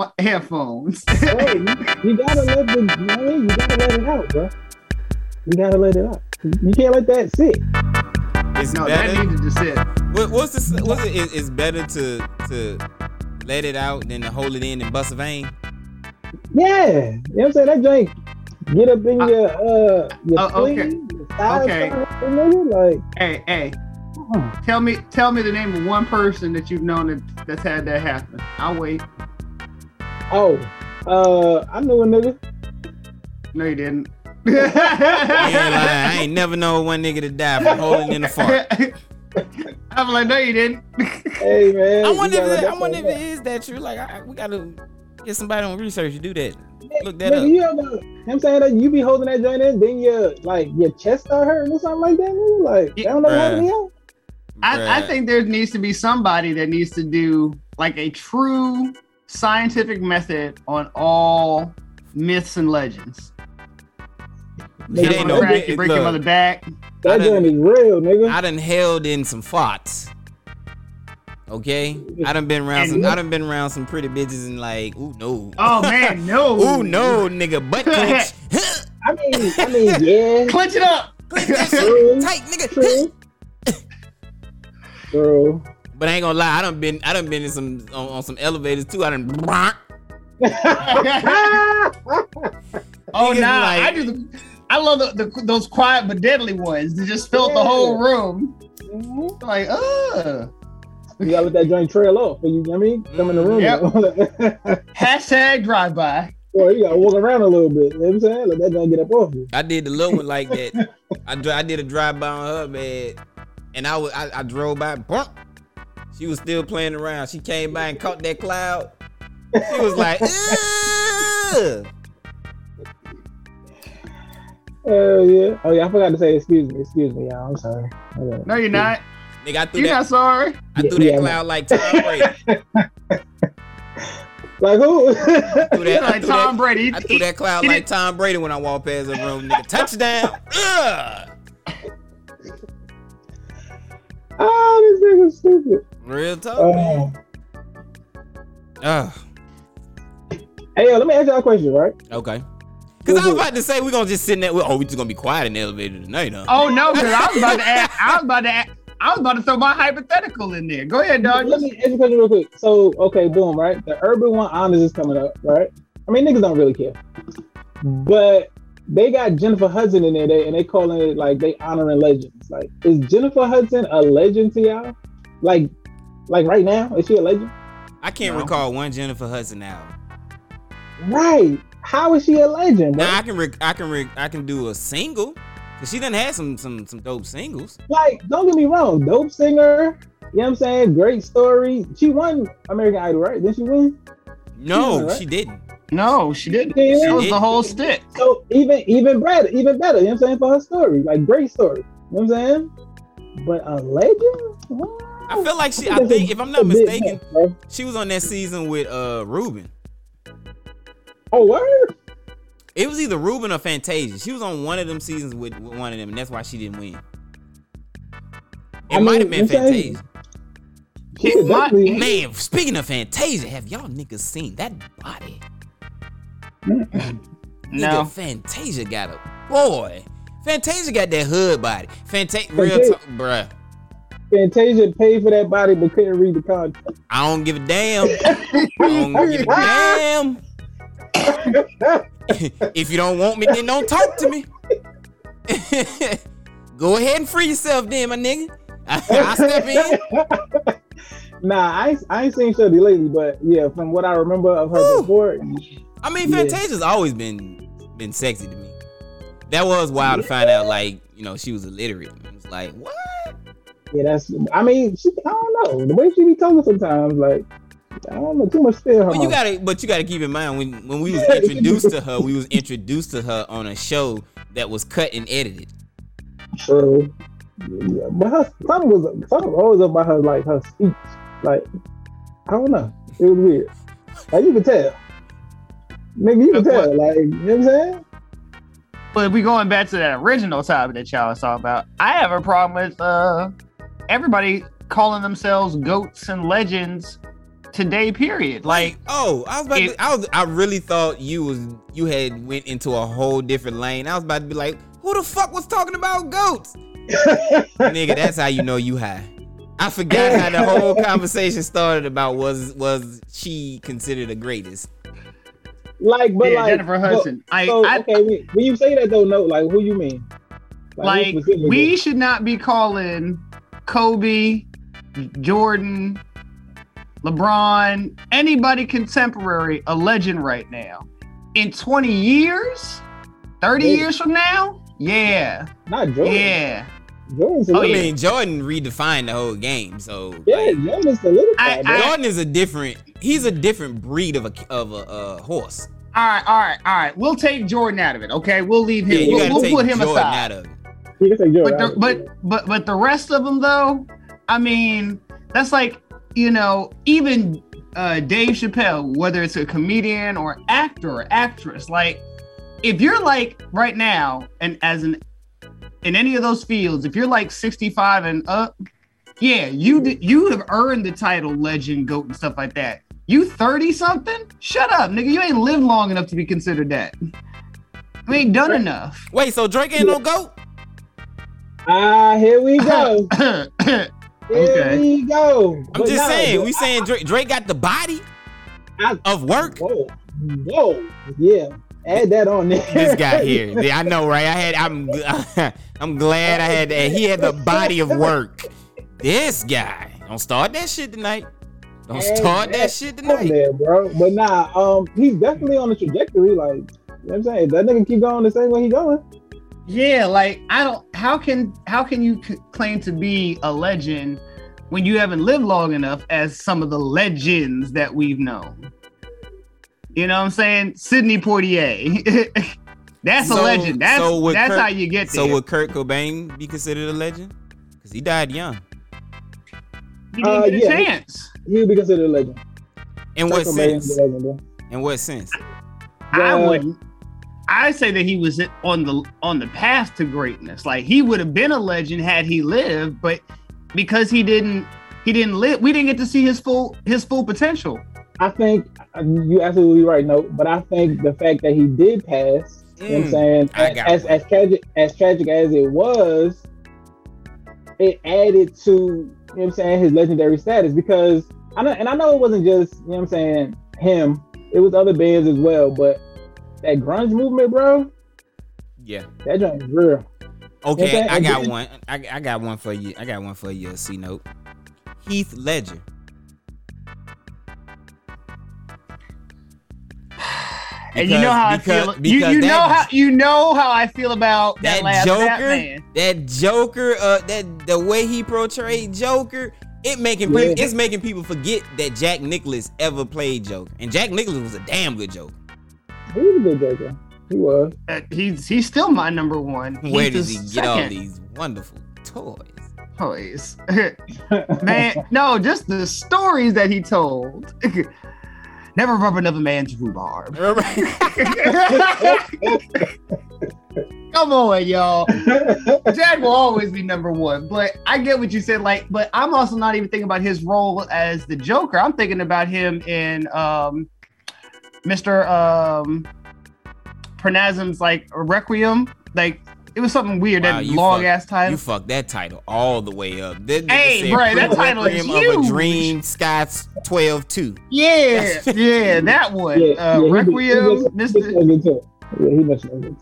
my headphones. Hey, you, you gotta let the, you, know what I mean? you gotta let it out, bro. You gotta let it out. You can't let that sit. It's no, that better. needed to sit. What, what's this? What's it? It- It's better to to let it out than to hold it in and bust a vein. Yeah, you know what I'm saying? That drink get up in Uh, your uh your uh, okay. spleen, your thighs, Okay. something, nigga, Like, Hey, hey, uh, tell me, tell me the name of one person that you've known that, that's had that happen. I'll wait. Oh, uh, I knew a nigga. No, you didn't. I ain't. I ain't never known one nigga to die from holding in a fart. I'm like, no, you didn't. Hey man, I wonder if gotta it, I wonder if that it is that true. Like I, we gotta get somebody on research to do that. Look that Nigga, up. you ever, you know what I'm saying that you be holding that joint in, then your like your chest start hurting or something like that, nigga? Like, Yeah, I don't know bruh. how me. I, I think there needs to be somebody that needs to do like a true scientific method on all myths and legends. It You ain't no crack, you break your mother back. I That done- is real, nigga. I done held in some farts. Okay, I done been around some. I done been around some pretty bitches and like, ooh no, Oh man, no. ooh no, nigga, butt clench. I mean, I mean, yeah, Clench it up. Clench that shit tight, nigga. true, true. But I ain't gonna lie, I done been, I done been in some on, on some elevators too. I done. oh Niggas nah, like- I do. The, I love the, the, those quiet but deadly ones. They just filled the whole room. Mhm. Like, uh. You gotta let that joint trail off. You know what I mean? Come in the room. Yep. Hashtag drive by. Boy, you gotta walk around a little bit. You know what I'm saying? Let that joint get up off you. I did the little one like that. I I did a drive by on her bed, and I was I, I drove by. Bump. She was still playing around. She came by and caught that cloud. She was like, Ugh. Oh yeah. Oh yeah. I forgot to say excuse me. Excuse me, y'all. I'm sorry. Okay. No, you're not. nigga, I threw You're that. not sorry. I threw Yeah, that yeah, cloud like Tom Brady. Like who? Threw that, I, like threw Tom that, Brady. I threw that cloud like didn't- Tom Brady when I walked past the room. Nigga, touchdown. Ugh. oh, ah, this nigga's stupid. Real talk, Oh. man. Ugh. Hey, yo, let me ask y'all a question, right? Okay. Cause I was about to say we're gonna just sit in there. Oh, we just gonna be quiet in the elevator tonight, huh? Oh no, because I was about to ask, I was about to ask, I was about to throw my hypothetical in there. Go ahead, dog. Let me ask you a question real quick. So, okay, boom, right? The Urban One Honors is coming up, right? I mean, niggas don't really care, but they got Jennifer Hudson in there, they, and they calling it like they honoring legends. Like, is Jennifer Hudson a legend to y'all? Like, like right now, is she a legend? I can't No. recall one Jennifer Hudson album. Right? How is she a legend, bro? Now I can re- I can re- I can do a single. Cause she done had some some some dope singles. Like, don't get me wrong, dope singer. You know what I'm saying? Great story. She won American Idol, right? Didn't she win? No, Yeah, right. she didn't. No, she didn't. Yeah. That was the whole stick. So even even better, even better. You know what I'm saying for her story, like great story. You know what I'm saying? But a legend. I feel like she. I think if I'm not mistaken, she was on that season with uh Ruben. Oh word. It was either Ruben or Fantasia. She was on one of them seasons with, with one of them, and that's why she didn't win. It I might have been Fantasia. She could Man, speaking of Fantasia, have y'all niggas seen that body? Nigga, No. Fantasia got a boy. Fantasia got that hood body. Fantasia, real talk, bruh. Fantasia paid for that body but couldn't read the contract. I don't give a damn. I don't give a damn. if you don't want me, then don't talk to me. Go ahead and free yourself, then, my nigga. I, I step in. Nah, I ain't, I ain't seen Shirley lately, but yeah, from what I remember of her Woo. before, I mean, Yeah. Fantasia's always been been sexy to me. That was wild to find out, like you know, she was illiterate. It was like, what? Yeah, that's. I mean, she, I don't know the way she be talking sometimes. Like, I don't know too much fear in. Well, you gotta, but you gotta keep in mind when when we was introduced to her, we was introduced to her on a show that was cut and edited. True. Yeah, but her something was something was always about her like her speech. Like I don't know. It was weird. Like you could tell. Nigga, you can tell. Like, you know what I'm saying? But we going back to that original topic that y'all was talking about, I have a problem with uh everybody calling themselves goats and legends today period. Like, Oh, I was about If- to, I was I really thought you was you had went into a whole different lane. I was about to be like, who the fuck was talking about goats? Nigga, that's how you know you high. I forgot how the whole conversation started about was was she considered the greatest. like, but yeah, like Jennifer Hudson. I, So, I okay, when- when you say that though, no, like who you mean? who like we should not be calling Kobe, Jordan, LeBron, anybody contemporary a legend right now. In 20 years, 30 Yeah. years from now, yeah, not Jordan. yeah. Jordan's a Oh, I mean, Jordan redefined the whole game. So yeah, like, Jordan's the little I- I- Jordan is a different. He's a different breed of a of a uh, horse. All right, all right, all right. We'll take Jordan out of it. Okay, we'll leave him. Yeah, we'll we'll put him Jordan aside. Out. You can say Jordan. but the, but but but the rest of them though i mean that's like you know even uh dave chappelle whether it's a comedian or actor or actress like if you're like right now and as an in any of those fields if you're like 65 and up yeah you d- you have earned the title legend goat and stuff like that you 30 something shut up nigga you ain't lived long enough to be considered that you ain't done enough Wait, so Drake ain't no goat? Ah, here we go. Here Okay. we go. I'm But just nah, saying. We saying Drake, Drake got the body I- of work. Whoa, whoa, yeah. Add that on there. This guy here. Yeah, I know, right? I had. I'm. I'm glad I had that. He had the body of work. This guy. Don't start that shit tonight. Don't Add start that shit tonight. there, bro. But nah, um, he's definitely on the trajectory. Like, you know what I'm saying, If that nigga keep going the same way he going. Yeah, like I don't. How can how can you c- claim to be a legend when you haven't lived long enough as some of the legends that we've known? You know what I'm saying? Sidney Poitier. that's So- a legend. That's so that's Kurt- how you get there. So would Kurt Cobain be considered a legend? Because he died young. he didn't Uh, get a yeah. chance. He would be considered a legend. In what Michael sense? legend. In what sense? I The- would. I say that he was on the on the path to greatness. Like he would have been a legend had he lived, but because he didn't, he didn't live. We didn't get to see his full his full potential. I think uh, you absolutely right, no. But I think the fact that he did pass, you know what I'm Mm, saying, I as as tragic as tragic as it was, it added to you know what I'm saying his legendary status because I know, and I know it wasn't just you know what I'm saying him. It was other bands as well, but that grunge movement, bro, Yeah. that joint is real. Okay, Okay, I got then- one. I, I got one for you. I got one for you. C note. Heath Ledger. and you know how I feel. You, because you know that- how you know how I feel about that, that last Joker, Batman. that Joker, uh, that the way he portrayed Joker, it making Yeah. it's making people forget that Jack Nicholson ever played Joker, and Jack Nicholson was a damn good Joker. He was a good Joker. He was. Uh, he's he's still my number one. Where Heath does is he get all these wonderful toys? toys? Man, no, just the stories that he told. Never rub another man's rhubarb. Come on, y'all. Jack will always be number one, but I get what you said. Like, but I'm also not even thinking about his role as the Joker. I'm thinking about him in um, Mr. Um, Pernazim's like Requiem. Like, it was something weird. Wow, that long fuck- ass title. You fucked that title all the way up. That nigga Hey, said bruh, that Pre- title is Requiem of a. Dream, Scott's 12 2. yeah, yeah, that one. Yeah, uh, yeah, Requiem, Mr. Mr. Yeah, he mentioned it.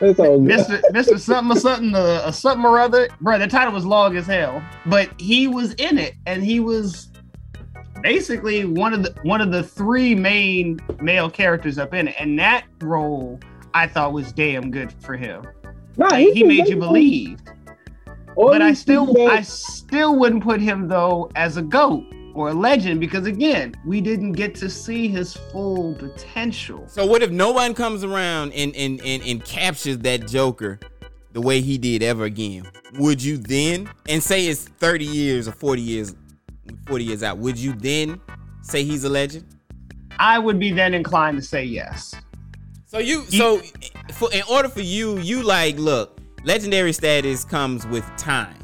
That's all. Mr. Mr. something or something, uh, uh, something or other. Bro, the title was long as hell, but he was in it, and he was basically one of the one of the three main male characters up in it, and that role I thought was damn good for him. Nah, Like, he was made you believe, All but I still I still wouldn't put him though as a goat or a legend because again, we didn't get to see his full potential. So what if no one comes around and, and, and, and captures that Joker the way he did ever again? Would you then, and say it's 30 years or 40 years, 40 years out, would you then say he's a legend? I would be then inclined to say yes. So you, so for, in order for you, you like, look, legendary status comes with time.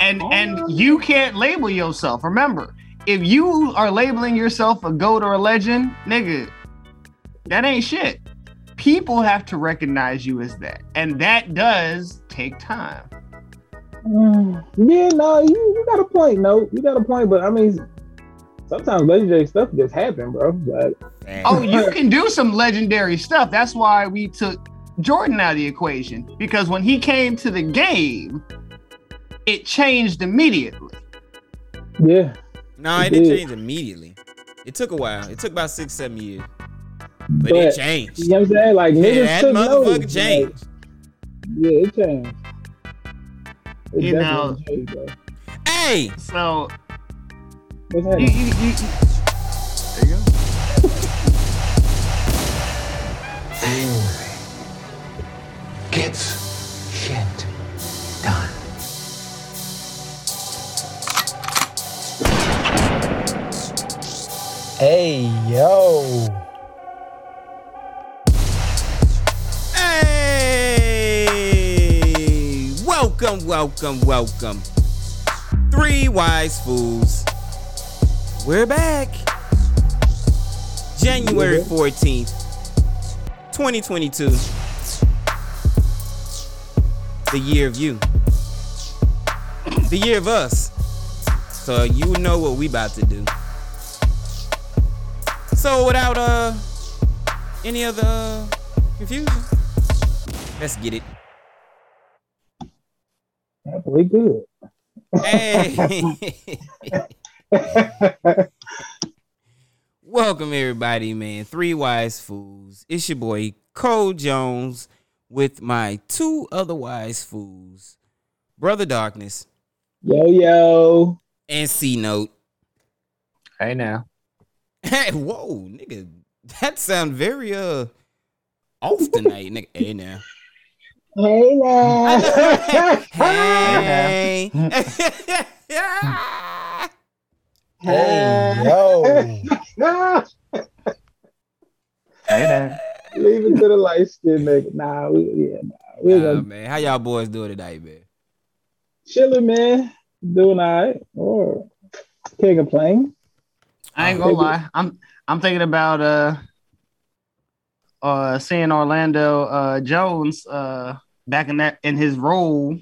and Oh. and you can't label yourself remember if you are labeling yourself a goat or a legend, nigga, that ain't shit. People have to recognize you as that, and that does take time. Mm, yeah, no, you, you got a point. No, you got a point. But I mean, sometimes legendary stuff just happen, bro. Like, Oh, you can do some legendary stuff. That's why we took Jordan out of the equation because when he came to the game, it changed immediately. yeah, No, it It didn't did. change immediately. It took a while. It took about six, seven years. But, But, it changed. you know what I'm saying? Like Yeah, niggas that took motherfucker notice, like, yeah, it changed. It You know- definitely changed, bro. Hey, So What's you, happening? you, you, you- there you go. Gets shit done. Hey, yo. Welcome, welcome, welcome. Three wise fools. We're back. January 14th, 2022. The year of you. The year of us. So you know what we about to do. So without uh any other uh, confusion, let's get it. We good. Hey. Welcome everybody, man. Three wise fools. It's your boy Cole Jones with my two other wise fools, Brother Darkness yo, yo. and C Note. Hey now. Hey, whoa, nigga. That sound very uh off tonight, nigga. Hey now. Hey now. hey. Hey, yo. Hey now. Leave it to the light skin nigga. Nah, we yeah, nah. We're Nah, gonna man, how y'all boys doing tonight, man? chilling, man. Doing all right. Or can't complain. I ain't gonna lie. I'm I'm thinking about uh uh seeing Orlando uh Jones uh back in that in his role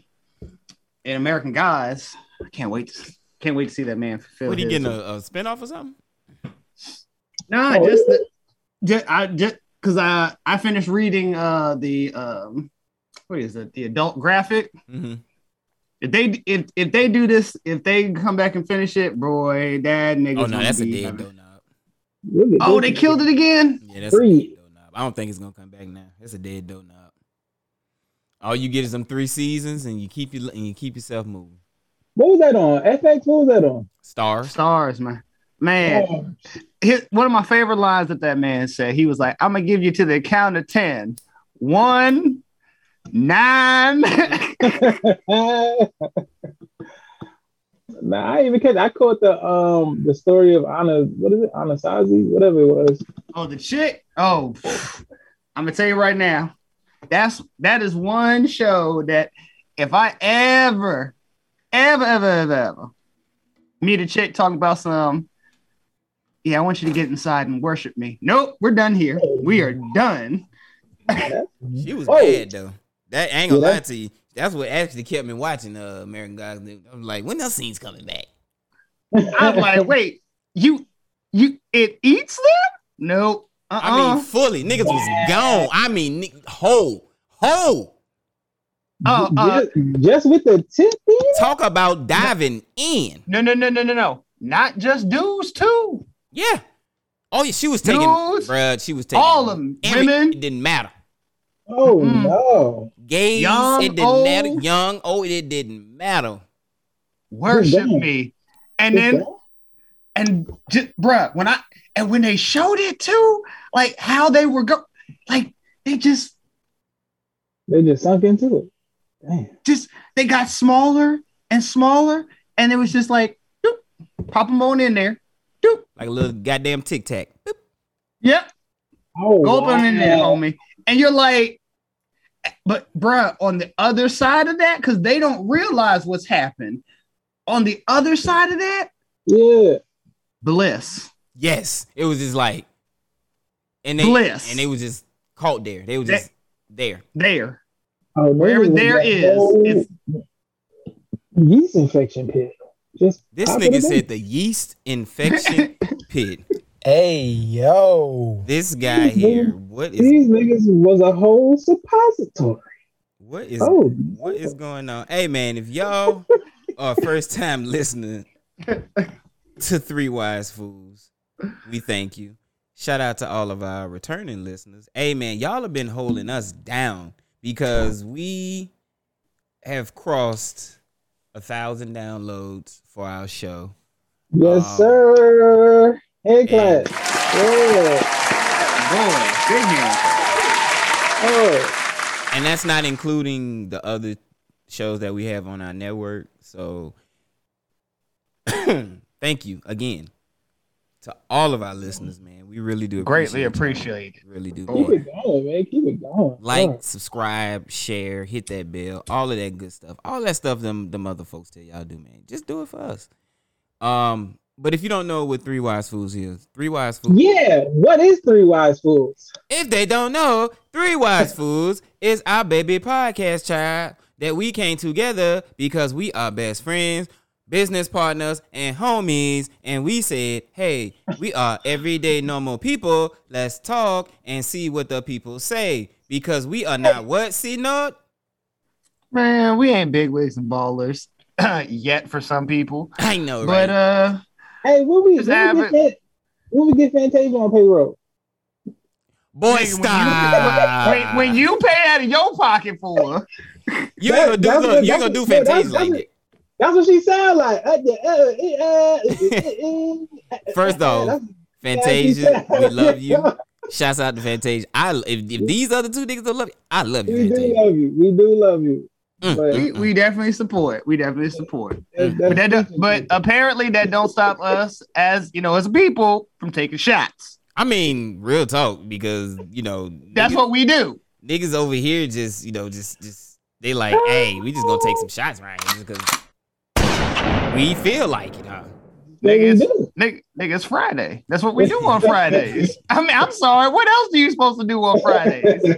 in American Gods. I can't wait to can't wait to see that man fulfill. What he his- getting a, a spinoff or something? Nah, Oh, just the, just I just because I I finished reading uh the um what is it the adult graphic. Mm-hmm. If they if if they do this, if they come back and finish it, boy, that nigga. Oh no, that's a dead doughnut. Look Oh, they killed it again. Yeah, that's a Three. dead doughnut. I don't think it's gonna come back now. It's a dead doughnut. All you get is them three seasons, and you keep you and you keep yourself moving. What was that on? FX? What was that on? Starz. Starz, man. Man, Oh, his, one of my favorite lines that that man said, he was like, I'm gonna give you to the count of 10. One, nine. nah, I even catch. I caught the um the story of Anna. What is it? Anasazi, whatever it was. oh, the chick. Oh, I'm gonna tell you right now. That's that is one show that if I ever, ever, ever, ever, ever meet a chick talking about some, yeah, I want you to get inside and worship me. Nope, we're done here. We are done. She was Oh. bad though. That I ain't gonna Yeah, lie to you. That's what actually kept me watching uh, American Gods. I was like, when those scenes coming back? I'm like, wait, you, you, it eats them? Nope. Uh-uh. I mean, fully niggas was gone. I mean, ni- whole, whole. Oh, uh, just, just with the tip in? Talk about diving in. no, no, no, no, no, no. Not just dudes too. Yeah. Oh yeah, she was taking, Dudes. bruh, she was taking All of 'em. every- Women. It didn't matter. Oh Mm-mm. no. Gays, Young, it didn't old. matter. Young, old, it didn't matter. Worship damn. me. And then, and just, bruh, when I, and when they showed it too, like how they were go, like they just, they just sunk into it. Damn. just, they got smaller and smaller. And it was just like, doop, pop them on in there. Doop. Like a little goddamn tic tac. Yep. Oh, Go up on in there, homie. And you're like, but bruh, on the other side of that, because they don't realize what's happened. On the other side of that, Yeah. Bliss. Yes, it was just like, and they Bliss. and they was just caught there. They was That- just there. There. Oh, Wherever nigga, there that is, oh, whole it's yeast infection pit. Just This nigga said the yeast infection pit. Hey, yo. This guy here, what is these niggas was a whole suppository. what is Oh, what is going on? Hey man, if y'all are first time listening to Three Wise Fools, we thank you. Shout out to all of our returning listeners. Hey man, y'all have been holding us down because we have crossed a thousand downloads for our show. yes, Um, sir. Hey, clap. Yeah. boy, big hand. Oh, and that's not including the other shows that we have on our network. So thank you again to all of our listeners, man. We really do Greatly appreciate y'all. appreciate it. Really do. keep man. it going, man. Keep it going. Like, Oh. subscribe, share, hit that bell, all of that good stuff. All that stuff them them other folks tell y'all do, man. Just do it for us. Um, but if you don't know what Three Wise Fools is, Three Wise Fools Yeah. What is three wise fools? If they don't know, Three Wise Fools is our baby podcast child that we came together because we are best friends, business partners, and homies. And we said, hey, we are everyday normal people. Let's talk and see what the people say. Because we are not what, see not? Man, we ain't big wigs and ballers yet for some people. I know, But right? uh Hey, when we, Just what we, get, Fan- what we get Fantasia on payroll? Boy, nigga, when you- stop. when, when you pay out of your pocket for you ain't gonna do, That's look, what- you that's gonna do what- that's- Fantasia that's like what- that. That's what she sound like. Uh, yeah, uh, uh, uh, uh, First off, Fantasia, we love you. Shouts out to Fantasia. I if, if these other two niggas don't love you, I love you, We do love you. We do love you. Mm, But we, we definitely support. We definitely support. that- But that do- but apparently that don't stop us as you know as people from taking shots. I mean, real talk, because you know That's niggas, what we do. niggas over here just you know just just they like, hey, we just gonna take some shots right here because we feel like it, huh? what we Niggas, nigga, nigga, it's Friday. That's what we do on Fridays. I mean, I'm sorry. What else are you supposed to do on Fridays?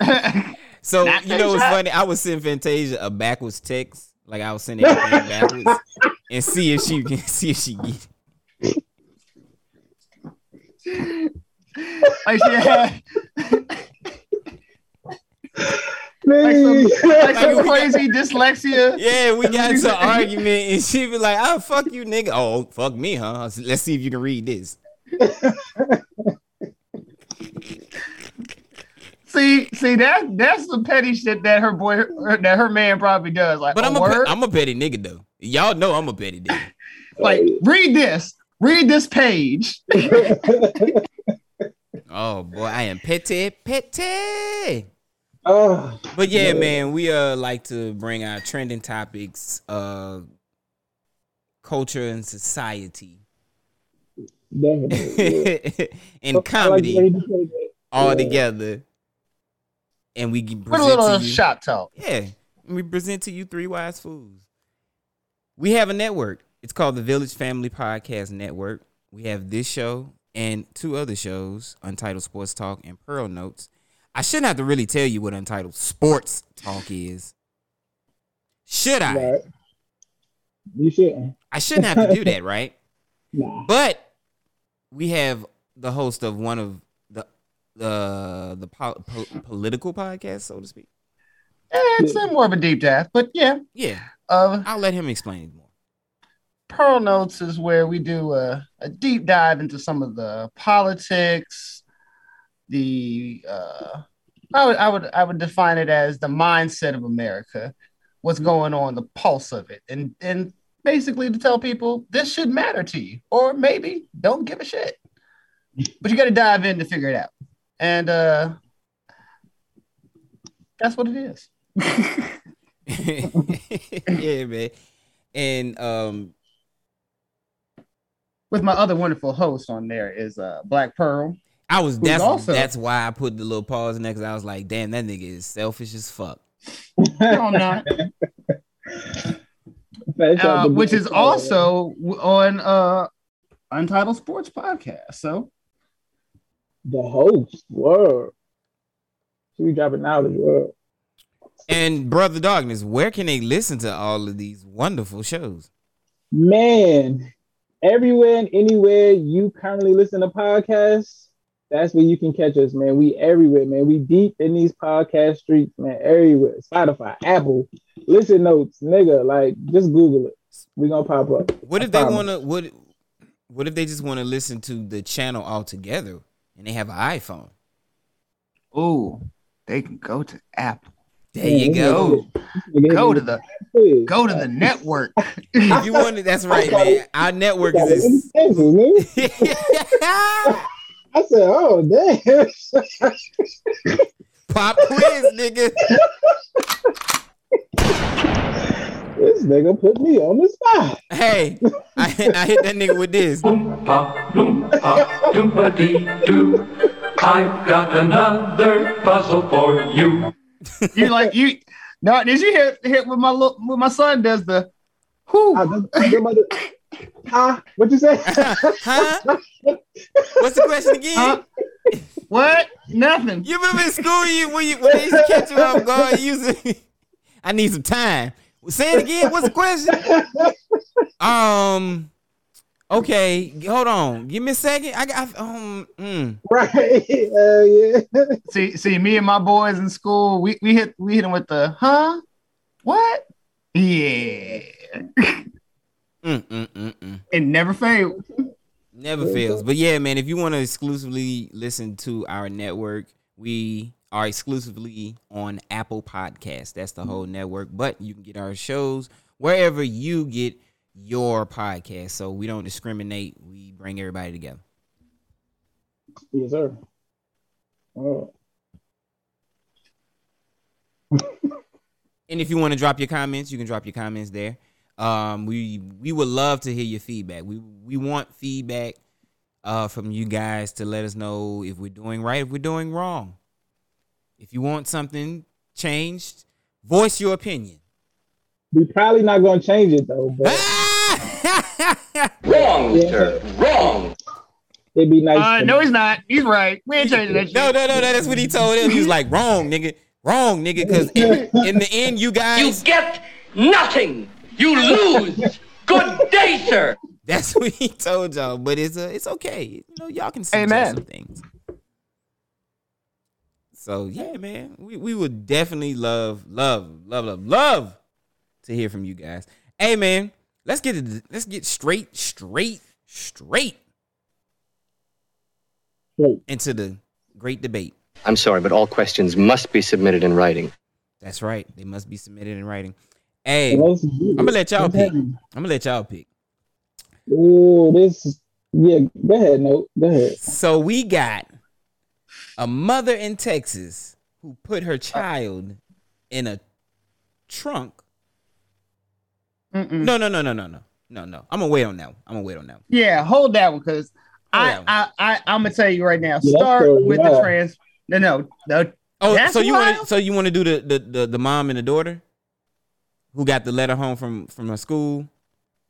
So Not you know what's funny? I was sending Fantasia a backwards text, like I was sending everything backwards, and see if she can see if she get. It. like she had Man. Like some we got- crazy dyslexia. Yeah, we got you into an argument, and she be like, "Oh fuck you, nigga." Oh fuck me, huh? Let's see if you can read this. See, see that that's the petty shit that her boy that her man probably does. Like, But a I'm a, pe- I'm a petty nigga though. Y'all know I'm a petty nigga. like read this, read this page. Oh boy, I am petty, petty. Oh, But yeah, Yeah. man, we uh like to bring our trending topics, uh, culture and society, definitely. and I like the way comedy you say all Yeah. together, and we can Put a present little to you. shop talk. Yeah, we present to you three wise fools. We have a network. It's called the Village Family Podcast Network. We have this show and two other shows, Untitled Sports Talk and Pearl Notes. I shouldn't have to really tell you what Untitled Sports Talk is. Should I? Right. You shouldn't. I shouldn't have to do that, right? Nah. But we have the host of one of the the the po- po- political podcast, so to speak. Eh, It's a more of a deep dive, but yeah. Yeah, Uh, I'll let him explain it more. Pearl Notes is where we do a, a deep dive into some of the politics, the uh, I would I would I would define it as the mindset of America, what's going on, the pulse of it, and and basically to tell people this should matter to you, or maybe don't give a shit, but you got to dive in to figure it out, and uh, that's what it is. yeah, man. And um, With my other wonderful host on there is uh, Black Pearl. I was Who's that's also- that's why I put the little pause next. I was like, damn, that nigga is selfish as fuck. No, I'm not. Uh, which is also on uh Untitled Sports Podcast. So The host, word. Should we drop it now? world. And brother Darkness, where can they listen to all of these wonderful shows? Man, everywhere and anywhere you currently listen to podcasts, that's where you can catch us, man. We everywhere, man. We deep in these podcast streets, man. Everywhere. Spotify, Apple, listen notes, nigga. Like, just Google it. We gonna pop up. What I if they promise. want to? What What if they just want to listen to the channel altogether and they have an iPhone? ooh, they can go to Apple. There you Go. go. Go to the go to the network. If you want it, that's right, man. Our network Got it in is. Texas, nigga. I said, oh damn. Pop quiz, nigga. this nigga put me on the spot. Hey, I, hit- I hit that nigga with this. Oompa, loompa, doompa dee doo. I've got another puzzle for you. you like you no, did you hear, hear what my look what my son does the who I just- your mother- Huh? What you say? Huh? What's the question again? Huh? what? Nothing. You remember in school you when you when they used to catch you off guard using I need some time. Say it again. What's the question? Um okay, hold on. Give me a second. I got um mm. right. Uh, yeah. See, see, me and my boys in school, we, we hit we hit them with the huh? What? Yeah. Mm, mm, mm, mm. It never failed. Never fails. But yeah, man, if you want to exclusively listen to our network, we are exclusively on Apple Podcasts. That's the whole network. But you can get our shows wherever you get your podcast. So we don't discriminate. We bring everybody together. Yes, sir. Oh. And if you want to drop your comments, you can drop your comments there. Um, we we would love to hear your feedback. We we want feedback uh, from you guys to let us know if we're doing right, if we're doing wrong. If you want something changed, voice your opinion. We're probably not gonna change it though, but Wrong, Yeah. sir. Wrong. it'd be nice. Uh, to- no, he's not. He's right. We ain't changing that shit. no, no, no, no. That's what he told him. He was like, "Wrong, nigga, wrong, nigga." Because in, in the end, you guys, You guys, get nothing. You lose. Good day, sir. that's what he told y'all. But it's uh, it's okay. You know, y'all can suggest Amen. some things. So yeah, man, we, we would definitely love, love, love, love, love to hear from you guys. Hey, man, let's get it. Let's get straight, straight, straight into the great debate. I'm sorry, but all questions must be submitted in writing. That's right. They must be submitted in writing. Hey, I'm I'm gonna let y'all pick. I'm gonna let y'all pick. Oh, this. Yeah, go ahead. No, go ahead. So we got a mother in Texas who put her child in a trunk. Mm-mm. No, no, no, no, no, no, no, no. I'm gonna wait on that. One. I'm gonna wait on that. One. Yeah, hold that one because I, that one. I I I'm gonna tell you right now. Yeah, Start so with the wild. trans. No, no, no. Oh, That's so you want to? So you want to do the, the the the mom and the daughter who got the letter home from from her school?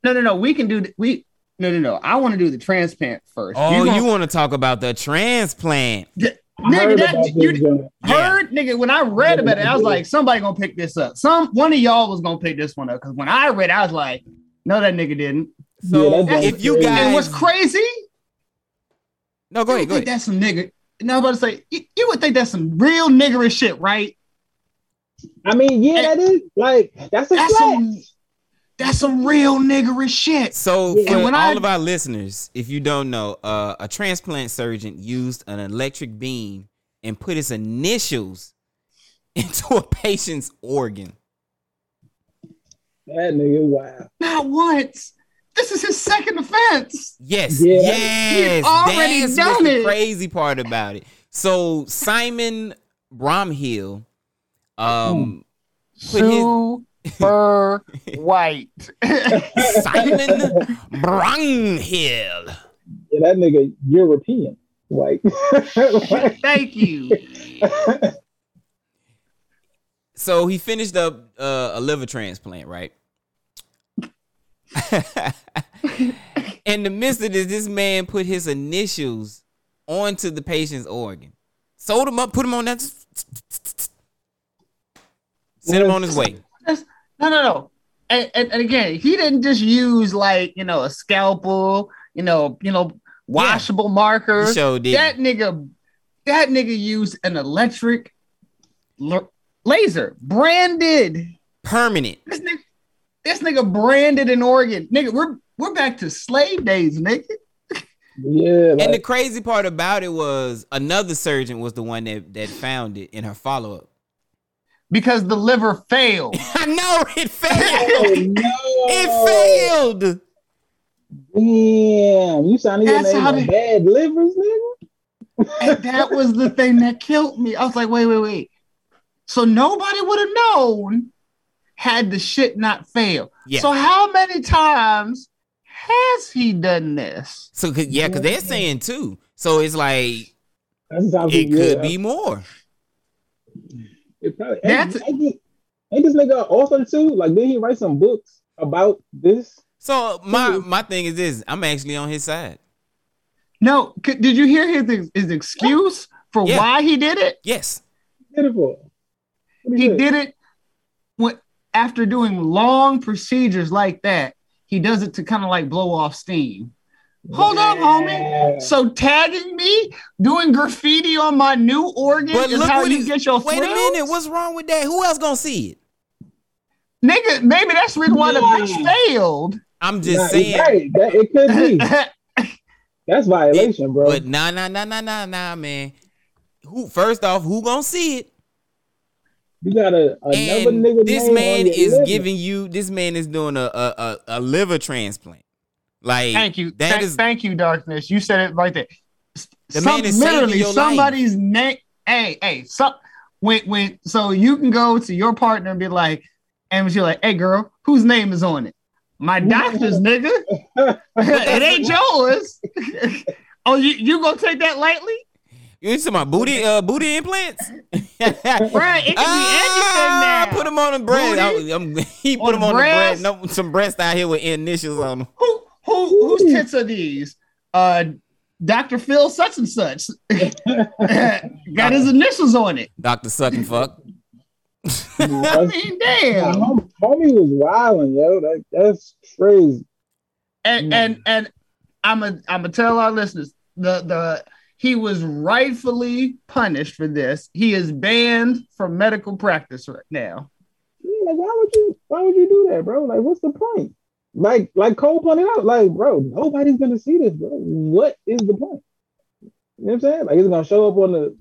No, no, no. We can do we. No, no, no. I want to do the transplant first. Oh, gonna- you want to talk about the transplant? D- I nigga, heard that, you this. Yeah. heard, nigga. When I read about it, I was like, somebody gonna pick this up. Some one of y'all was gonna pick this one up because when I read, I was like, no, that nigga didn't. So Yeah, that's if you crazy. guys, And what's crazy? no, go ahead, go think ahead. that's some nigga. No, I'm about to say you, you would think that's some real niggerish shit, right? I mean, yeah, that is like that's a That's fact. some that's some real niggerish shit. So Yeah. for And when all I- of our listeners, if you don't know, uh, a transplant surgeon used an electric beam and put his initials into a patient's organ. That nigga, wow. Not once. This is his second offense. Yes, Yeah. yes. He's already That's done what's the it. crazy part about it. So Simon Bramhall, um, Put his- Super white. Simon Bramhall. Yeah, that nigga European. Like, Thank you. So he finished up uh, a liver transplant, right? In the midst of this, this man put his initials onto the patient's organ, sold him up, put him on that, sent him on his way. No, no, no. And, and, and again, he didn't just use like you know a scalpel, you know, you know, washable marker. He sure did. That nigga, that nigga used an electric l- laser, branded. Permanent. This nigga, this nigga branded in organ, Nigga, we're we're back to slave days, nigga. Yeah, And the crazy part about it was another surgeon was the one that, that found it in her follow up. Because the liver failed. I know it failed. oh, no. it failed. Damn, you sounding your That's name how they- bad livers, nigga. and that was the thing that killed me. I was like, wait, wait, wait. So nobody would have known had the shit not failed. Yeah. So how many times has he done this? So 'cause- yeah, because they're saying too. So it's like That's how it yeah. could be more. It probably, That's- ain't, ain't, this, ain't this nigga an author too? Like, did he write some books about this? So my my thing is this: I'm actually on his side. No, c- did you hear his his excuse for Yeah. why he did it? Yes. Pitiful. What He say? did it when after doing long procedures like that. He does it to kind of like blow off steam. Hold up, homie. So tagging me, doing graffiti on my new organ But is look how you he- get your Wait a minute. What's wrong with that? Who else gonna see it? Nigga, maybe that's the reason why the bitch failed. I'm just Nah, saying. Right, that, it could be. That's violation, bro. But nah, nah, nah, nah, nah, nah, man. Who first off, who gonna see it? you got a another And nigga. this man is liver. giving you. This man is doing a a, a, a liver transplant. Like thank you. That Thank- is thank you, darkness. You said it right there. The man is saving literally your life. somebody's name. Hey, hey, so when when so you can go to your partner and be like, and you're like, hey girl, whose name is on it? My doctor's nigga. it ain't yours. oh, you you gonna take that lightly? you talking about booty uh booty implants? Right, it can Ah, be anything now. Put him on the breast. Booty? I- I'm- he On put him the on breast? the breast. No, some breast out here with initials on them. Who who whose tits are these? Uh Dr. Phil such and such. Got his initials on it. Doctor Suck and Fuck. I mean, damn. homie was wilding, yo. That, that's crazy. And and and I'm a I'm gonna tell our listeners the the he was rightfully punished for this. He is banned from medical practice right now. Yeah, like, why would you? Why would you do that, bro? Like, what's the point? Like, like Cole pointed out, like, bro, nobody's gonna see this, bro. What is the point? You know what I'm saying? Like, is it gonna show up on the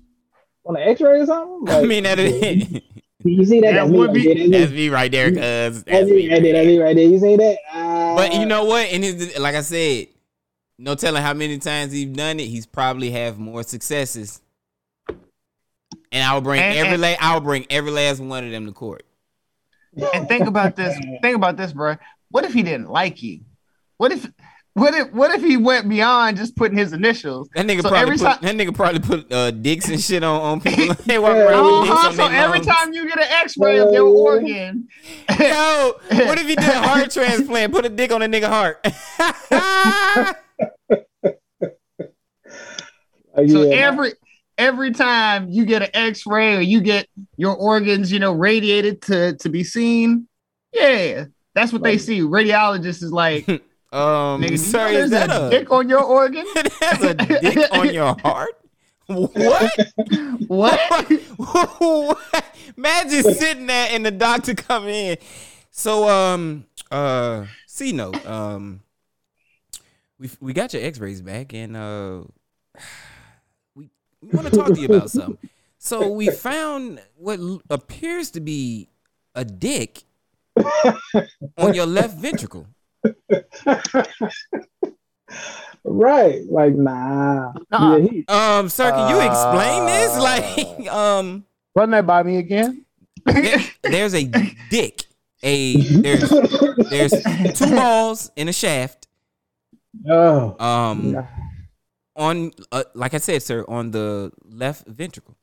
on the X-ray or something? I mean that is you see that? That That's me would right be- there. That's me. right there, cuz. That's That's me me. right there. That's me right there. You see that? Uh, But you know what? And his, like I said, no telling how many times he's done it. He's probably have more successes. And I will bring And- every and- la- I will bring every last one of them to court. And think about this. Think about this, bro. What if he didn't like you? What if what if what if he went beyond just putting his initials? That nigga So probably every put time- that nigga probably put uh, dicks and shit on, on people. they walk around with dicks Uh-huh, on so their every lungs. time you get an X-ray of your organ, Yo, what if he did a heart transplant? Put a dick on a nigga heart. uh, So yeah, every every time you get an X-ray or you get your organs, you know, radiated to to be seen, yeah, that's what they see. Radiologist is like, nigga, um, you sir, know is that a a dick on your organ? There's a dick on your heart? What? what? Imagine sitting there and the doctor come in. So um uh C note um we we got your X-rays back and uh we, we want to talk to you about something. So we found what appears to be a dick on your left ventricle. right. Like, nah. Nuh-uh. Yeah, he, Um, sir, can you explain this? Uh. Like, um, Run that by me again. there- there's a dick. A there's there's two balls in a shaft. oh, Um, nah. on uh, like I said, sir, on the left ventricle.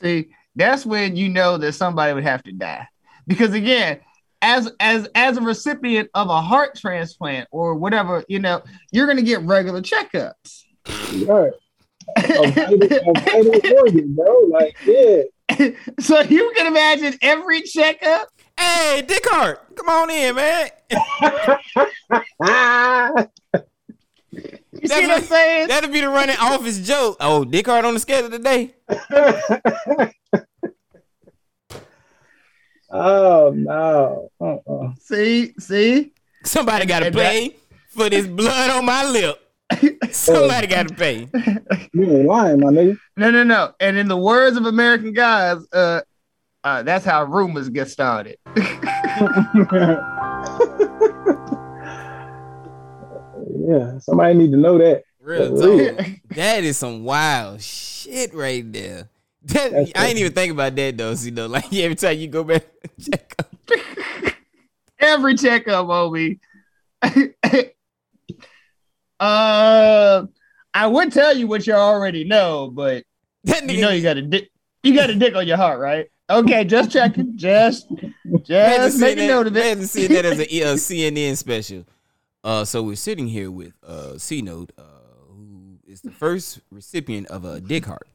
See, that's when you know that somebody would have to die. Because again, as as as a recipient of a heart transplant or whatever, you know, you're gonna get regular checkups. Right. A vital, a organ, bro. Like, yeah. so you can imagine every checkup. Hey, Dick Hart, come on in, man. You see what I'm saying? That'll be the running office joke. Oh, Dick Hart on the schedule today. oh no. Uh-uh. See, see. Somebody got to And that- pay for this blood on my lip. Somebody got to pay. You ain't lying, my nigga. No, no, no. And in the words of American guys, uh, uh, that's how rumors get started. yeah, somebody need to know that. Real Real. talk. That is some wild shit right there. That, That's I ain't even think about that though. You know, like every time you go back check up. Every checkup, Obi. uh, I would tell you what you already know, but That you know you got a dick. You got a dick on your heart, right? Okay, just checking. Just, Imagine just seeing make a note of it. imagine seeing that as a, a CNN special. Uh, so we're sitting here with uh, C Note, uh, who is the first recipient of a dick heart.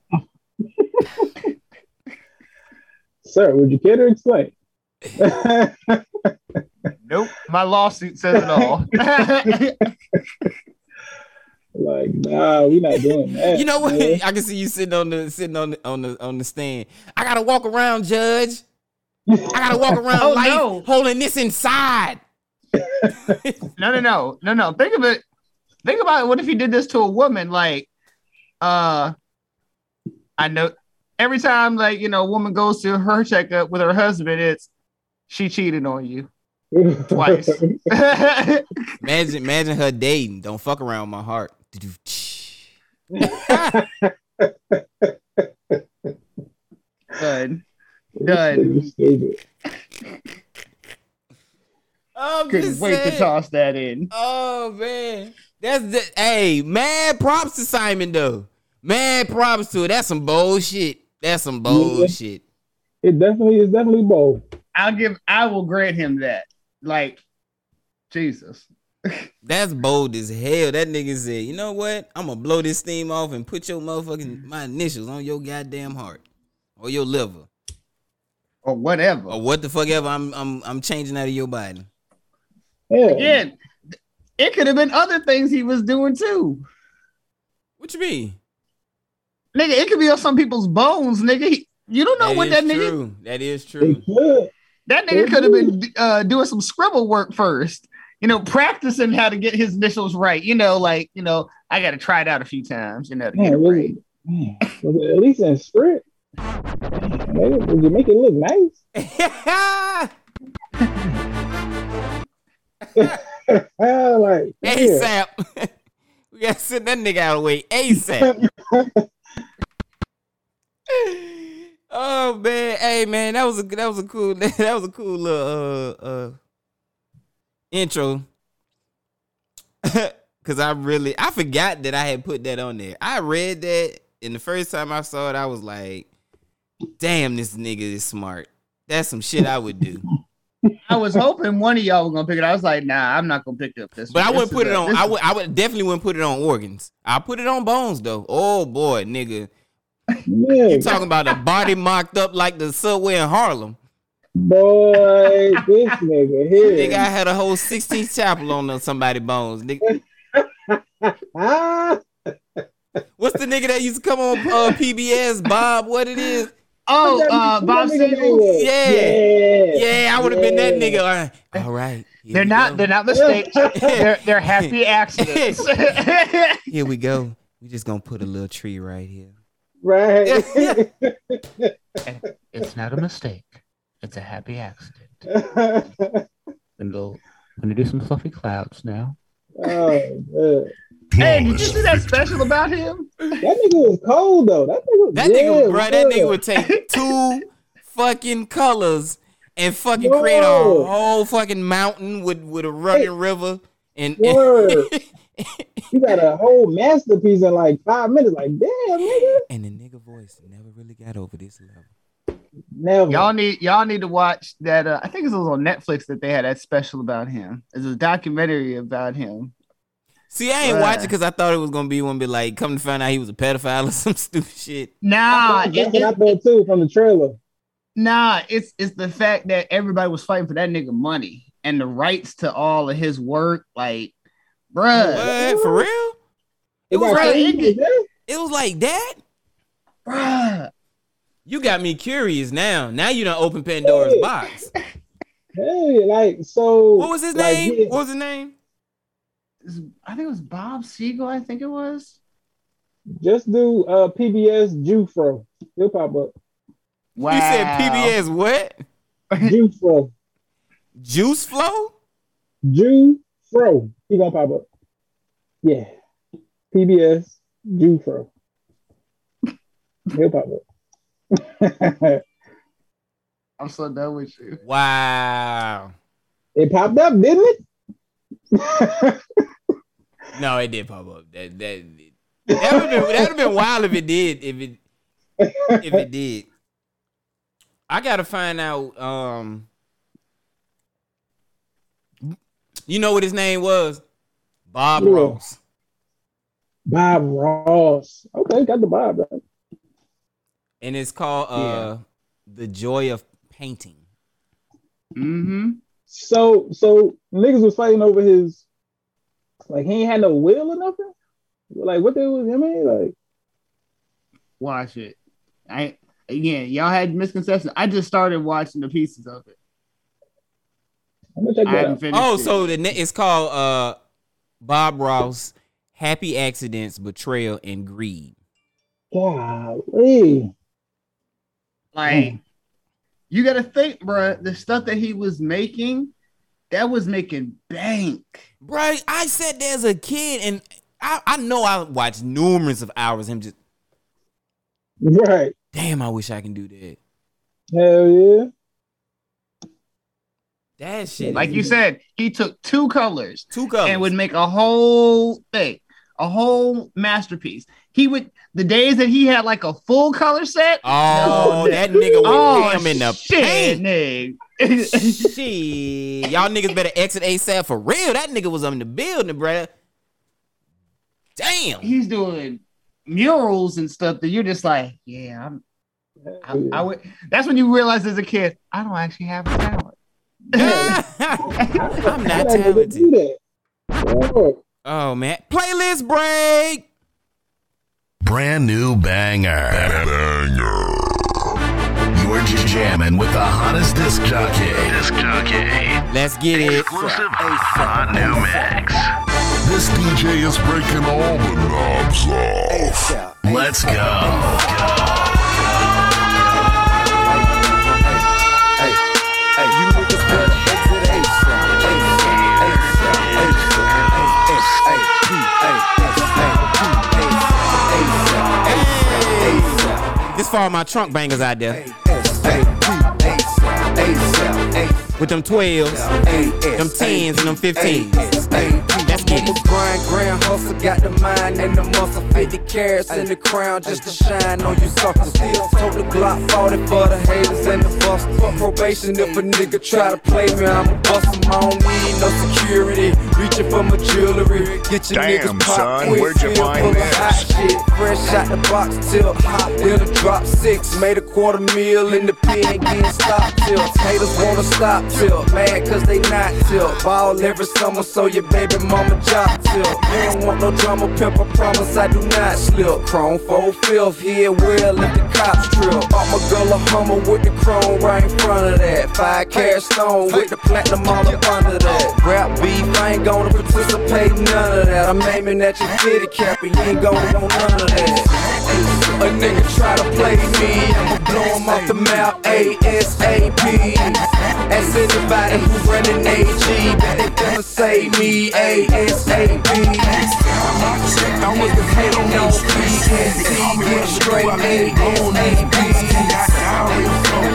Sir, would you care to explain? Nope, my lawsuit says it all. like, nah, we not doing that. You know what? man. I can see you sitting on the sitting on the on the on the stand. I gotta walk around, Judge. I gotta walk around Oh, life no. holding this inside. no, no, no, no, no. Think of it. Think about it. What if you did this to a woman? Like, uh, I know every time, like you know, a woman goes to her checkup with her husband, it's she cheated on you twice. Imagine imagine her dating. Don't fuck around with my heart. Done. Done. Stupid. I'm Couldn't just wait to toss that in. Oh man, that's the hey mad props to Simon though. Mad props to it. That's some bullshit. That's some bullshit. It definitely is definitely bold. I'll give. I will grant him that. Like, Jesus. That's bold as hell. That nigga said, you know what? I'm gonna blow this steam off and put your motherfucking mm-hmm. my initials on your goddamn heart or your liver Or whatever. or what the fuck ever I'm I'm I'm changing out of your body. Yeah. Again, it could have been other things he was doing too. What you mean? Nigga, it could be on some people's bones, nigga. He- you don't know what that nigga. true. That is true. That nigga could have been uh, doing some scribble work first. You know, practicing how to get his initials right. You know, like you know, I got to try it out a few times. You know, to get it Man, was right. man, was it at least in script? Man, Did you make it look nice? Like, yeah. ASAP. we gotta send that nigga out of the way ASAP. oh man, hey man, that was a that was a cool that was a cool little uh uh intro. Cause I really I forgot that I had put that on there. I read that and the first time I saw it, I was like, damn, this nigga is smart. That's some shit I would do. I was hoping one of y'all was gonna pick it. I was like, nah, I'm not gonna pick up this. But I wouldn't This put it a- on. I would. I would definitely wouldn't put it on organs. I'll put it on bones though. Oh boy, nigga, Yeah, you talking about a body mocked up like the subway in Harlem? boy, this nigga here. Nigga, I had a whole Sistine chapel on somebody bones. Nigga, ah, what's the nigga that used to come on uh, PBS? Bob, what it is? Oh, uh, Bob that nigga Siegel. name was? Yeah. yeah, Yeah, I would have been that nigga. All right, all right. They're not. go. They're not mistakes. they're they're happy accidents. Here we go. We just gonna put a little tree right here. Right. It's not a mistake. It's a happy accident. And we'll gonna do some fluffy clouds now. oh, man. hey, did you see that special about him? That nigga was cold though. That nigga, That yeah, nigga, bro, that nigga would take two fucking colors and fucking create a whole fucking mountain with with a running river and, Word. You got a whole masterpiece in like five minutes. Like, damn, nigga. and the nigga voice never really got over this level. Never. Y'all need y'all need to watch that. Uh, I think it was on Netflix that they had that special about him. It's a documentary about him. See, I ain't Bruh. watching because I thought it was gonna be one, be like, come to find out he was a pedophile or some stupid shit. Nah, That's it- what I it- thought too from the trailer. nah, it's it's the fact that everybody was fighting for that nigga money and the rights to all of his work. Like, bruh, What for real? It was got like it- it was like that. bruh. You got me curious now. Now you don't open Pandora's Hey. box. Hey, like so. What was his like, name? he- What was his name? I think it was Bob Siegel. I think it was. Just do uh PBS Jufro. He'll pop up. Wow. You said PBS what? Jufro. Juice Flow? Jufro. He gonna pop up. Yeah. PBS Jufro. He'll pop up. I'm so done with you. Wow. it popped up, didn't it? No, it did pop up. That that that would have been that would have been wild if it did. If it if it did. I gotta find out. Um, you know what his name was? Bob Yeah. Ross. Bob Ross. Okay, got the Bob. Right? and it's called uh the joy of painting Mm-hmm. So so niggas was fighting over his like he ain't had no will or nothing. Like what they was I mean like Watch it. I again, y'all had misconceptions. I just started watching the pieces of it. I'm gonna check I that haven't out. finished. Oh it. so the ne- it's called uh bob ross happy accidents betrayal and greed Golly. like you got to think, bruh, the stuff that he was making, that was making bank. Right, I sat there as a kid and I, I know I watched numerous of hours him just Right. damn I wish I can do that Hell yeah. That shit Like is- you said, he took two colors two colors and would make a whole thing, a whole masterpiece. He would the days that he had like a full color set. oh no, that nigga went oh ham in the shit, paint nigga. Shit, y'all niggas better exit ASAP for real. That nigga was in the building, bruh. Damn. He's doing murals and stuff that you're just like, yeah, I'm. I, I would. That's when you realize as a kid, I don't actually have a talent. I'm not How did they do talented. Oh, Oh man, playlist break. Brand new banger. Banger. You're jamming with the hottest disc jockey. Disc jockey. Let's get it. Exclusive hot new mix. This DJ is breaking all the knobs off. Let's go. You This for all my trunk bangers out there with them 12s, them 10s, and them 15s. Let's get it. Grind, grind, hustle, got the mind and the muscle. 50 carats in the crown just to shine on you suckers. Still told the Glock 40 for the haters and the busters. Fuck probation if a nigga try to play me, I'ma bust him. I don't need no security. Reaching for my jewelry. Get your Damn, niggas pop son, quick. where'd you feel find full this? hot shit. Fresh out the box, till hot. Then a drop six. Made a quarter meal in the pen, getting stop till. Haters wanna stop till. Mad cause they not till. Ball every summer, so your baby mama job till. You don't want no drama, pimp, I promise I do not slip. Chrome four fifth, here well let the cops trip. Bought my girl a Hummer with the chrome right in front of that. Five carat stone with the platinum all up under that. Rap beef, I ain't gonna participate in none of that. I'm aiming at your fitty cap and you ain't gonna want none of that. A nigga try to play me, I'ma blow him off the map ASAP. Ask anybody who running AG, bet they gonna say me ASAP. Niggas hate on no PNC, get straight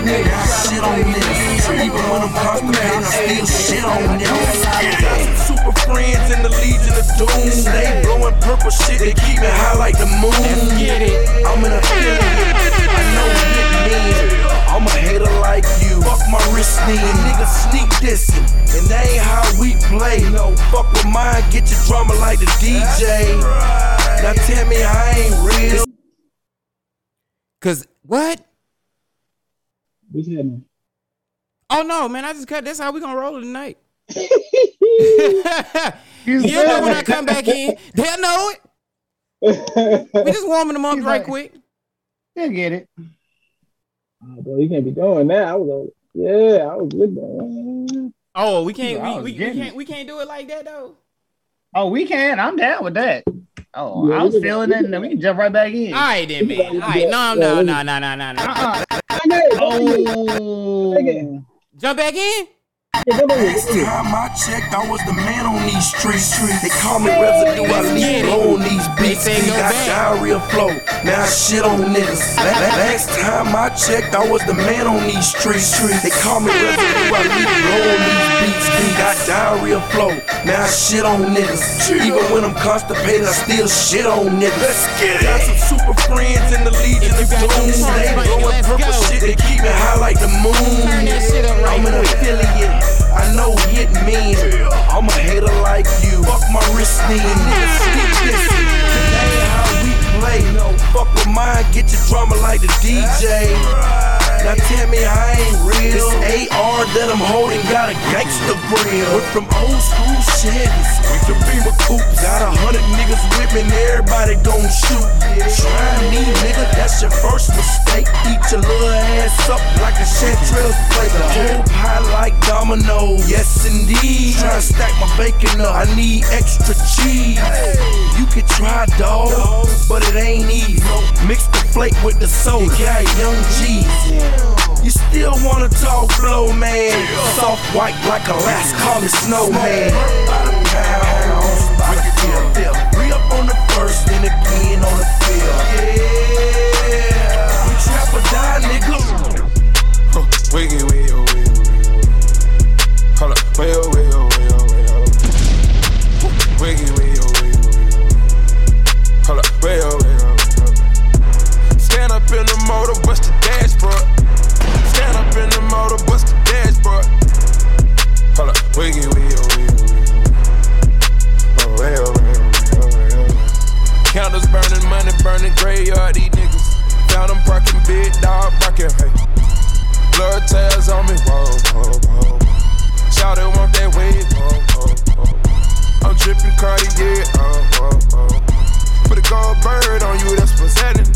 nigga shit on this. Even when I'm across the pain, I still shit on this. Super friends in the Legion of Doom. They blowing purple shit, they keep it high like the moon. Let's get it. I'm in a feeling. I know nicknames. I'm a hater like you. Fuck my wrist knee, nigga sneak dissing. And that ain't how we play. No, fuck with mine, get your drama like the DJ. Now tell me I ain't real. Cause what? What's happening? Oh no, man! I just cut. That's how we gonna roll it tonight. You You know when I come back in, they'll know it. We just warming them up He's right like- quick. They'll get it. Oh, boy, you can't be doing that. I was, over- yeah, I was with that. Oh, we can't. I We, we, we can't. We can't do it like that though. Oh, we can. I'm down with that. Oh, Yeah, I was feeling it, and then we can jump right back in. All right, then, man. All right, no, no, no, no, no, no, no. Uh-uh. Oh. Oh. Jump back in. Last time I checked, I was the man on these streets. They call me residue, I Let's leave it. blow on these beats. They say We go got diarrhea flow, now I shit on niggas. La- la- Last time I checked, I was the man on these streets. They call me residue, I leave blow on these beats. We got diarrhea flow, now I shit on niggas. Even when I'm constipated, I still shit on niggas. Let's get it. Got some super friends in the Legion If you of got Doom. those songs They banging, blowing let's purple go. shit, they keep it high like the moon. Turn that shit up right I'm an quick. affiliate. Know it mean I'm a hater like you. Fuck my wrist knee. Niggas dissing. That how we play. No, fuck with mine. Get your drummer like the DJ. Now tell me I ain't real. This AR that I'm holding got a gangster grill. Went from old school Chevys to Beamer coupes. Got a hundred niggas with me everybody gon' shoot. Try me, nigga, that's your first mistake. Eat your little ass up like a chanterelle plate. Whole pie like domino. Yes, indeed. Try to stack my bacon up. I need extra cheese. You can try, dog, but it ain't easy. Mix the flake with the soda. Got young G's. You still wanna talk blow, man? Soft white like Alaska, call me snowman. Up on the first, then on the we die, nigga. Hold up, oh, oh, oh, oh. Hold up, oh, oh, oh. Stand up in the motor, bust the dashboard. Stand up in the motor, bust the dashboard. Hold up, wiggy, wiggy, wiggy, wiggy. Oh, way oh, oh, oh. oh Candles burning, money burning, graveyard, these niggas. Found them parking, big dog barking, hey. Blood tails on me, whoa, whoa, whoa. Shout it, want that wave, whoa, whoa, whoa. I'm tripping Cartier, oh, oh, oh. Put a gold bird on you, that's presenting.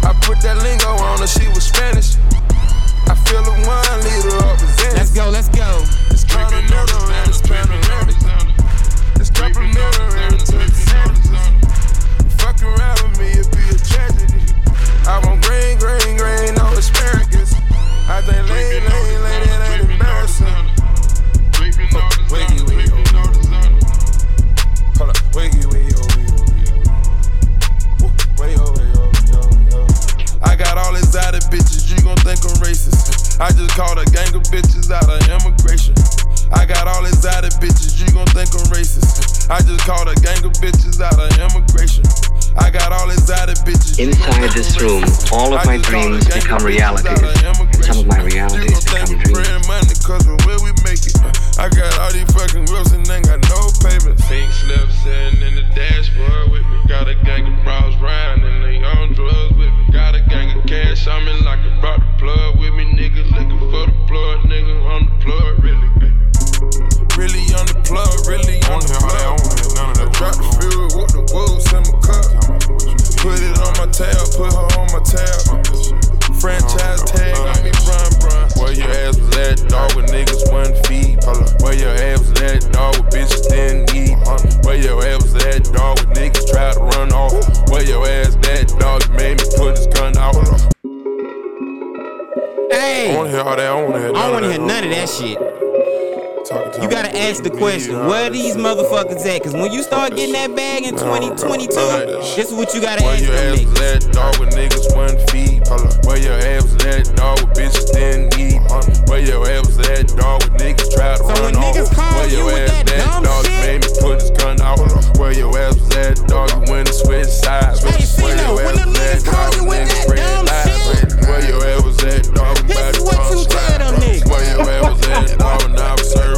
I put that lingo on her, she was Spanish. I feel a one representing. Let's go. Let's go. It's continental and it's panoramic. It's complimentary and it's Fucking around with me, it'd be a tragedy. I want green, green, green, no asparagus. I think lane, lane, lane, it ain't embarrassing. Wiggy, wiggy, gon' think I'm racist. I just called a gang of bitches out of immigration. I got all exotic bitches, you gon' think I'm racist. I just called a gang of bitches out of immigration. I got all exotic bitches. you gon' Inside this room, all of my just called a dreams gang of become realities, out of and some of my You realities become dreams. cause where we make it. Uh, I got all these fucking whips and ain't got no payments. Pink slips sitting in the dashboard with me. Got a gang of bros riding and they on drugs with me. Got a gang of cash on me like I brought the plug with me. Niggas looking for the plug, nigga on the plug, really. Really on the plug, really on the plug. I drop the fuel with the wolves in my cup. Put it on my tail, put her on my tail. Franchise tag on me, run, run. Where your ass was at, dog, with niggas one feet. Where your ass was at, dog, with bitches didn't eat. Where your ass was at, dog, with niggas try to run off. Where your ass at, dog, you made me put his gun out. Hey. I wanna hear all that, I wanna hear I don't want to hear none of that shit. You gotta ask the question, where these motherfuckers at? Cause when you start getting that bag in 2022, this is what you gotta Where ask your them ass was niggas. at, dog, with niggas one feet. Where your ass was at, dog, with bitches didn't eat. Where your ass was at, dog, with niggas try to So run when off. niggas call Where your with ass that dog, you made me put his gun out. Where your ass was at, dog, you went and switched sides. Hey, Where your when ass them niggas call you with niggas that dumb lies. Where your ass was at, dog, This is what you tell them niggas. Where your ass was at, dog, now calm down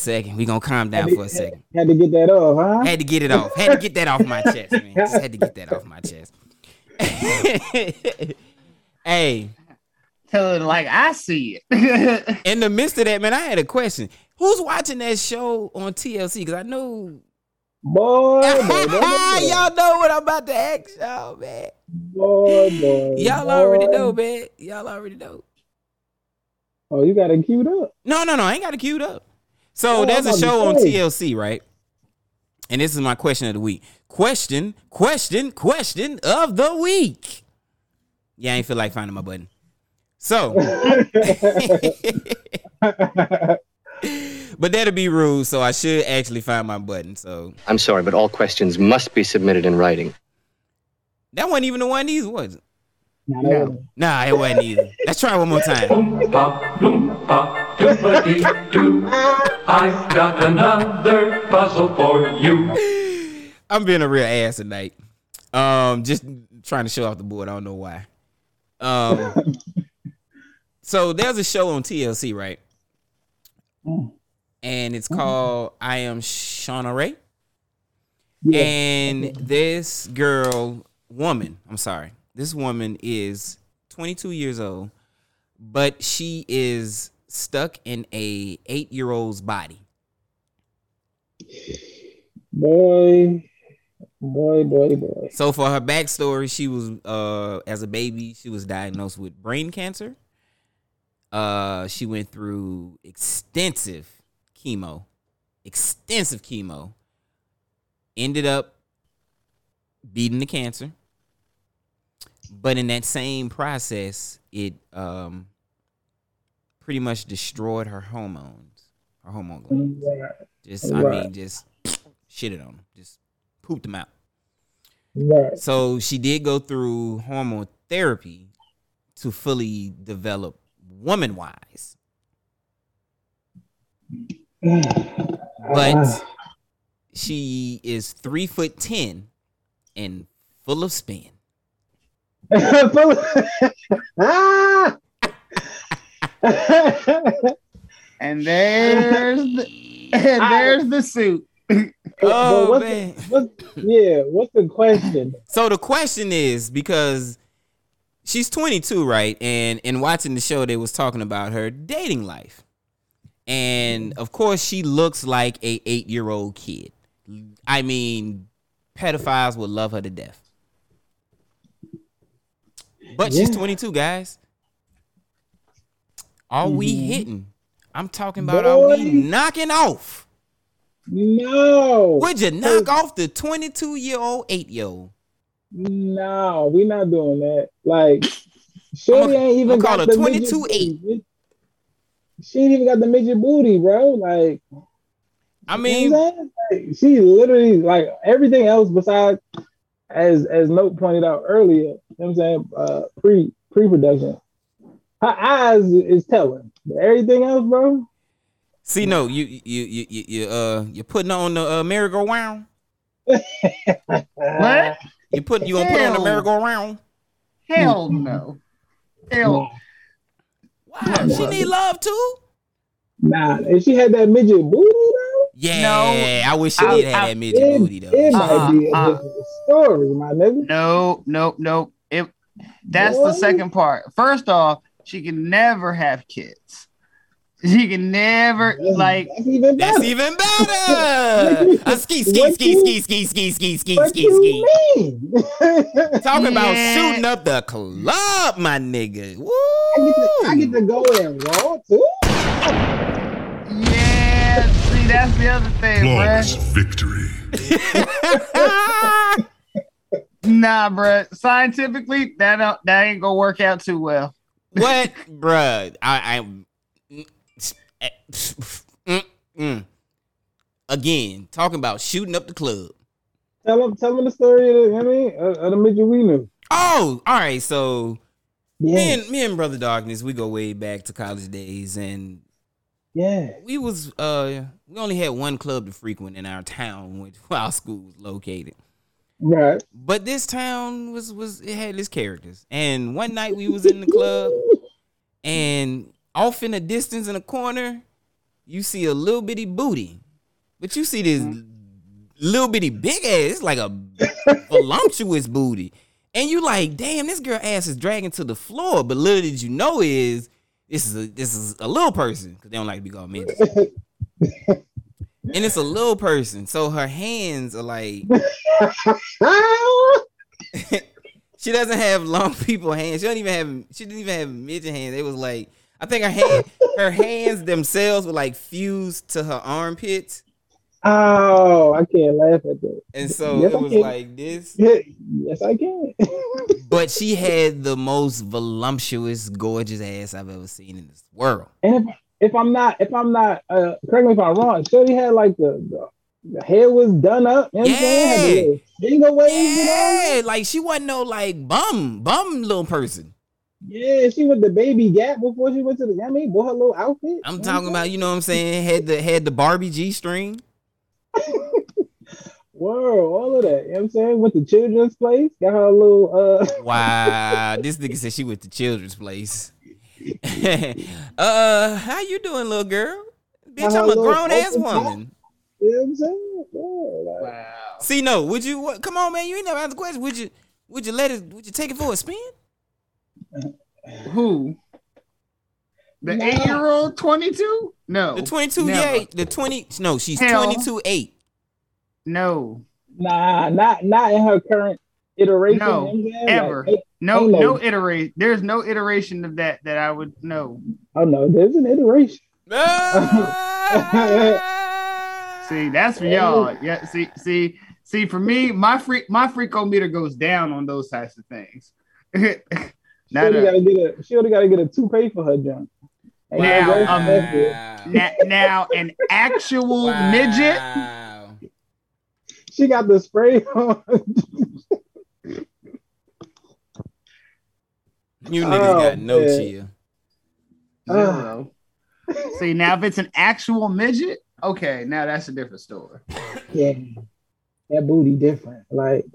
second. We gonna calm down for a second. Had to get that off, huh? Had to get it off. Had to get that off my chest, man. Just had to get that off my chest. hey, Tell it like I see it. in the midst of that, man, I had a question. Who's watching that show on TLC? Because I know Boy, boy, boy, boy, y'all know what I'm about to ask y'all, man. boy, boy, Y'all already know, man. Y'all already know. Oh, you got it queued up. No, no, no. I ain't got it queued up. So Oh, there's a show on. TLC, right? And this is my question of the week. Question, question, question of the week. Yeah, I ain't feel like finding my button. So, but that'll be rude. So I should actually find my button. So I'm sorry, but all questions must be submitted in writing. that wasn't even the one these was it? No. Nah, it wasn't either. Let's try one more time. Oompa, loompa, doompa-dee-doo. I've got another puzzle for you. I'm being a real ass tonight. Um, just trying to show off the board. I don't know why. Um, so there's a show on TLC, right? And it's called I Am Shauna Rae. And this girl, woman, I'm sorry, this woman is 22 years old, but she is stuck in a eight year old's body. Boy, boy, boy, boy. So for her backstory, she was uh as a baby, she was diagnosed with brain cancer. Uh she went through extensive chemo. Extensive chemo. Ended up beating the cancer. But in that same process, it um pretty much destroyed her hormones. Her hormone glands. Right. Just I mean just shitted on them. Just pooped them out. Right. So she did go through hormone therapy to fully develop woman wise. But she is three foot ten and full of spin. and there's the, and there's the suit. Oh, what's man. The, what's, yeah, what's the question? So the question is because she's 22, right? And in watching the show, they was talking about her dating life. And of course, she looks like a eight year old kid. I mean, pedophiles would love her to death. But she's 22, guys. Are we Mhm. hitting? I'm talking about are we knocking off? No. Would you knock off the 22 year old, eight year old? No, we're not doing that. Like, Shorty ain't even I'ma got the 22 8. booty. She ain't even got the midget booty, bro. Like, I you mean, know I'm saying? Like, she literally like everything else besides, as as Note pointed out earlier. You know what I'm saying? Uh, pre pre production. Her eyes is telling. Everything else, bro. See, no, you you you you, you uh you're putting on the uh, merry-go-round. What? You put you gonna put on the merry-go-round? Hell no. Hell. Wow, she need love too. Nah, and she had that midget booty though. Yeah, I wish she I- did have I- that midget It, booty though. it might be Uh-uh, uh. Different story, my nigga. No, no, no. It that's the second part. First off, she can never have kids. She can never like That's even better. That's even better. A ski, ski, What ski, ski, ski, ski, ski, ski, what ski, ski. mean? Talking about shooting up the club, my nigga. Woo! I get, to, I get to go in raw too. Yeah, see that's the other thing, Flawless bruh. victory. Nah, bruh. Scientifically, that don't, that ain't gonna work out too well. what, bruh? I, I mm, mm. again talking about shooting up the club. Tell him, tell him the story of the, I mean, of, of the midget we knew. Oh, all right. So me and me and Brother Darkness, we go way back to college days, and yeah. we was uh we only had one club to frequent in our town, which where our school was located. Right. But this town was was it had its characters. And one night we was in the club, and off in the distance in a corner, you see a little bitty booty, but you see this little bitty big ass. It's like a voluptuous booty, and you like, damn, this girl ass is dragging to the floor. But little did you know is this is a this is a little person because they don't like to be called midgets. and it's a little person, so her hands are like. she doesn't have long people hands. She don't even have. She didn't even have midget hands. It was like I think her hand, her hands themselves were like fused to her armpits. Oh, I can't laugh at that. And so Yes, it was like this. Yes, I can. But she had the most voluptuous, gorgeous ass I've ever seen in this world. And if if I'm not if I'm not uh correct me if I'm wrong, Shorty had like the, the the hair was done up, you know what I'm saying? Had the little finger waves, you know? Like she wasn't no like bum, bum little person. Yeah, she with the baby gap before she went to the know I mean, bought her little outfit. I'm talking about, you know what I'm saying? Had the had the Barbie G string. Whoa, all of that. You know what I'm saying? Went to children's place, got her a little uh Wow, this nigga said she went to children's place. uh, how you doing, little girl? Bitch, I'm a grown ass woman. You know I'm saying? Yeah, like, Wow. See, no, would you? What, come on, man, you ain't never asked the question. Would you? Would you let it? Would you take it for a spin? Who? The Nah. eight year old 22? No. The 22, never. yeah, the 20. No, she's 22, eight. No. Nah, not not in her current iteration. No, you know what I'm saying? ever. Like, No, ain't no iteration. There's no iteration of that that I would know. oh no, there's an iteration. See, that's for y'all. Yeah, see, see, see, for me, my freak my freakometer goes down on those types of things. She Not only a- gotta get a she only gotta get a toupee for her junk. Ain't Now, um, that's now, now an actual midget. Wow. She got the spray on. You niggas Oh, got no man. chill. Oh. Zero. See, now if it's an actual midget, okay, now that's a different story. yeah, that booty different. Like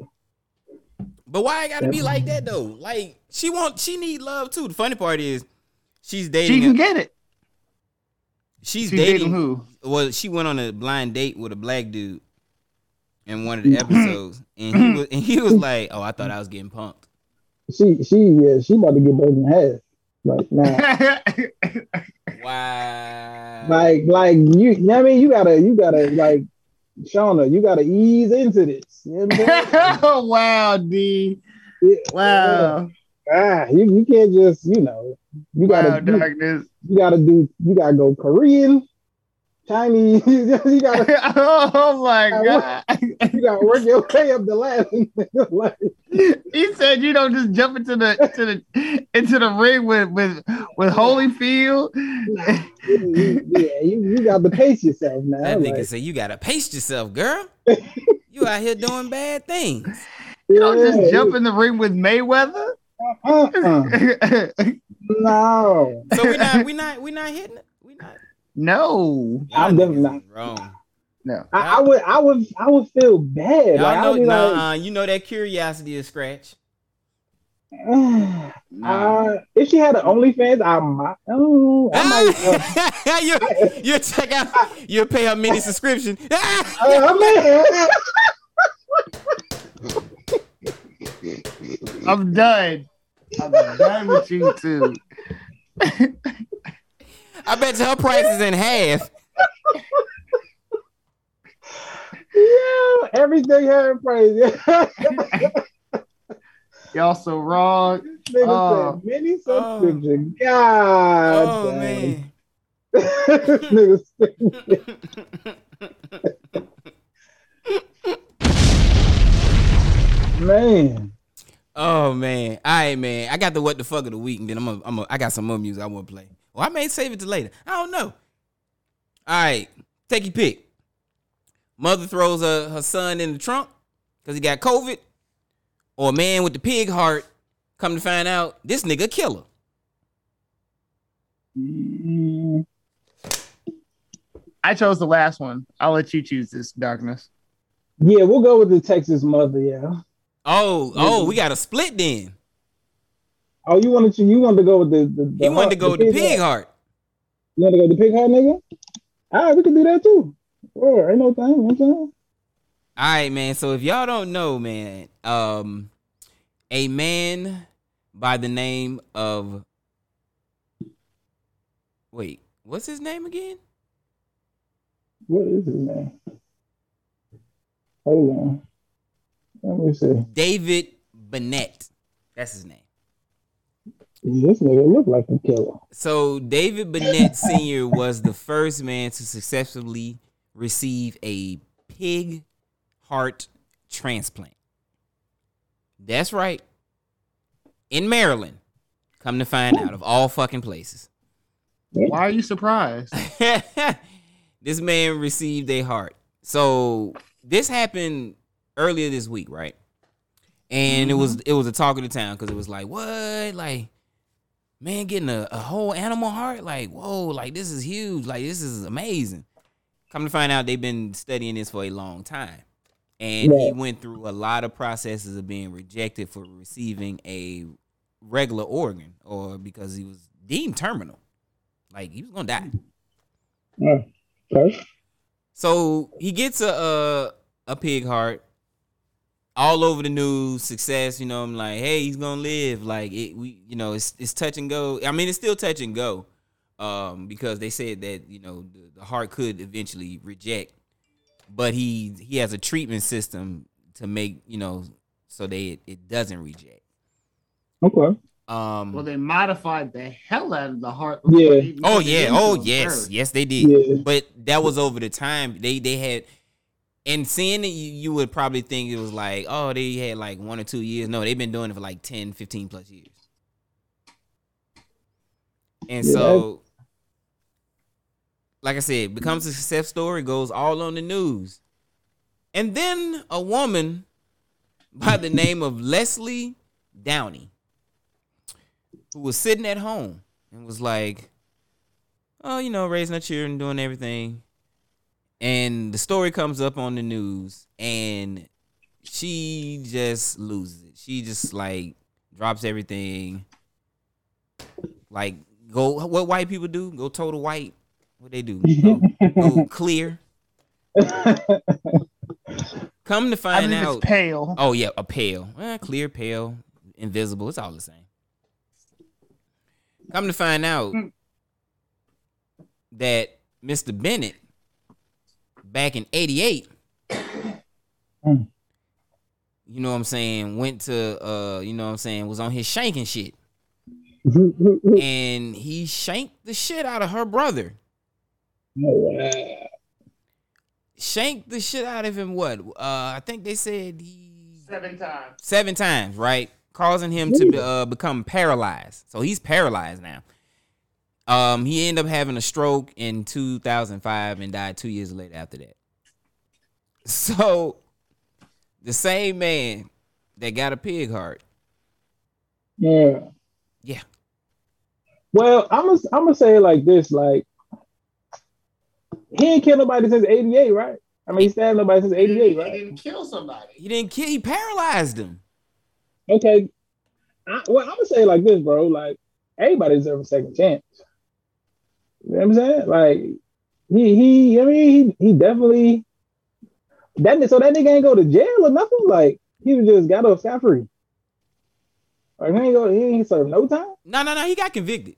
But why it gotta be like that though? Like she want, she need love too. The funny part is, she's dating. She can a- get it. she's, She's dating, dating who? Well, she went on a blind date with a black dude in one of the mm-hmm. episodes, and he was, and he was like, "Oh, I thought I was getting punked." She she yeah she about to get broken in half. Like nah, Wow. like like you, you know what I mean? You gotta you gotta like Shauna, you gotta ease into this. You know wow, D. Yeah, Wow. Ah, you, you can't just, you know, you gotta Wow, you, darkness. you gotta do you gotta go Korean, Chinese, you gotta oh my god. you gotta work your way up the ladder. like, He said you don't just jump into the to the into the ring with with with Holyfield. yeah, you, you got to pace yourself now. That nigga like, said, "You gotta pace yourself, girl. you out here doing bad things." You don't yeah, just jump in the ring with Mayweather. uh-uh. no. So we not, we not, we not hitting it. We not. No, I'm definitely not. Wrong. no. I, I would I would I would feel bad. Y'all Like, I know, would be nah, like, uh, you know that curiosity is scratch. uh, if she had an OnlyFans, I might, oh, I might. Uh, you you check out, you pay her mini subscription. uh, I'm done. I'm done with you too. I bet you her price is in half. yeah, everything had praise. Y'all so wrong. Nigga Oh. said mini oh. subscription. God. Oh damn. man. Nigga stupid. Man. Oh man. All right, man. I got the what the fuck of the week, and then I'm gonna, I'm gonna, I got some more music I want to play. Well, I may save it to later. I don't know. All right, take your pick. Mother throws her, her son in the trunk because he got COVID, or a man with the pig heart. Come to find out, this nigga killer. Mm, I chose the last one. I'll let you choose this, darkness. Yeah, we'll go with the Texas mother, yeah. Oh, oh, we got a split then. Oh, you wanted to you wanted to go with the, the, the He wanted to heart- go with the pig heart. You want to go with the pig heart, nigga? All right, we can do that too. Or ain't no thing. You know what I'm saying? All right, man. So if y'all don't know, man, um, a man by the name of wait, what's his name again? What is his name? Hold on. Let me see. David Bennett. That's his name. This nigga look like a killer. So David Bennett Sr. was the first man to successfully receive a pig heart transplant. That's right. In Maryland. Come to find out of all fucking places. Why are you surprised? this man received a heart. So this happened earlier this week, right? And it was mm-hmm. it was a talk of the town because it was like, what? Like, man, getting a, a whole animal heart? Like, whoa, like this is huge. Like, this is amazing. Come to find out they've been studying this for a long time. And he went through a lot of processes of being rejected for receiving a regular organ or because he was deemed terminal. Like he was gonna die. Uh, okay. So he gets a a, a pig heart. All over the news, success. You know, I'm like, hey, he's gonna live. Like it, we, you know, it's it's touch and go. I mean, it's still touch and go, um, because they said that you know the, the heart could eventually reject, but he he has a treatment system to make you know so that it, it doesn't reject. Okay. Um, well, they modified the hell out of the heart. Yeah. before they even Oh yeah. Oh yes. first. Yes, they did. Yeah. But that was over the time. They they had and seeing it you, you would probably think it was like, oh, they had like one or two years. No, they've been doing it for like 10, 15 plus years. And Yeah. so like I said, becomes a success story, goes all on the news. And then a woman by the name of Leslie Downey, who was sitting at home and was like, oh, you know, raising her children, doing everything. And the story comes up on the news and she just loses it. She just like drops everything. Like go what white people do? Go total white. What they do? Go, go clear. Come to find out. it's pale. Oh yeah, a pale, eh, clear, pale, invisible. It's all the same. Come to find out that Mr. Bennett, back in '88, Mm. you know what I'm saying, went to, uh, you know what I'm saying, was on his shanking shit, and he shanked the shit out of her brother. Shanked the shit out of him. What? Uh, I think they said he Seven times. seven times, right? Causing him to uh, become paralyzed. So he's paralyzed now. Um, he ended up having a stroke in 2005 and died two years later after that. So the same man that got a pig heart, Yeah. yeah, Well, I'm gonna I'm gonna say it like this: like he ain't killed nobody since '88, right? I mean, he stabbed nobody since '88, right? He didn't kill somebody. he didn't kill, he paralyzed him. Okay. I, well, I'm gonna say it like this, bro. Like everybody deserves a second chance. You know what I'm saying? Like he he I mean he he definitely that so that nigga ain't go to jail or nothing. Like he was just got off scot free. Like he ain't go he ain't serve no time. No, no, no, he got convicted.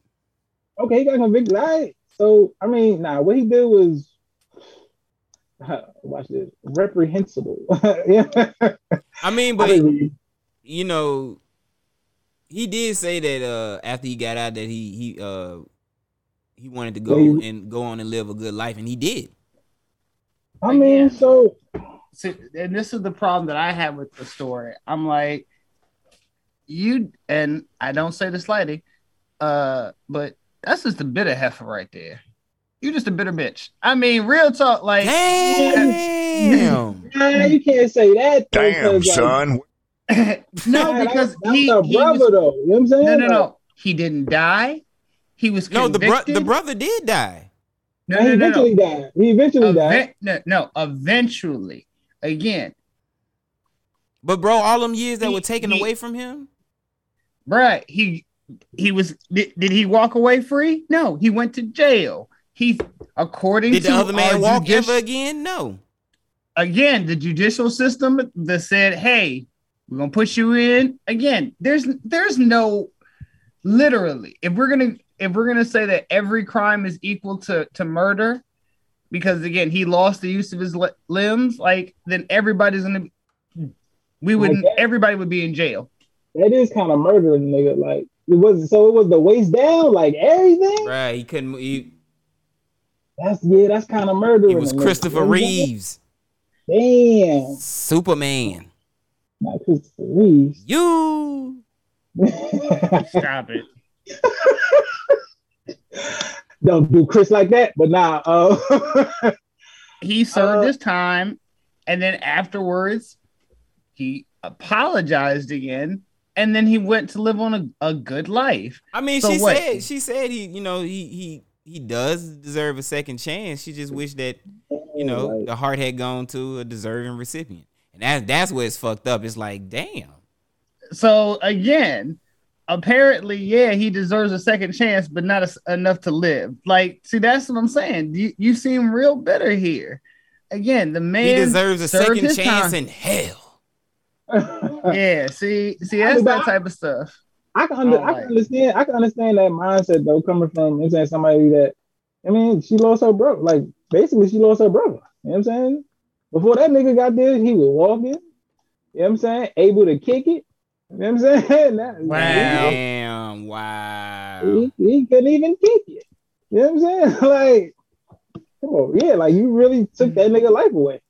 Okay, he got convicted. All right. So I mean, nah, what he did was watch this reprehensible. yeah. I mean, I but mean, you know, he did say that uh after he got out that he he uh he wanted to go Yeah, he- and go on and live a good life, and he did. I mean, so See, and this is the problem that I have with the story. I'm like, you and I don't say this lightly, uh, but that's just a bitter heifer right there. You just a bitter bitch. I mean, real talk, like Damn. nah, you can't say that. though, Damn, 'cause, like, son. no, because that's, he, that's a he brother was, though. You know what I'm saying? no, no, Like, no. He didn't die. He was No, the convicted. bro- the brother did die. No, he no, no, eventually no. died. He eventually died. No, no. Eventually, again, But bro, all them years that He- were taken he- away from him, Right. He he was did, did he walk away free? No, he went to jail. he according Did to the other man walk judici- ever again? No. again the judicial system that said, "Hey, we're gonna put you in." Again, there's there's no literally if we're gonna if we're gonna say that every crime is equal to to murder, because again he lost the use of his li- limbs, like then everybody's gonna we would Like that. everybody would be in jail. That is kind of murdering, nigga. Like it was so it was the waist down, like everything. Right. He couldn't. He, That's yeah, that's kind of murdering. It was a nigga. Christopher You know what I'm saying? Reeves, Damn, Superman. not Christopher Reeves. You. Stop it. Don't do Chris like that, but nah. Uh, he served Uh, his time and then afterwards he apologized again and then he went to live on a, a good life I mean, So she what? said she said he, you know, he he he does deserve a second chance. She just wished that you know Like- the heart had gone to a deserving recipient, and that that's where it's fucked up. It's like, damn. so again apparently yeah he deserves a second chance but not a, enough to live like see that's what i'm saying you, you seem real bitter here again the man he deserves a second chance time. in hell. yeah see see I that's mean, that but- type of stuff I can, under, oh, I can understand. I can understand that mindset though, coming from you know, saying somebody that. I mean, she lost her brother. Like basically, she lost her brother. You know what I'm saying? Before that nigga got there, he was walking. You know what I'm saying? Able to kick it. You know what I'm saying? That- Damn! Wow. He, he couldn't even kick it. You know what I'm saying? like, come on, yeah, like you really took that nigga life away.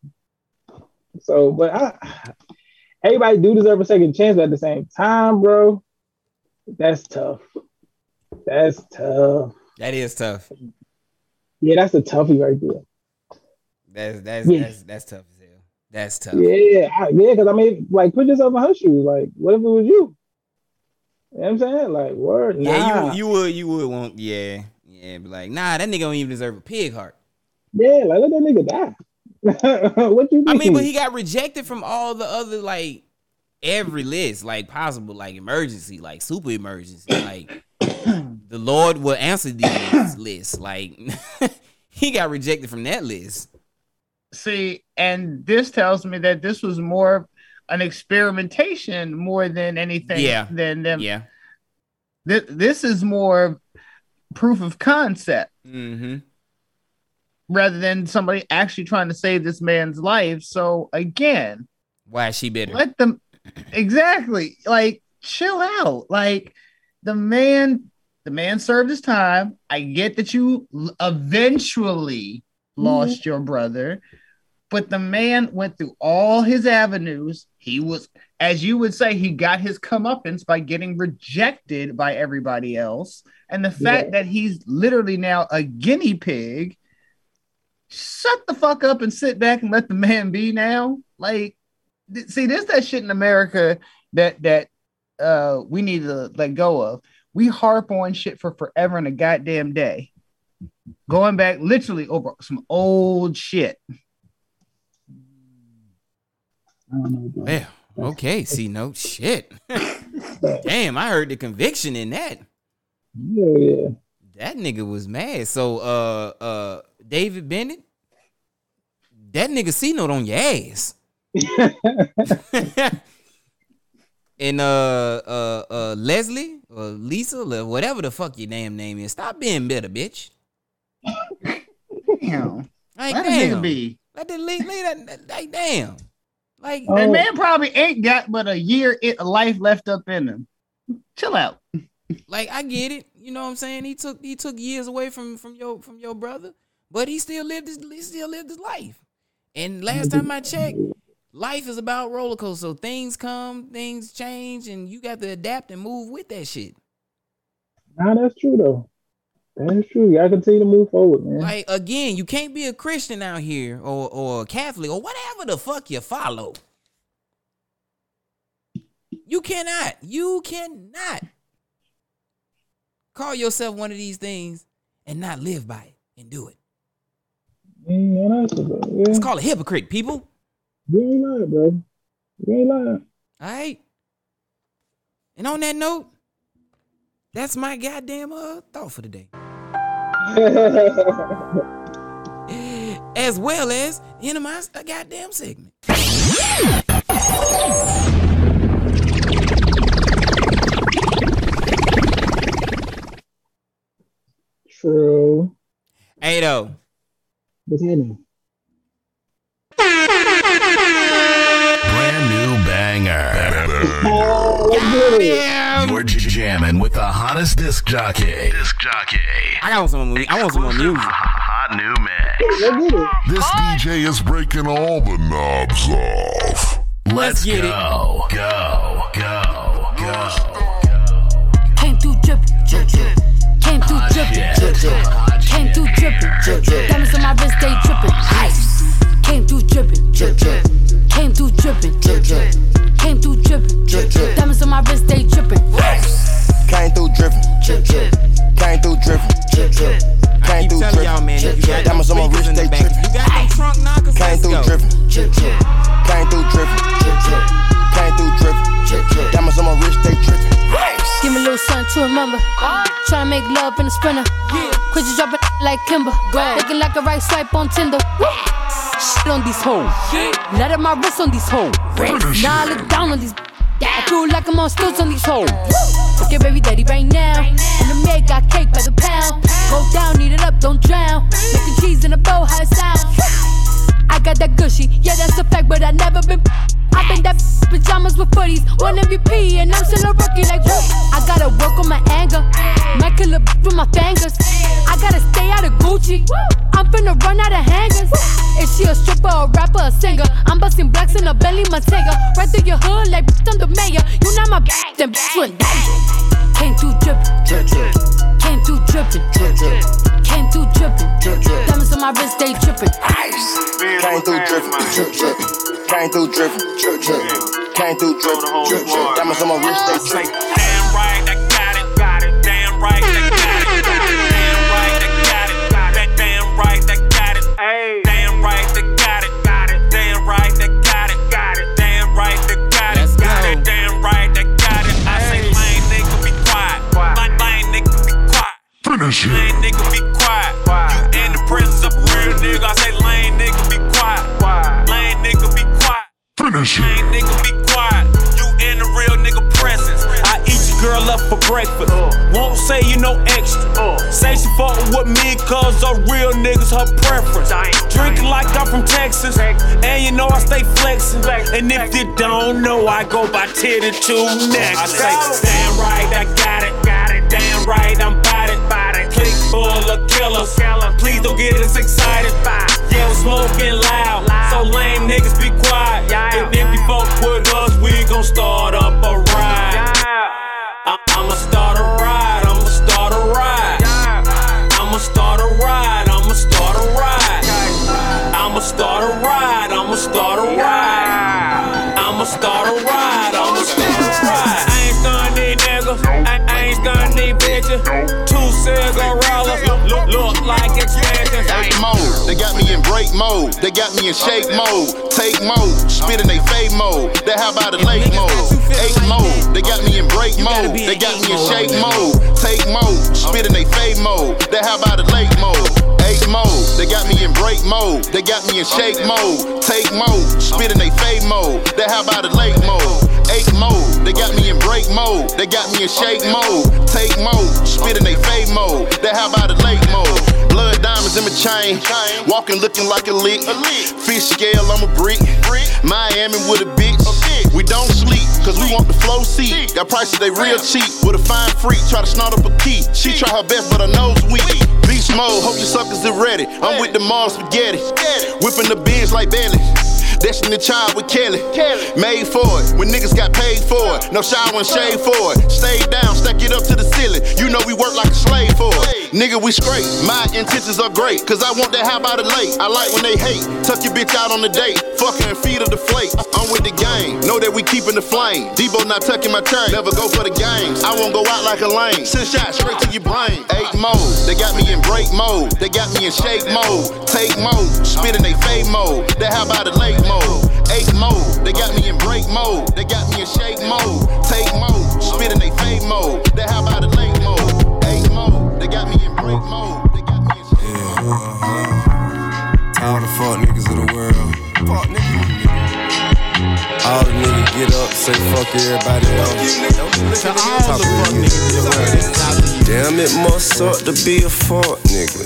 So, but I, everybody do deserve a second chance, but at the same time, bro, that's tough. That's tough. That is tough. Yeah, that's a toughie right there. That's that's Yeah. that's that's tough. That's tough. Yeah, I, yeah, because I mean, like, put yourself in her shoes. Like, what if it was you? You know what I'm saying? Like, word, Yeah, you you would you would want yeah yeah, be like nah, that nigga don't even deserve a pig heart. yeah, like let that nigga die. what you mean? I mean, but he got rejected from all the other like every list, like possible, like emergency, like super emergency, like the Lord will answer these lists. Like he got rejected from that list. See and this tells me that this was more an experimentation more than anything Yeah. than them Yeah. Th- this is more proof of concept Mm-hmm. rather than somebody actually trying to save this man's life so again Why is she bitter? let them exactly like chill out like the man the man served his time i get that you eventually lost your brother but the man went through all his avenues. He was as you would say he got his comeuppance by getting rejected by everybody else. And the fact that he's literally now a guinea pig shut the fuck up and sit back and let the man be now. Like th- see there's that shit in america that that uh we need to let go of. We harp on shit for forever and a goddamn day going back literally over some old shit Yeah. okay, see, no shit. Damn, I heard the conviction in that. Yeah, yeah. That nigga was mad. So, uh, uh, David Bennett, that nigga C note on your ass. and uh, uh, uh, Leslie or Lisa, or whatever the fuck your damn name is, stop being bitter, bitch. Damn Like, let a damn. nigga be Let the lead, lead that, that- like, damn. Like, Oh. that man probably ain't got but a year it, life left up in him chill out like I get it. You know what I'm saying? He took he took years away from from your from your brother, but he still lived his he still lived his life. And last time I checked, life is about roller coaster. So things come, things change, and you got to adapt and move with that shit. Nah, that's true though. That is true. Gotta continue to move forward, man. Like again, you can't be a Christian out here or or a Catholic or whatever the fuck you follow. You cannot. You cannot call yourself one of these things and not live by it and do it. That's yeah. It's called a hypocrite, people. You ain't lying, bro. You ain't lying. All right. And on that note, that's my goddamn uh thought for the day. As well as end of my a uh, goddamn segment. True. Hey though, What's happening? Brand new banger. Oh, let's get it. You're jamming with the hottest disc jockey. Disc jockey. I got some more. I want some more music. Hot new mix. Let's. This DJ is breaking all the knobs off. Let's, get it. go. Go. Go. Go. Came through drippin', drip, drip. Came through drippin', drip, drip. Came through drippin', drip, drip. Diamonds on my wrist, they drippin'. Ice. Came through drippin', drip, drip. Came through drippin', drip, drip. Came through drippin', drip, drip. Diamonds on my wrist, they drippin'. Came through drippin', Drip, drip. came through drippin', Drip, drip. Came through telling y'all, man, if you Diamonds on my wrist, they back, drippin'. you got them trunk knockers, Came through go. drippin', Drip, drip. came through drippin', Drip, drip. came through drippin'. Drip, drip. Diamonds on my wrist, they drippin'. Give me a little something to remember. Tryna make love in a sprinter. Quit you dropping like Kimber. Looking like a right swipe on Tinder. Shit on these hoes. Let up my wrist on these hoes. Now I look down on these. I feel like I'm on stilts on these hoes. Okay, baby daddy right now. And the maid got cake by the pound. Go down, eat it up, don't drown. Making cheese in a bowl, how it sound. I got that gushy, yeah, that's a fact, but I never been. I've been that pajamas with footies, one MVP, and I'm still a rookie. Like, whoop. I gotta work on my anger, might kill a with my fingers. I gotta stay out of Gucci. I'm finna run out of hangers. Is she a stripper, a rapper, a singer? I'm busting blacks in a belly Montega. Right through your hood, like I'm the mayor. You not my bitch, then bitch you in danger. Came through drippin', drip, drip. Came through drippin', drip, drip. Came through drippin', drip, drip. Diamonds on my wrist, they drippin'. Came through drippin', drip, drip. Came through drippin', drip, drip. Came through drippin', drip, drip. Diamonds on my wrist, they drippin'. Damn right, I got it, got it. Damn right, I got it, got it. Damn right, I got it, got it. Damn right, I got it. Damn right, I got it, got it. Damn right, I got it, got it. Damn right, I got it, got it. Damn right, I got it. I say lame nigga be quiet. Lame, lame nigga be quiet. Finish it. Lame nigga be quiet. You in the presence of a real nigga. I say lame Finish it. Lame nigga be quiet. You in the real nigga presence. I eat your girl up for breakfast. Uh. Won't say you no extra. Uh. Say she fuckin' with me cause a real niggas her preference. Drinking like I'm from Texas. And you know I stay flexing. And if you don't know, I go by titty two next. I say, damn right, I got it. Got it. Damn right, I'm bout it. Click full of killers. Please don't get us excited. Yeah, we're smoking loud. So lame niggas be quiet. And if you fuck with us, we gon' start up a ride. I- I'ma start a ride. I'ma start a ride. I'ma start a ride. I'ma start a ride. I'ma start a ride. I'ma start a ride. I'ma start a ride. I'ma start a ride. I ain't stunning these niggas. I, I ain't stunning these bitches. Two look, look, look like expansions. Break mode, they got me in break mode. They got me in shake mode. Take mode, spit in they fade mode. They how about a late mode? Eight mode, they got me in break mode. They got me in shake mode. Take mode, spit in they fade mode. They how about a late mode? Eight mode, they got me in break mode. They got me in shake mode. Take mode, spit in they fade mode. They how about a late mode? Eight mode, they got me in break mode. They got me in shake mode. Take mode, spit in they fade mode. They how about a late mode? Blood diamonds in my chain. Walking looking like a lick. Fish scale, I'm a brick. Miami with a bitch. We don't sleep, cause we want the flow seat. Got prices they real cheap. With a fine freak, try to snort up a key. She try her best, but her nose weak. Beast mode, hope you suckers are ready. I'm with the Mars spaghetti. Whipping the beans like Bailey. Destiny Child with Kelly. Made for it when niggas got paid for it. No shower and shade for it. Stay down, stack it up to the ceiling. You know we work like a slave for it. Nigga, we straight. My intentions are great, cause I want that how about it late. I like when they hate. Tuck your bitch out on the date. Fuck her and feed her the flake. I'm with the game. Know that we keeping the flame. Debo not tucking my turn. Never go for the games. I won't go out like a lane. Send shots straight to your brain. Eight mode. They got me in break mode. They got me in shake mode. Take mode. Spit in they fade mode. They how about it late mode. Eight mode. They got me in break mode. They got me in shake mode. Take mode. Spit in they fade mode. They how about it All the niggas get up, say fuck everybody else. To all the fuck niggas, niggas the world, this is out to you. Damn, it must suck to be a fuck nigga.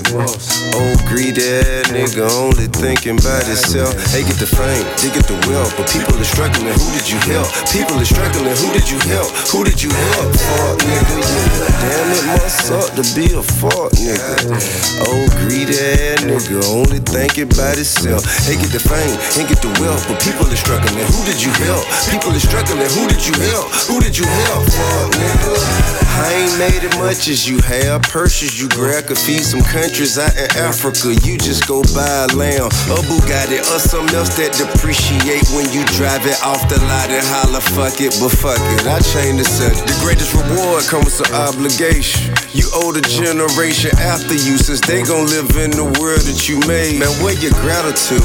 Old greedy ass nigga, only thinking about himself. They get the fame, they get the wealth, but people are struggling. Who did you help? People are struggling. Who did you help? Who did you help? Fuck nigga. Damn, it must suck to be a fuck nigga. Old greedy ass nigga, only thinking about himself. They get the fame, they get the wealth, but people are struggling. Who did you help? People are struggling. Who did you help? Who did you help? Fuck nigga. I ain't made it much as you have. Purses you grab could feed some countries out in Africa. You just go buy a lamb, a Bugatti, or something else that depreciate when you drive it off the lot and holler, fuck it, but fuck it. I change the subject. The greatest reward comes with obligation. You owe the generation after you, since they gon' live in the world that you made. Man, where your gratitude?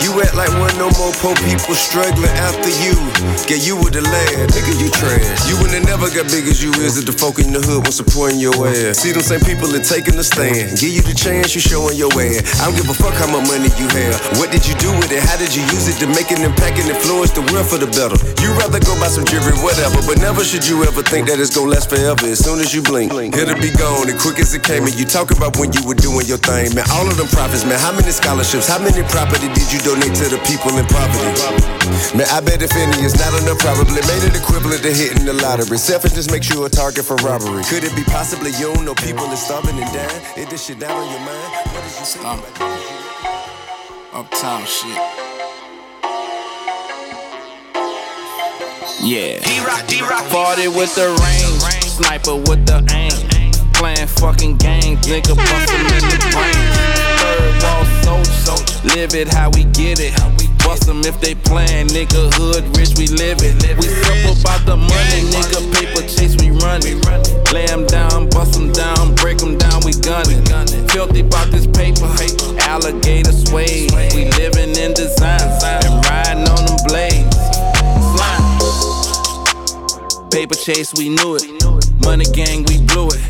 You act like one no more poor people struggling after you. Get you with the lad, nigga, you trash. You wouldn't never got big as you is if the folk in the hood was supporting your ass. See them same people that taking the stand. Give you the chance, you showing your ass. I don't give a fuck how much money you have. What did you do with it? How did you use it to make an impact and influence the world for the better? You rather go buy some jewelry, whatever, but never should you ever think that it's gonna last forever. As soon as you blink, it'll be gone as quick as it came. And you talk about when you were doing your thing, man. All of them profits, man. How many scholarships? How many property did you donate to the people in poverty? Man, I bet if any is not enough, probably made it equivalent to hitting the lottery. Selfishness makes you a target for robbery. Could it be possibly you don't know people is starving and dying? Is this shit down on your mind? What did you say? Um, uptown shit. Yeah. Party with the rain, sniper with the aim. Playing fucking games, nigga bustin' in the brain. Third wall soldier, live it how we get it. Bust them if they playin', nigga. Hood rich, we live it. We simple about the money, nigga. Paper chase, we run it. Lay 'em down, bust 'em down, break 'em down, we gun it. Filthy about this paper, alligator suede. We living in design and riding on them blades. Slime. Paper chase, we knew it. Money gang, we blew it.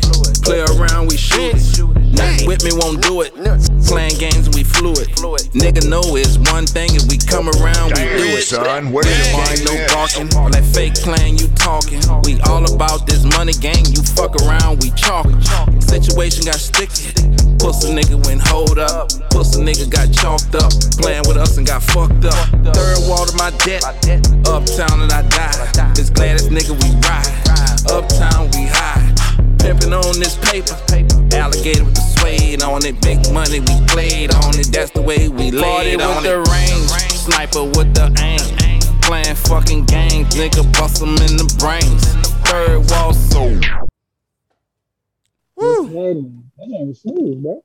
Play around, we shoot it. Nothing with me won't do it. Playing games, we fluid. Nigga know it's one thing. If we come around, we do it. Son, where's your mind no at? barking. That fake playing, you talking. We all about this money gang. You fuck around, we chalking. Situation got sticky. Pussy nigga went hold up. Pussy nigga got chalked up. Playing with us and got fucked up. Third wall to my debt. Uptown and I die. This Gladys nigga we ride. Uptown we high. Pimpin' on this paper. Alligator with the suede on it. Big money we played on it. That's the way we laid on with the range. Sniper with the aim. Playing fucking games. Nigga bust 'em in the brains. Third wall so. Woo. Damn, smooth, bro.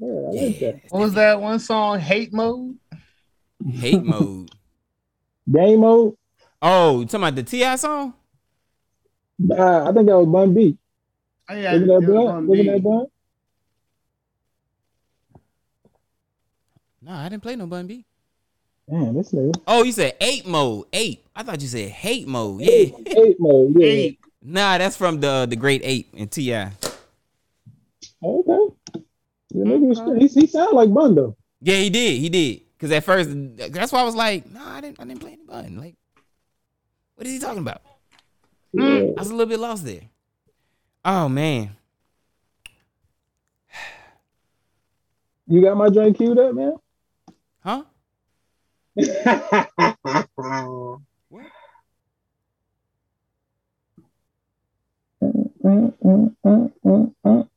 Yeah, I like that. What was that one song? Hate mode. Hate mode. Game mode. Oh, you talking about the T.I. song? Uh, I think that was Bun B. Yeah, Wasn't it that was Bun? Bun that Bun? No, I didn't play no Bun B. Man, this nigga. Oh, you said eight mode. Eight. I thought you said hate mode. Yeah. Eight, eight mode. Yeah. Eight. Nah, that's from the the Great Eight and Ti. Okay. The nigga was, he, he sound like Bun though. Yeah, he did. He did. Cause at first, that's why I was like, no, I didn't. I didn't play any Bun. Like, what is he talking about? Yeah. I was a little bit lost there. Oh man. You got my joint queued up, man? Huh?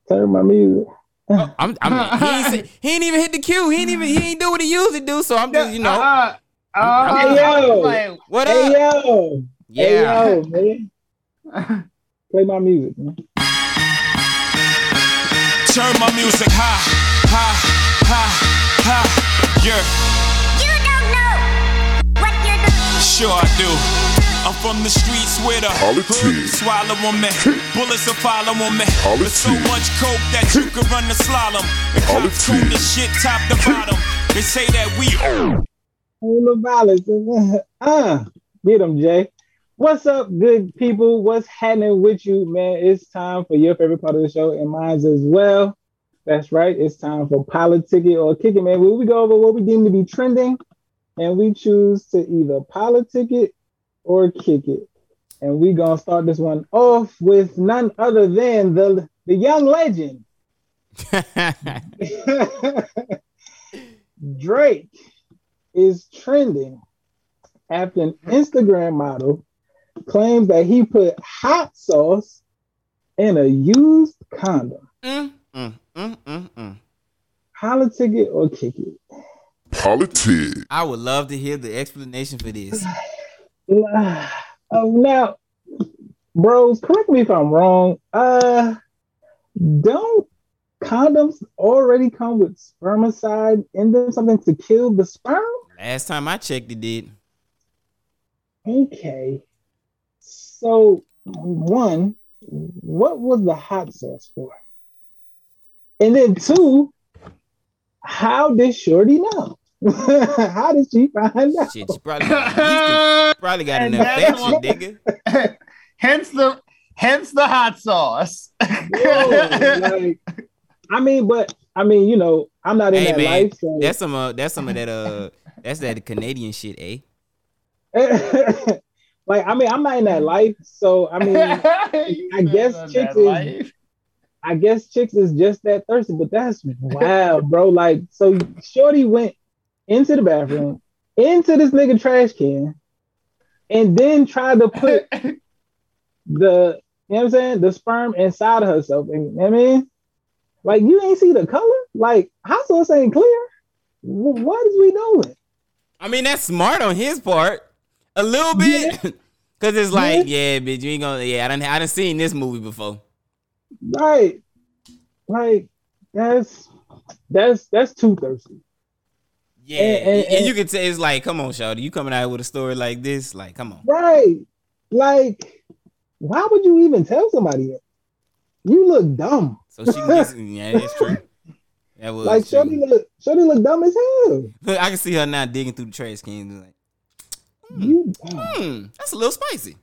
Turn my music. Oh, I'm, I'm, he, ain't he ain't even hit the cue. He ain't even he ain't do what he usually do. So I'm just you know. Uh, I'm- uh, Hey yo, like, what hey up? yo, Yeah. hey yo, man. Play my music, man. Turn my music high, high, high, high. Yeah. You don't know what you're doing. Sure I do. I'm from the streets where the Politics. swallow on me. Bullets will follow on me. There's so much coke that you could run the slalom. And cops tune the shit top to bottom. They say that we own. Full of violence. Uh, get them, Jay. What's up, good people? What's happening with you, man? It's time for your favorite part of the show and mine's as well. That's right. It's time for politic it or kick it, man. Where we go over what we deem to be trending, and we choose to either politic it or kick it. And we gonna start this one off with none other than the the young legend. Drake is trending after an Instagram model claims that he put hot sauce in a used condom. Mm, mm, mm, mm, mm. Politic it or kick it. Politic. I would love to hear the explanation for this. Oh, now, bros, correct me if I'm wrong. Uh, don't condoms already come with spermicide in them, something to kill the sperm? Last time I checked, it did. Okay. So, one, what was the hot sauce for? And then two, how did Shorty know? how did she find out? Shit, she probably, got- probably got an that's infection, what- nigga. hence the hence the hot sauce. Yo, like, I mean, but I mean, you know, I'm not in Hey that man, life, so that's some uh, that's some of that uh, that's that Canadian shit, eh? Like I mean, I'm not in that life, so I mean, I guess chicks that is, life. I guess chicks is just that thirsty, but that's wow, bro. Like, so Shorty went into the bathroom, into this nigga trash can, and then tried to put the, you know what I'm saying, the sperm inside of herself. And you know what I mean, like, you ain't see the color. Like, hot sauce ain't clear. Wh- What is we doing? I mean, that's smart on his part, a little bit, cause it's like, yeah, bitch, you ain't gonna, yeah, I done, I done seen this movie before. Right. Like that's that's that's too thirsty. Yeah, And- and, and- you can tell it's like, come on, Shawty, you coming out with a story like this, like, come on. Right. Like, why would you even tell somebody that? You look dumb. So she can get, yeah, that's true. That was Like. Shorty look Shorty look dumb as hell. Look, I can see her now digging through the trash cans. Like, You hmm, that's a little spicy.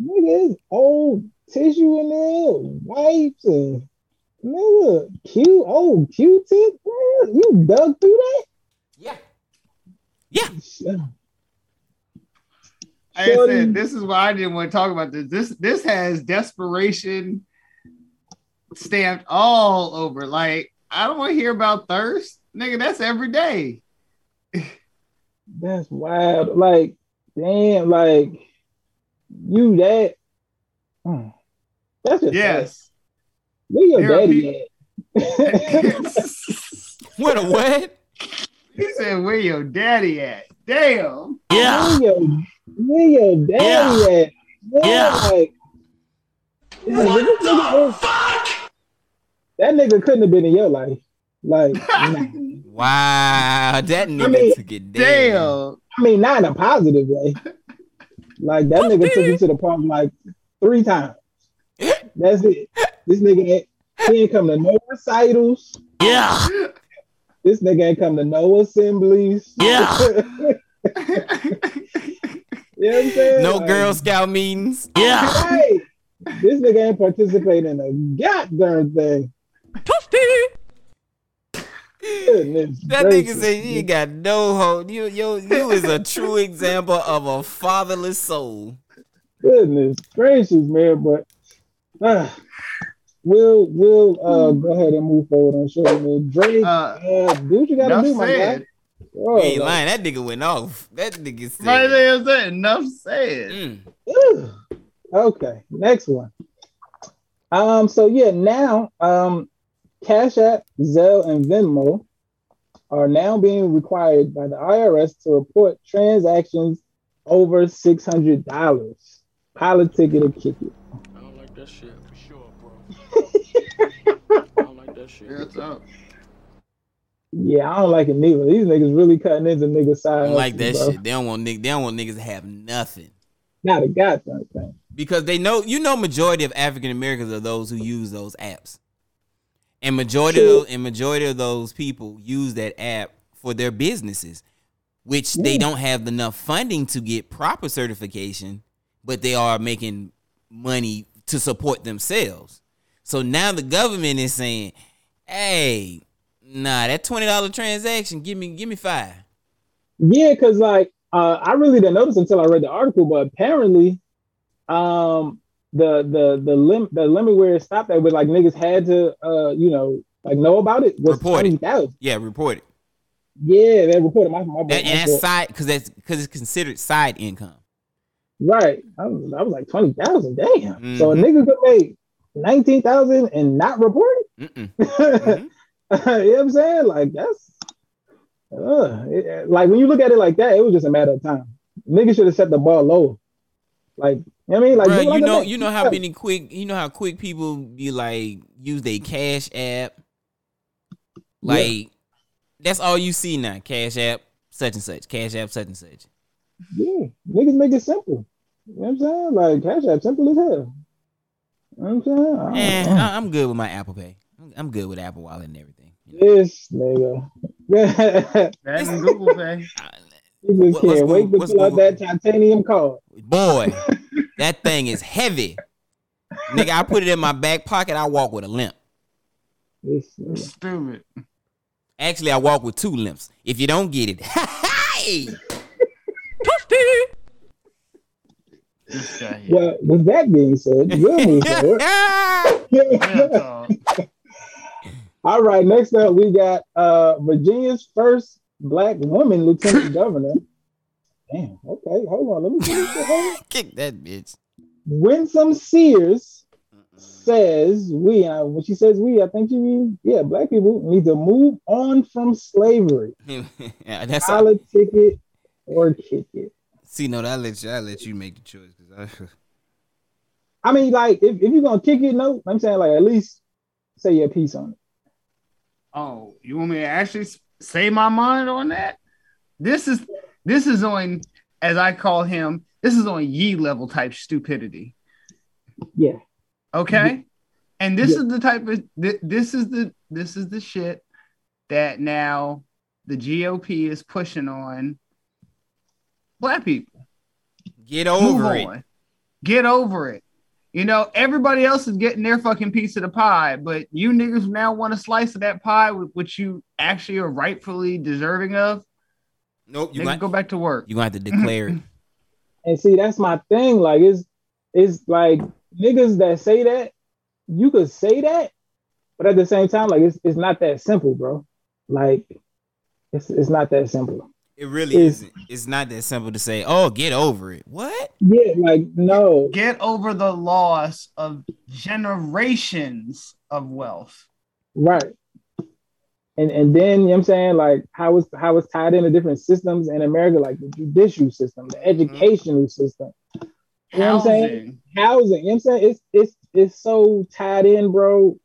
nigga, it's old tissue in there, wipes and nigga, Q old Q tip, you dug through that? Yeah. Yeah. Like I said, this is why I didn't want to talk about this. This this has desperation stamped all over. Like, I don't want to hear about thirst. Nigga, that's every day. That's wild. Like, damn, like you that. Mm. That's just Yes. Where your There daddy at? What a what? He said, Where your daddy at? Damn. Where your, where your daddy at? Yeah. Like, yeah, this nigga- that nigga couldn't have been in your life. Like, nah. Wow, that nigga mean, took it down. I mean, not in a positive way. Like that nigga took me to the park like three times. That's it. This nigga ain't, he ain't come to no recitals. Yeah. This nigga ain't come to no assemblies. Yeah. you know what I'm saying? No Like, Girl Scout meetings. Right. This nigga ain't participating in a goddamn thing. Goodness That nigga said you ain't got no hope. You, you, you is a true example of a fatherless soul. Goodness gracious, man. But uh, we'll we'll uh, go ahead and move forward on show, man. Drake, uh, do what you gotta enough do, my guy. said. Oh, You ain't like, lying. That nigga went off. That nigga said. Right there, I'm enough said. Mm. Okay, next one. Um, so yeah, now um Cash App, Zelle, and Venmo are now being required by the IRS to report transactions over six hundred dollars. Politic it or kick it. I don't like that shit for sure, bro. I don't like that shit. What's up? Yeah, I don't like it neither. These niggas really cutting into niggas' side. I don't like that bro. shit. They don't want niggas. They don't want niggas to have nothing Not a goddamn thing. because they know. You know, majority of African Americans are those who use those apps, and majority of, and majority of those people use that app for their businesses, which they don't have enough funding to get proper certification, but they are making money to support themselves. So now the government is saying, "Hey, nah, that twenty dollar transaction, give me, give me five. Yeah, cause like Uh, I really didn't notice until I read the article, but apparently, um, the the the lim the limit where it stopped at, where like niggas had to, uh, you know, like know about it was Report twenty thousand. Yeah, report it. Yeah, they reported my my, That, and that's side because that's because it's considered side income. right. I was, I was like twenty thousand. Damn. So a Mhm. nigga could make nineteen thousand and not report it. Mm-mm. you know what I'm saying? Like that's uh, it- like when you look at it like that, it was just a matter of time. Niggas should have set the ball lower. Like you know what I mean, like Bruh, you know, you know how many quick, you know how quick people be like use their cash app. Like that's all you see now. Cash app, such and such. Cash app, such and such. Yeah, niggas make it simple. You know what I'm saying? Like Cash App, simple as hell. You know what I'm saying? I and I, I'm good with my Apple Pay. I'm- I'm good with Apple Wallet and everything. This nigga. That and Google Pay. You just What- can't wait to what's pull out that titanium card. Boy, that thing is heavy. Nigga, I put it in my back pocket. I walk with a limp. This nigga. Stupid. Actually, I walk with two limps. If you don't get it, hey, This guy. Well, with that being said, we'll move forward. All right, next up we got uh Virginia's first black woman lieutenant governor. Damn, okay, hold on. Let me see this. Hold on. kick that bitch. Winsome Sears says we, uh, when she says we, I think she means, yeah, black people need to move on from slavery. yeah, that's Politic it or kick it. See, no, I let you. I let you make the choice because I I mean, like, if, if you're gonna kick it, no, I'm saying like at least say your piece on it. Oh, you want me to actually say my mind on that? This is this is on, as I call him, this is on ye level type stupidity. Yeah. Okay. And this Yeah. is the type of thi- this is the this is the shit that now the GOP is pushing on black people. get Move over it. on. Get over it. You know, everybody else is getting their fucking piece of the pie, but you niggas now want a slice of that pie, which you actually are rightfully deserving of. Nope, you Niggas got to go back to work. you gonna have to declare it. And see, that's my thing. Like, it's it's like niggas that say that, you could say that, but at the same time, like it's it's not that simple, bro. Like, it's it's not that simple. It really Is- isn't. It's not that simple to say. Oh, get over it. What? Yeah, like no. Get over the loss of generations of wealth. Right. And and then you know what I'm saying, like how it's how it's tied into different systems in America, like the judicial system, the mm-hmm. educational system. You know what I'm saying? Housing. You know what I'm saying? It's it's it's so tied in, bro.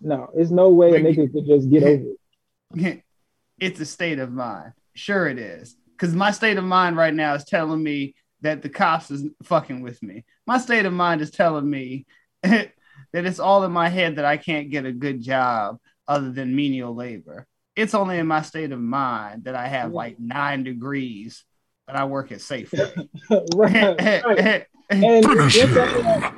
No, there's no way a nigga could just get over it. it's a state of mind. Sure, it is. Because my state of mind right now is telling me that the cops is fucking with me. My state of mind is telling me that it's all in my head that I can't get a good job other than menial labor. It's only in my state of mind that I have like nine degrees, but I work at Safeway. right, right. And you know what I'm saying?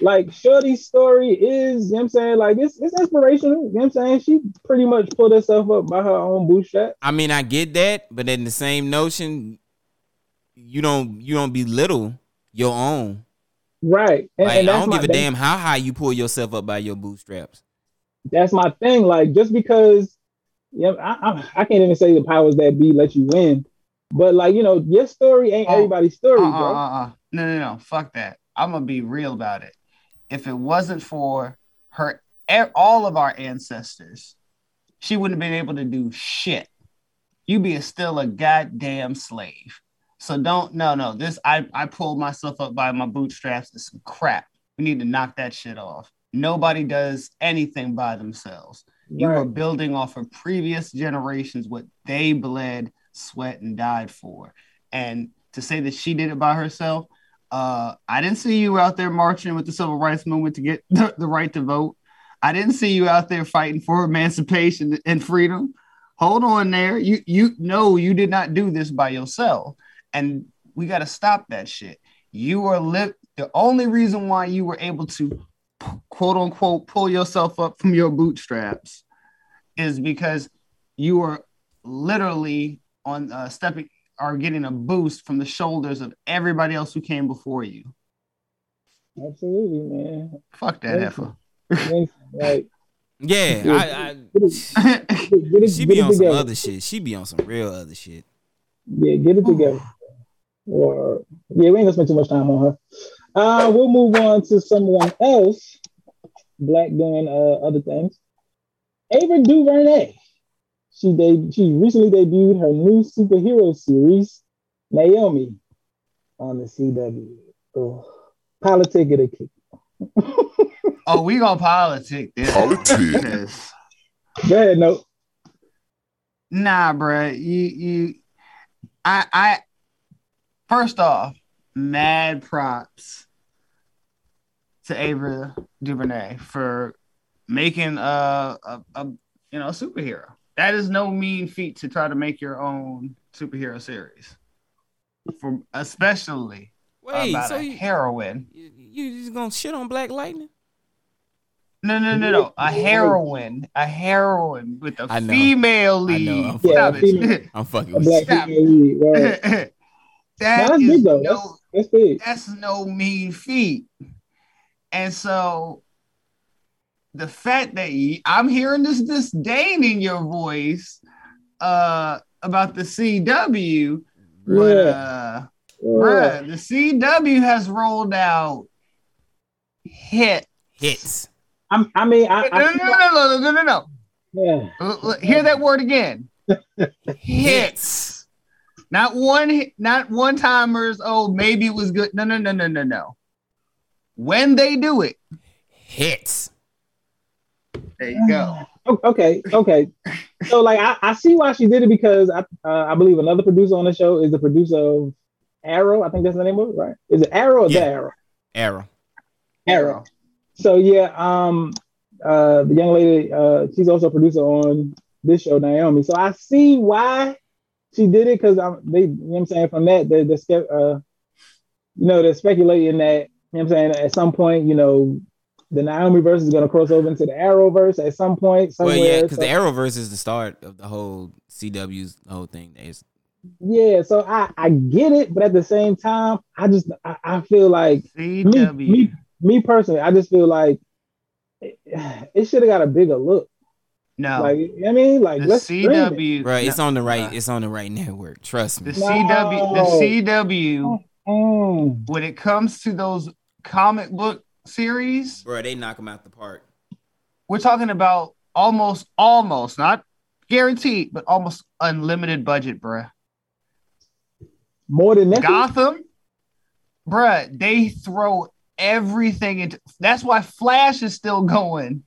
like Shorty's story is, you know what I'm saying, like it's it's inspirational. You know what I'm saying? She pretty much pulled herself up by her own bootstrap. I mean, I get that, but in the same notion, you don't you don't belittle your own. Right. And, Like, and I don't my, give a that's- damn how high you pull yourself up by your bootstraps. That's my thing. Like just because yeah, I, I, I can't even say the powers that be let you win, but like you know, your story ain't Oh, everybody's story, Uh, bro. uh, uh, uh. No, no, no. Fuck that. I'm gonna be real about it. If it wasn't for her, all of our ancestors, she wouldn't have been able to do shit. You'd be a, still a goddamn slave. So don't no no. This I I pulled myself up by my bootstraps. It's some crap. We need to knock that shit off. Nobody does anything by themselves. You are building off of previous generations what they bled, sweat, and died for. And to say that she did it by herself, uh, I didn't see you out there marching with the civil rights movement to get the, the right to vote. I didn't see you out there fighting for emancipation and freedom. Hold on there. You you know you did not do this by yourself. And we got to stop that shit. You are the only reason why you were able to quote unquote pull yourself up from your bootstraps is because you are literally on uh, stepping are getting a boost from the shoulders of everybody else who came before you. Absolutely, man. Fuck that heifer. like, Yeah, Yeah. I, I get it- she be it on some together. other shit. She be on some real other shit. Yeah, get it together. Or yeah, we ain't gonna spend too much time on her. Uh, we'll move on to someone else. Black doing uh, other things. Ava DuVernay. She de- she recently debuted her new superhero series, Naomi, on the CW. Oh, politic it a kick. Oh, we gonna politic this. Politic. Go ahead, no. Nah, bruh. You you I I first off, mad props to Ava DuVernay for making a, a, a you know a superhero. That is no mean feat to try to make your own superhero series. For especially Wait, about so a you- heroine. You just gonna shit on Black Lightning? No, no, no, no. A heroine. A heroine with a I know. female I lead. know. I'm Stop fucking- it. I'm fucking A with you. Stop female lead, right. that Nah, that's is big no That's, that's big. that's no mean feat. And so the fact that you, I'm hearing this disdain in your voice uh about the CW, but Yeah. uh Yeah. bruh, the CW has rolled out hit. Hits. I'm, I mean, I, No, I no, no, no, no, no, no, no. yeah. L- l- Hear that word again. Hits. Not one not one timers. Oh, maybe it was good. No, no, no, no, no, no. When they do it, Hits. there you go. Okay, okay. So like I, I see why she did it because I uh, I believe another producer on the show is the producer of Arrow. I think that's the name of it, right? Is it Arrow or Yeah. the Arrow? Arrow. Arrow. So yeah, um uh the young lady uh she's also a producer on this show, Naomi. So I see why she did it because I'm they you know what I'm saying from that they they spe- uh you know they're speculating that you know what I'm saying at some point, you know, the Naomi verse is gonna cross over into the Arrow verse at some point somewhere. Well, yeah, because So- the Arrowverse is the start of the whole CW's whole thing. It's, Yeah, so I I get it, but at the same time, I just I, I feel like me, me me personally, I just feel like it, it should have got a bigger look. No, Like you know what I mean, like the let's stream it. CW. bro, it's no, on the right. It's on the right network. Trust me. the CW. The CW. Mm. When it comes to those comic book series, Bro, they knock them out the park. we're talking about almost, almost not guaranteed, but almost unlimited budget, bruh. More than that. Gotham, bruh, they throw everything into. That's why Flash is still going.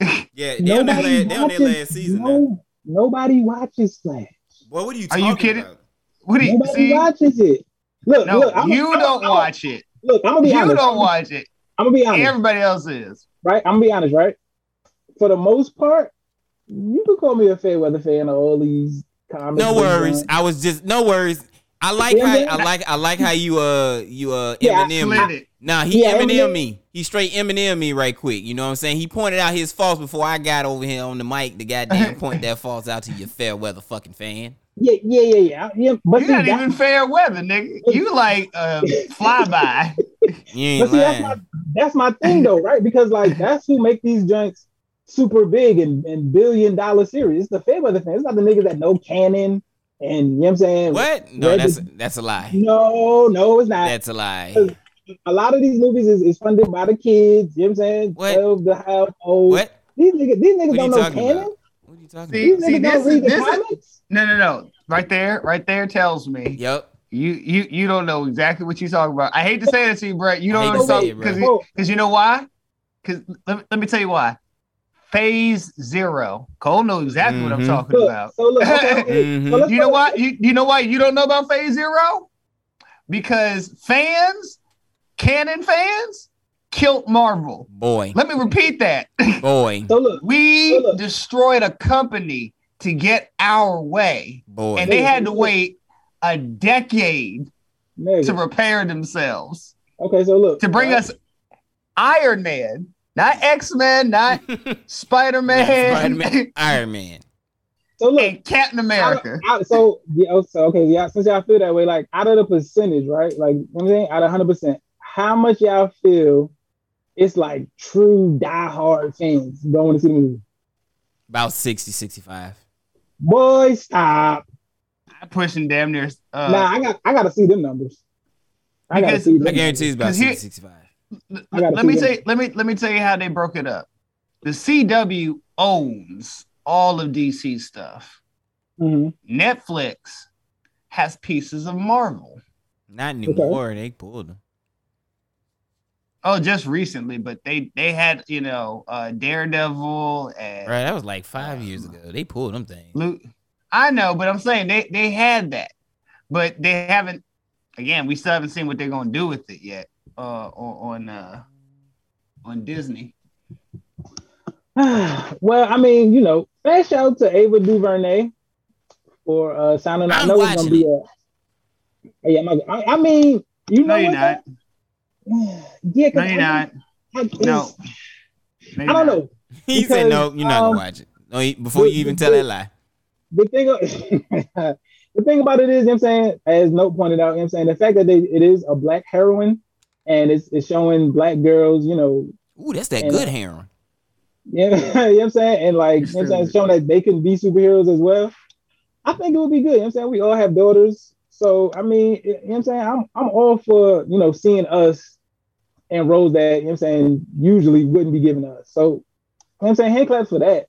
Yeah, they on their Nobody last, they on their watches- last season. now. No, nobody watches Flash. Boy, what are you Are you kidding? about? What do you Nobody see? watches it. Look, No, look, I'm, you I'm, don't I'm, watch it. Look, I'm gonna be You honest. don't watch it. I'm gonna be honest, Everybody else is. right? I'm gonna be honest, right? For the most part, you can call me a fair weather fan of all these comics. No worries. I was just no worries. I like how. I like I like how you uh you uh Yeah, Eminem. Slid. Nah, he Yeah, Eminem Eminem- me. He straight Eminem me right quick. You know what I'm saying? He pointed out his faults before I got over here on the mic. The goddamn point that faults out to your fair weather fucking fan. Yeah, yeah, yeah, yeah. yeah but You're not that- even fair weather, nigga. You like uh, flyby. You But ain't see, that's my that's my thing though, right? Because like that's who make these joints super big and, and billion dollar series. It's the fair weather fans. It's not the niggas that know canon and you know what I'm saying. What? No, Read that's the- that's a lie. no, no, it's not. That's a lie. a lot of these movies is, is funded by the kids. You know what I'm saying? What? 12 the household. What? These niggas, these niggas What are you don't know canon. about? What are you talking See, about? These see, niggas this don't read the this is comics. no, no, no. Right there, right there tells me Yep. you you you don't know exactly what you're talking about. I hate to say that to you, Brett. You don't know to say something it, because because you know why? Because let, let me tell you why. Phase zero. Cole knows exactly what I'm Mhm. talking Look, about. so look, okay, okay. Mhm. So you know go- why? You, you know why you don't know about Phase Zero? Because fans, canon fans, killed Marvel. Boy, Let me repeat that. boy, So look, We So look. destroyed a company to get our way, boy. and they had to wait a decade nigga. to repair themselves Okay, so look. to bring right? us Iron Man, not X Men, not Spider Man. Iron Man. So look, and Captain America. Out, out, so yeah, oh, so okay, yeah. Since y'all feel that way, like out of the percentage, right? Like you know what I'm saying, out of hundred percent, how much y'all feel it's like true diehard fans going to see the movie? About 60, 65. Boy, stop. I'm pushing damn near. Uh, nah, I got I got to see them numbers. I got to see. Them I guarantee it's about Because here- 60, 65. I gotta let me them. say let me let me tell you how they broke it up. The CW owns all of DC stuff. Mhm. Netflix has pieces of Marvel. Not anymore. They pulled them. Oh, just recently, but they they had you know uh Daredevil and Right, that was like five years ago. They pulled them things. Luke. I know, but I'm saying they they had that, but they haven't. Again, we still haven't seen what they're gonna do with it yet. Uh, on on uh, on Disney. well, I mean, you know, fast shout out to Ava DuVernay for uh sounding. I I'm know it's gonna be a. Yeah, I'm I, I mean, you know, No, you're what, not. though? Yeah, 'cause No, you're I- not. I, it's- No. I don't know. He said no, you're not um, gonna watch it. No, he- before you even the- tell that lie. the thing the thing about it is, you know what I'm saying, as Note pointed out, you know what I'm saying, the fact that they it is a black heroine and it's it's showing black girls, you know, Ooh, that's that and, good uh, heroin. Yeah, you know what I'm saying? And like, you know I'm saying, showing that they can be superheroes as well. I think it would be good. You know what I'm saying? We all have daughters. So, I mean, you know what I'm saying? I'm, I'm all for, you know, seeing us in roles that, you know what I'm saying, usually wouldn't be given us. So, you know what I'm saying? Hand claps for that.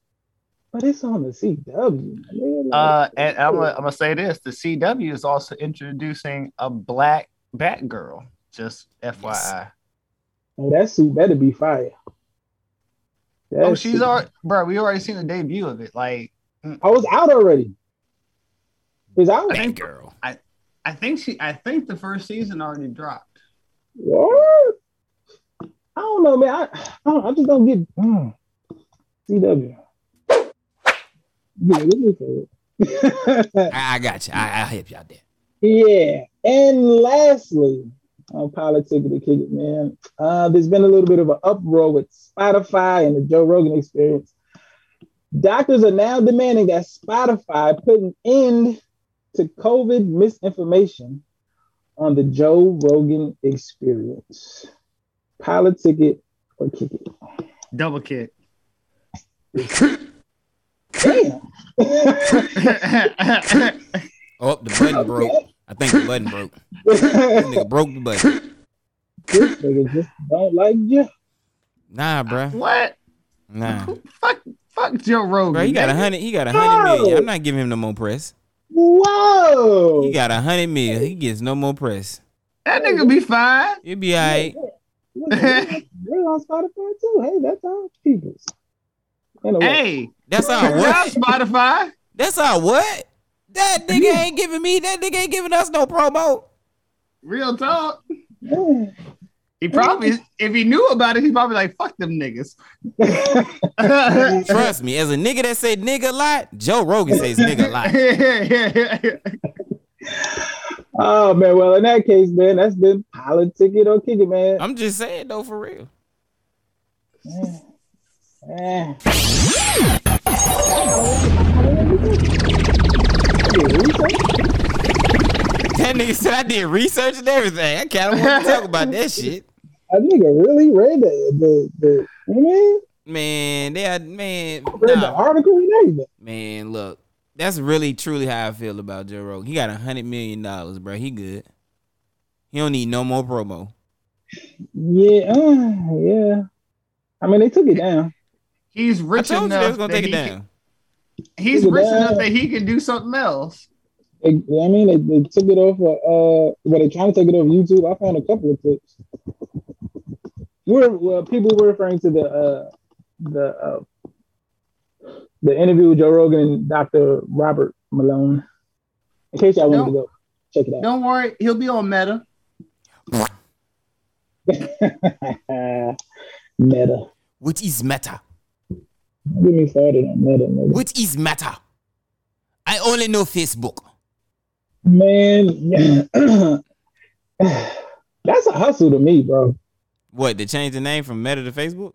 But it's on the CW. man. Uh, and I'm gonna, I'm gonna say this: the CW is also introducing a black Batgirl. Just FYI. Oh, that suit better be fire. oh, she's suit- already, bro. We already seen the debut of it. Like, I was out already. It's out. I think, I, I think she, I think the first season already dropped. What? I don't know, man. I, I, don't, I just don't get mm, CW. Yeah, let me say it. I, I got you. I, I'll help you out there. yeah. And lastly, on politics to kick it, man. Uh, there's been a little bit of an uproar with Spotify and the Joe Rogan experience. Doctors are now demanding that Spotify put an end to COVID misinformation on the Joe Rogan experience. Politic it or kick it. Double kick. Damn. Oh, the button broke. I think the button broke. This nigga broke the button. This nigga just don't like you. Nah, bruh. What? Nah. Fuck, fuck Joe Rogan. Bro, he got a hundred. He got a hundred million. I'm not giving him no more press. Whoa. He got a hundred million. He gets no more press. That nigga be fine. He'll be alright. We're on Spotify too. Hey, that's our people's. Anyway. Hey, That's our what? Spotify. That's our what? That nigga ain't giving me. That nigga ain't giving us no promo. Real talk. He probably, if he knew about it, he probably like, fuck them niggas. Trust me, as a nigga that say nigga a lot, Joe Rogan says nigga a lot. Oh man, well in that case, man, that's been politic it or kick it, man. I'm just saying though, for real. Eh. That nigga said I did research and everything. I kind of want to talk about that shit. That nigga really read the the the you know I mean? Man, they are, man, read the article and everything. man, look, that's really truly how I feel about Joe Rogan. He got a hundred million dollars, bro. He good. He don't need no more promo. Yeah, uh, yeah. I mean, they took it down. He's rich I told you enough they was gonna that take it he down. Can, he's Took it rich down. enough that he can do something else. They, I mean, they, they took it off. Uh, well, they trying to take it off YouTube. I found a couple of clips. We're well, people were referring to the uh, the uh, the interview with Joe Rogan and Dr. Robert Malone. In case y'all wanted to go check it out. Don't worry, he'll be on Meta. Meta. What is meta? Get me on Meta. Nigga. What is meta? I only know Facebook. Man, that's a hustle to me, bro. What? To change the name from Meta to Facebook?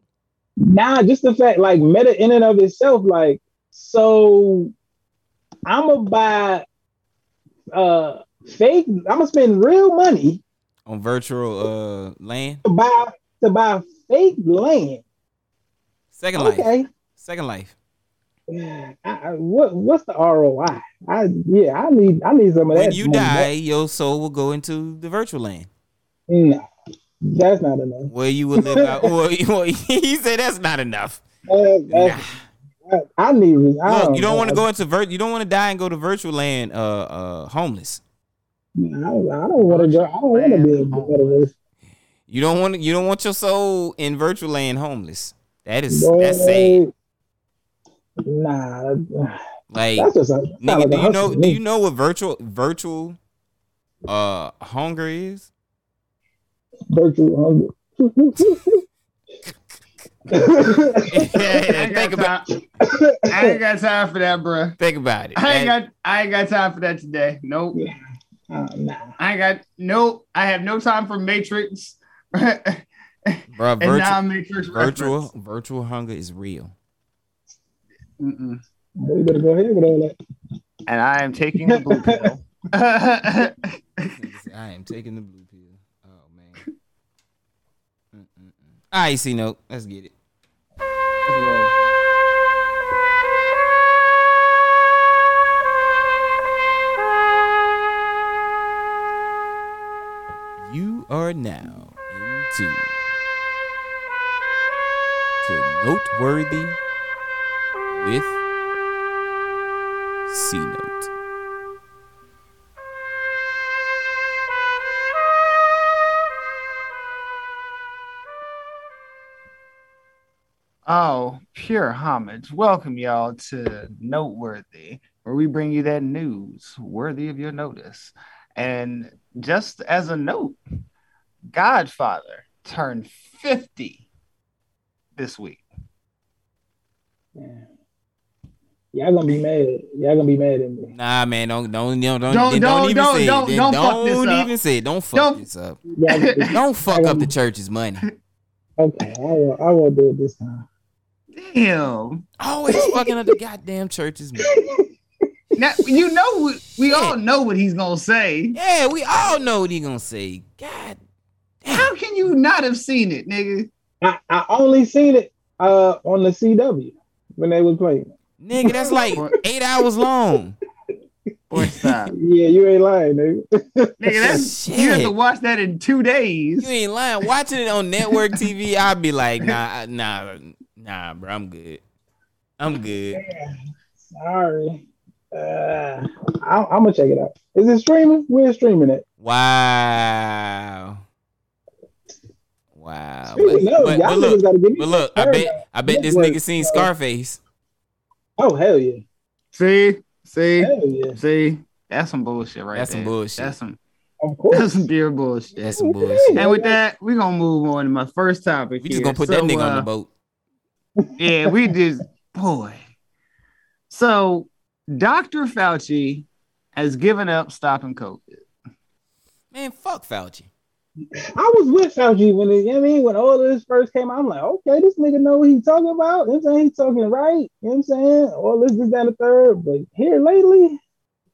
Nah, just the fact, like Meta in and of itself, like so. I'm gonna buy uh fake. I'm gonna spend real money On virtual uh land. to buy to buy fake land. Second life. Okay. Second life. I, I, what what's the ROI? I yeah, I need I need some of that. When you money. die, your soul will go into the virtual land. No, that's not enough. Where you will live out. Well, he said that's not enough. Uh, that's- I, I need. I Look, you don't want to go into vir- you don't want to die and go to virtual land uh uh homeless. I don't, want to go. I don't want to be. You don't want you don't want your soul in virtual land homeless. That is that's sad. Boy, Nah, Like That's just a- that nigga, like do a you know do you know what virtual virtual uh hunger is? virtual hunger. Think about I ain't got time for that, bro. think about it. I ain't That- got I ain't got time for that today. Nope. Uh, nah. I ain't got nope. I have no time for Matrix. Bro, virtual, non-Matrix virtual virtual hunger is real. Mm-mm. You better go ahead with all that. And I am taking the blue pill. I am taking the blue pill. Oh man. Mm-mm-mm. All right, C note. Let's get it. You are now into to noteworthy with C note. Oh, pure homage. Welcome y'all to Noteworthy, where we bring you that news worthy of your notice. And just as a note, Godfather turned 50 this week. Y'all gonna be mad. Y'all gonna be mad at me. Nah, man, don't don't don't don't, Don't- don't, don't- even don't- say don't- it. don't Don't, fuck this up. even say it. Don't fuck Don't- this up. Don't fuck up the church's money. Okay, I won't, I won't do it this time. Damn. Always fucking up the goddamn church's money. Now, you know, what- we all know what he's going to say. Yeah, we all know what he's gonna say. God, How can you not have seen it, nigga? I, I only seen it uh on the CW when they was playing. It. nigga, that's like eight hours long. Boy, stop. Yeah, you ain't lying, nigga. Nigga, that's, you have to watch that in two days. You ain't lying. Watching it on network TV, I'd be like, nah, nah, nah, bro, I'm good. I'm good. Sorry. Uh, I, I'm gonna check it out. Is it streaming? We're streaming it. Wow. Wow. But, of, but, y'all but look, gotta give but look, I bet I bet this nigga seen Scarface. Oh hell yeah! See, see, Hell yeah! see. That's some bullshit right That's some bullshit. That's some Of that's some pure bullshit. That's some bullshit. And with that, we're gonna move on to my first topic. We just here. gonna put So, that nigga on uh, the boat. Yeah, we just boy. So Dr. Fauci has given up stopping COVID. Man, fuck Fauci. I was with Fauci when it, you know what I mean when all of this first came out. I'm like, okay, this nigga know what he's talking about. You know what I'm saying? He's talking right. You know what I'm saying? All this, this, that, and the third. But here lately,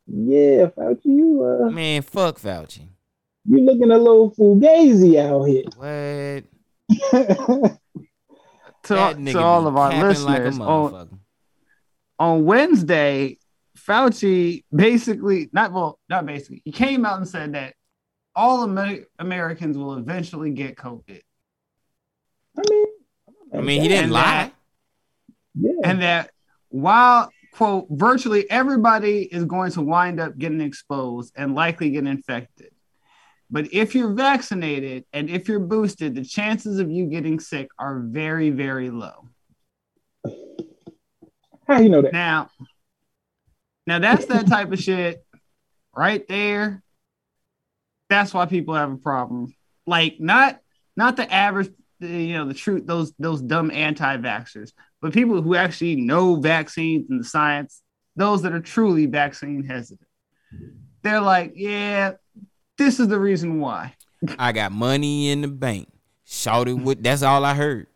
yeah, Fauci, you uh Man, fuck Fauci. you looking a little fugazi out here. What? To, That to all of our capping like a listeners, on, on Wednesday, Fauci basically not well, not basically, he came out and said that all Amer- Americans will eventually get COVID. I mean, I mean, he didn't And lie. that- yeah. and that while quote virtually everybody is going to wind up getting exposed and likely get infected but if you're vaccinated and if you're boosted the chances of you getting sick are very very low How you know that? now now that's that type of shit right there that's why people have a problem like not not the average you know the truth those those dumb anti-vaxxers but people who actually know vaccines and the science those that are truly vaccine hesitant they're like yeah this is the reason why I got money in the bank. Shouted with that's all I heard.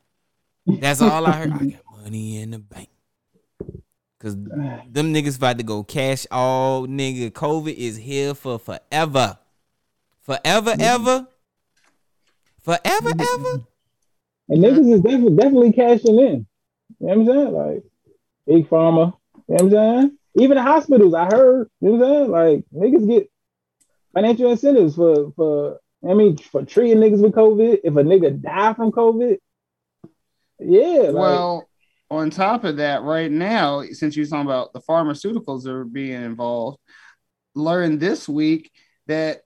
That's all I heard. I got money in the bank. Cause them niggas about to go cash all nigga. COVID is here for forever. Forever, ever. Forever, ever. And niggas is definitely, definitely cashing in. You know what I'm saying? Like big pharma. You know what I'm saying? Even the hospitals, I heard. You know what I'm saying? Like niggas get financial incentives for for I mean for treating niggas with COVID. If a nigga die from COVID, yeah. Like, Well, on top of that, right now, since you're talking about the pharmaceuticals that are being involved, learned this week that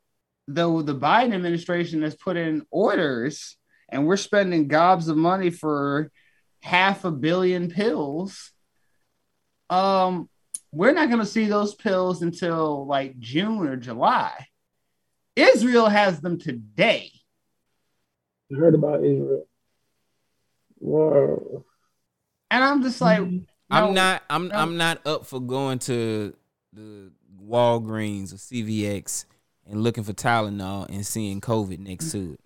though the Biden administration has put in orders and we're spending gobs of money for half a billion pills, um, we're not going to see those pills until like June or July. Israel has them today. I heard about Israel. Whoa. And I'm just like, I'm not I'm I'm not up for going to the Walgreens or CVS and looking for Tylenol and seeing COVID next to it.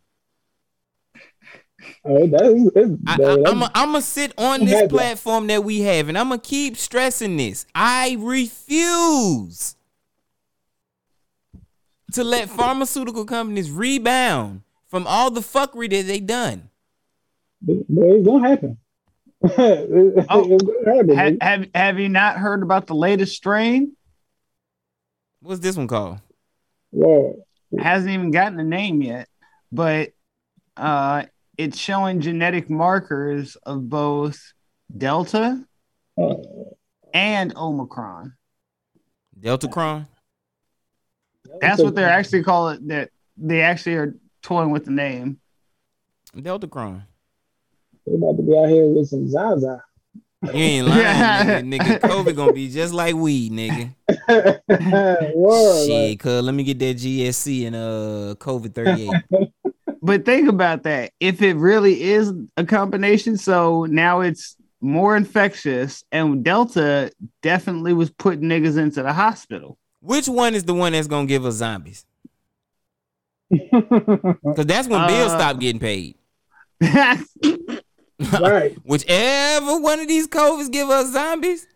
Oh, that's, it's, I, that- I, I'm gonna sit on this platform that we have, and I'm gonna keep stressing this. I refuse to let pharmaceutical companies rebound from all the fuckery that they done. it's gonna happen. Oh, gonna happen. ha- nigga. have have you not heard about the latest strain? What's this one called? Whoa. Hasn't even gotten a name yet, but uh, it's showing genetic markers of both Delta and Omicron. Delta Deltacron. That's what they're actually calling it. That they actually are toying with the name. Delta Deltacron. They're about to be out here with some Zaza. You ain't lying, nigga. nigga. COVID gonna be just like weed, nigga. Word, Shit, cuz let me get that GSC and uh COVID 38. But think about that. If it really is a combination, so now it's more infectious, and Delta definitely was putting niggas into the hospital. Which one is the one that's gonna give us zombies? Cause that's when bills Uh, stop getting paid. Right. Whichever one of these COVIDs give us zombies,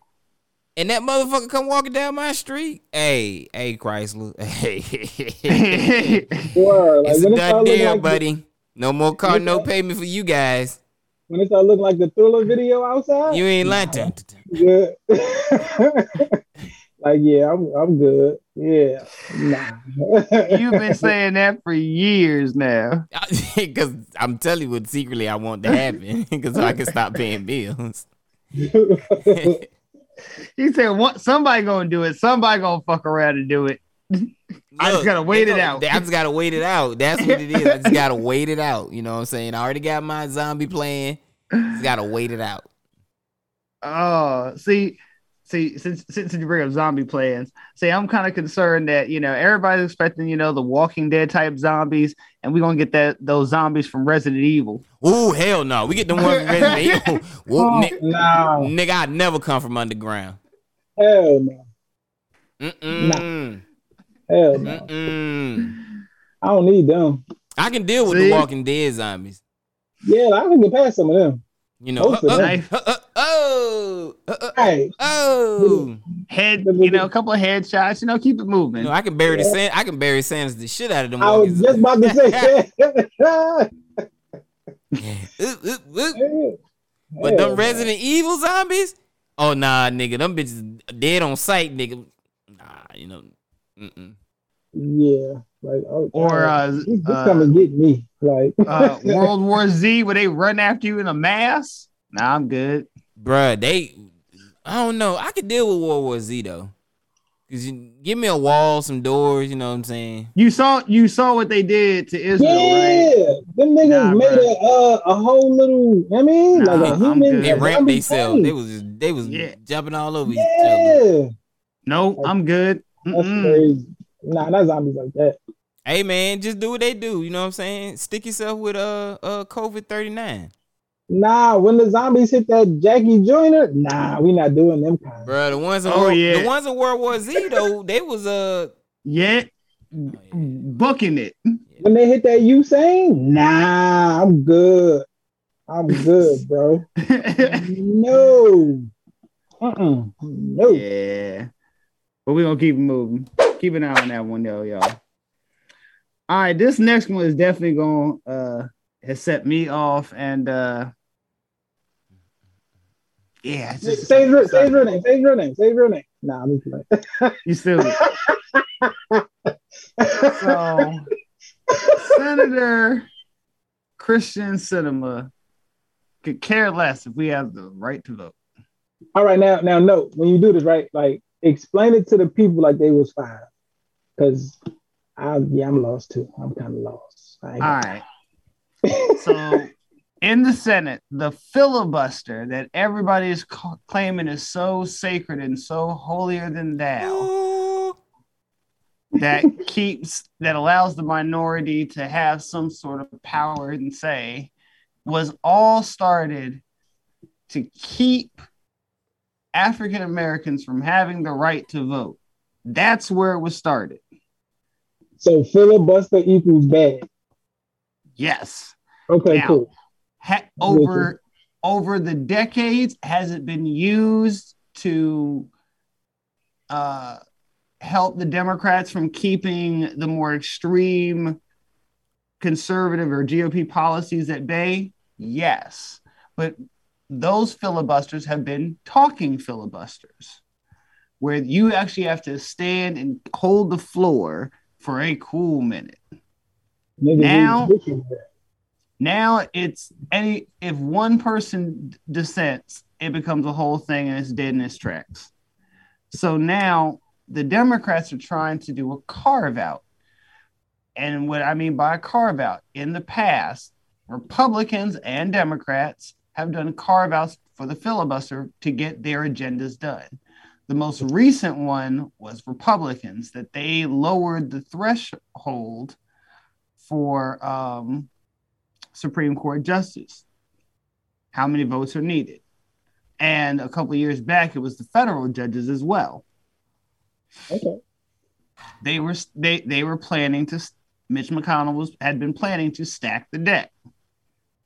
and that motherfucker come walking down my street, hey, hey, Chrysler, hey, Word. Like, it's a done deal, like the- buddy. No more car, no start- payment for you guys. When it start looking like the thriller video outside, You ain't to- yeah. Like yeah, I'm I'm good. Yeah, nah. You've been saying that for years now. Because I'm telling you what secretly I want to happen, because I can stop paying bills. He said, "What? Somebody gonna do it. Somebody gonna fuck around and do it." I just gotta wait it go- out. I just gotta wait it out. That's what it is. I just gotta wait it out. You know what I'm saying? I already got my zombie plan. Just gotta wait it out. Oh, see, see, since since you bring up zombie plans, see, I'm kind of concerned that you know everybody's expecting you know the Walking Dead type zombies, and we're gonna get that those zombies from Resident Evil. Ooh, hell no. We get the one from Resident Evil. Whoa, Oh, ni- no. Nigga, I'd never come from underground. Hell no. Mm-mm. Hell no. Mm-mm. I don't need them. I can deal with See? the Walking Dead zombies. Yeah, I can get past some of them. You know, Most uh, of uh, them. uh, uh, oh, uh, uh, oh. Head, you know, a couple of headshots, you know, keep it moving. No, I can bury the San- I can Barry Sanders the shit out of them. I was just about to say. Oop, oop, oop. But them Resident Evil zombies? Oh nah, nigga, them bitches dead on sight, nigga. Nah, you know. Mm-mm. yeah, like oh, Or, God, uh, this, this uh, come and get me. Like uh, World War Z, where they run after you in a mass. Nah, I'm good. Bruh, they I don't know. I could deal with World War Z though. Cause you give me a wall, some doors, you know what I'm saying? You saw, you saw what they did to Israel, right? yeah, them niggas Nah, made a uh, a whole little. I mean, like a I'm human. They ramped themselves. They was just, they was Yeah. jumping all over each other. Yeah, No, I'm good. that's crazy. Nah, not zombies like that. Hey man, just do what they do, you know what I'm saying? Stick yourself with uh uh COVID 39. Nah, when the zombies hit that Jackie Joyner, nah, we not doing them kind. Bro, the ones in Oh, World, yeah. the ones in World War Z though, they was uh Yeah, booking it. When they hit that Usain, nah, I'm good. I'm good, bro. no. Uh-uh. No. Yeah. But we're gonna keep it moving. Keep an eye on that one though, y'all. All right, this next one is definitely gonna uh has set me off and uh yeah, it's just- his real- say name. His real name. His real name. Nah, I'm just playing. You still so Senator Christian Sinema could care less if we have the right to vote. All right, now, now, note when you do this, right? Like, explain it to the people like they was five, because I, yeah, I'm lost too. I'm kind of lost. All right. so in the Senate, the filibuster that everybody is ca- claiming is so sacred and so holier than thou that keeps that allows the minority to have some sort of power and say was all started to keep African Americans from having the right to vote. That's where it was started. So filibuster equals bad. Yes. Okay, Now, cool. ha- over over the decades has it been used to uh, help the democrats from keeping the more extreme conservative or gop policies at bay yes but those filibusters have been talking filibusters where you actually have to stand and hold the floor for a cool minute Niggas now ain't pushing that. now it's any if one person dissents, it becomes a whole thing and it's dead in its tracks. So now the Democrats are trying to do a carve out. And what I mean by a carve out, in the past, Republicans and Democrats have done carve outs for the filibuster to get their agendas done. The most recent one was Republicans that they lowered the threshold for um, Supreme Court justice. How many votes are needed? And a couple of years back, it was the federal judges as well. Okay. They were they they were planning to. Mitch McConnell was had been planning to stack the deck.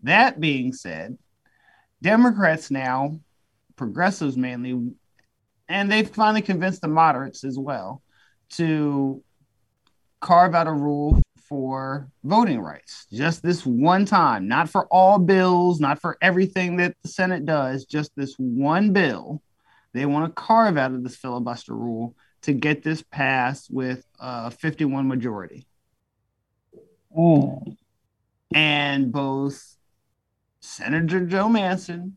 That being said, Democrats now, progressives mainly, and they've finally convinced the moderates as well to carve out a rule for voting rights just this one time, not for all bills, not for everything that the Senate does, just this one bill. They want to carve out of this filibuster rule to get this passed with a 51 majority. Mm. And both Senator Joe Manchin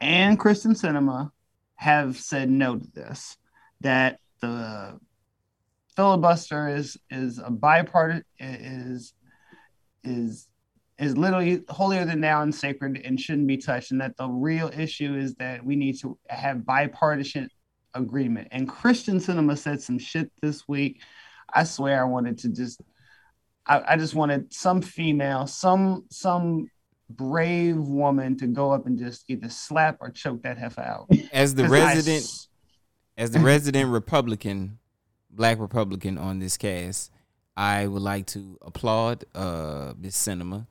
and Kristen Sinema have said no to this. That the filibuster is is a bipartisan is is is literally holier than thou and sacred and shouldn't be touched. And that the real issue is that we need to have bipartisan agreement. And Christian Sinema said some shit this week. I swear I wanted to just I, I just wanted some female, some some brave woman to go up and just either slap or choke that heifer out. As the resident, s- as the resident Republican, black Republican on this cast, I would like to applaud uh Miss Sinema.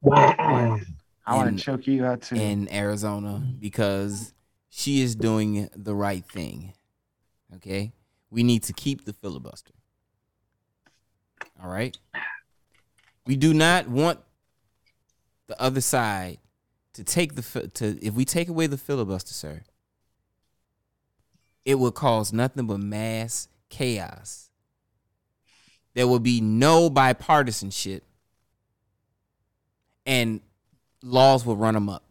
Wow. I want to choke you out too. in Arizona because she is doing the right thing. Okay? We need to keep the filibuster. All right? We do not want the other side to take the to if we take away the filibuster, sir, it will cause nothing but mass chaos. There will be no bipartisanship and laws will run amok.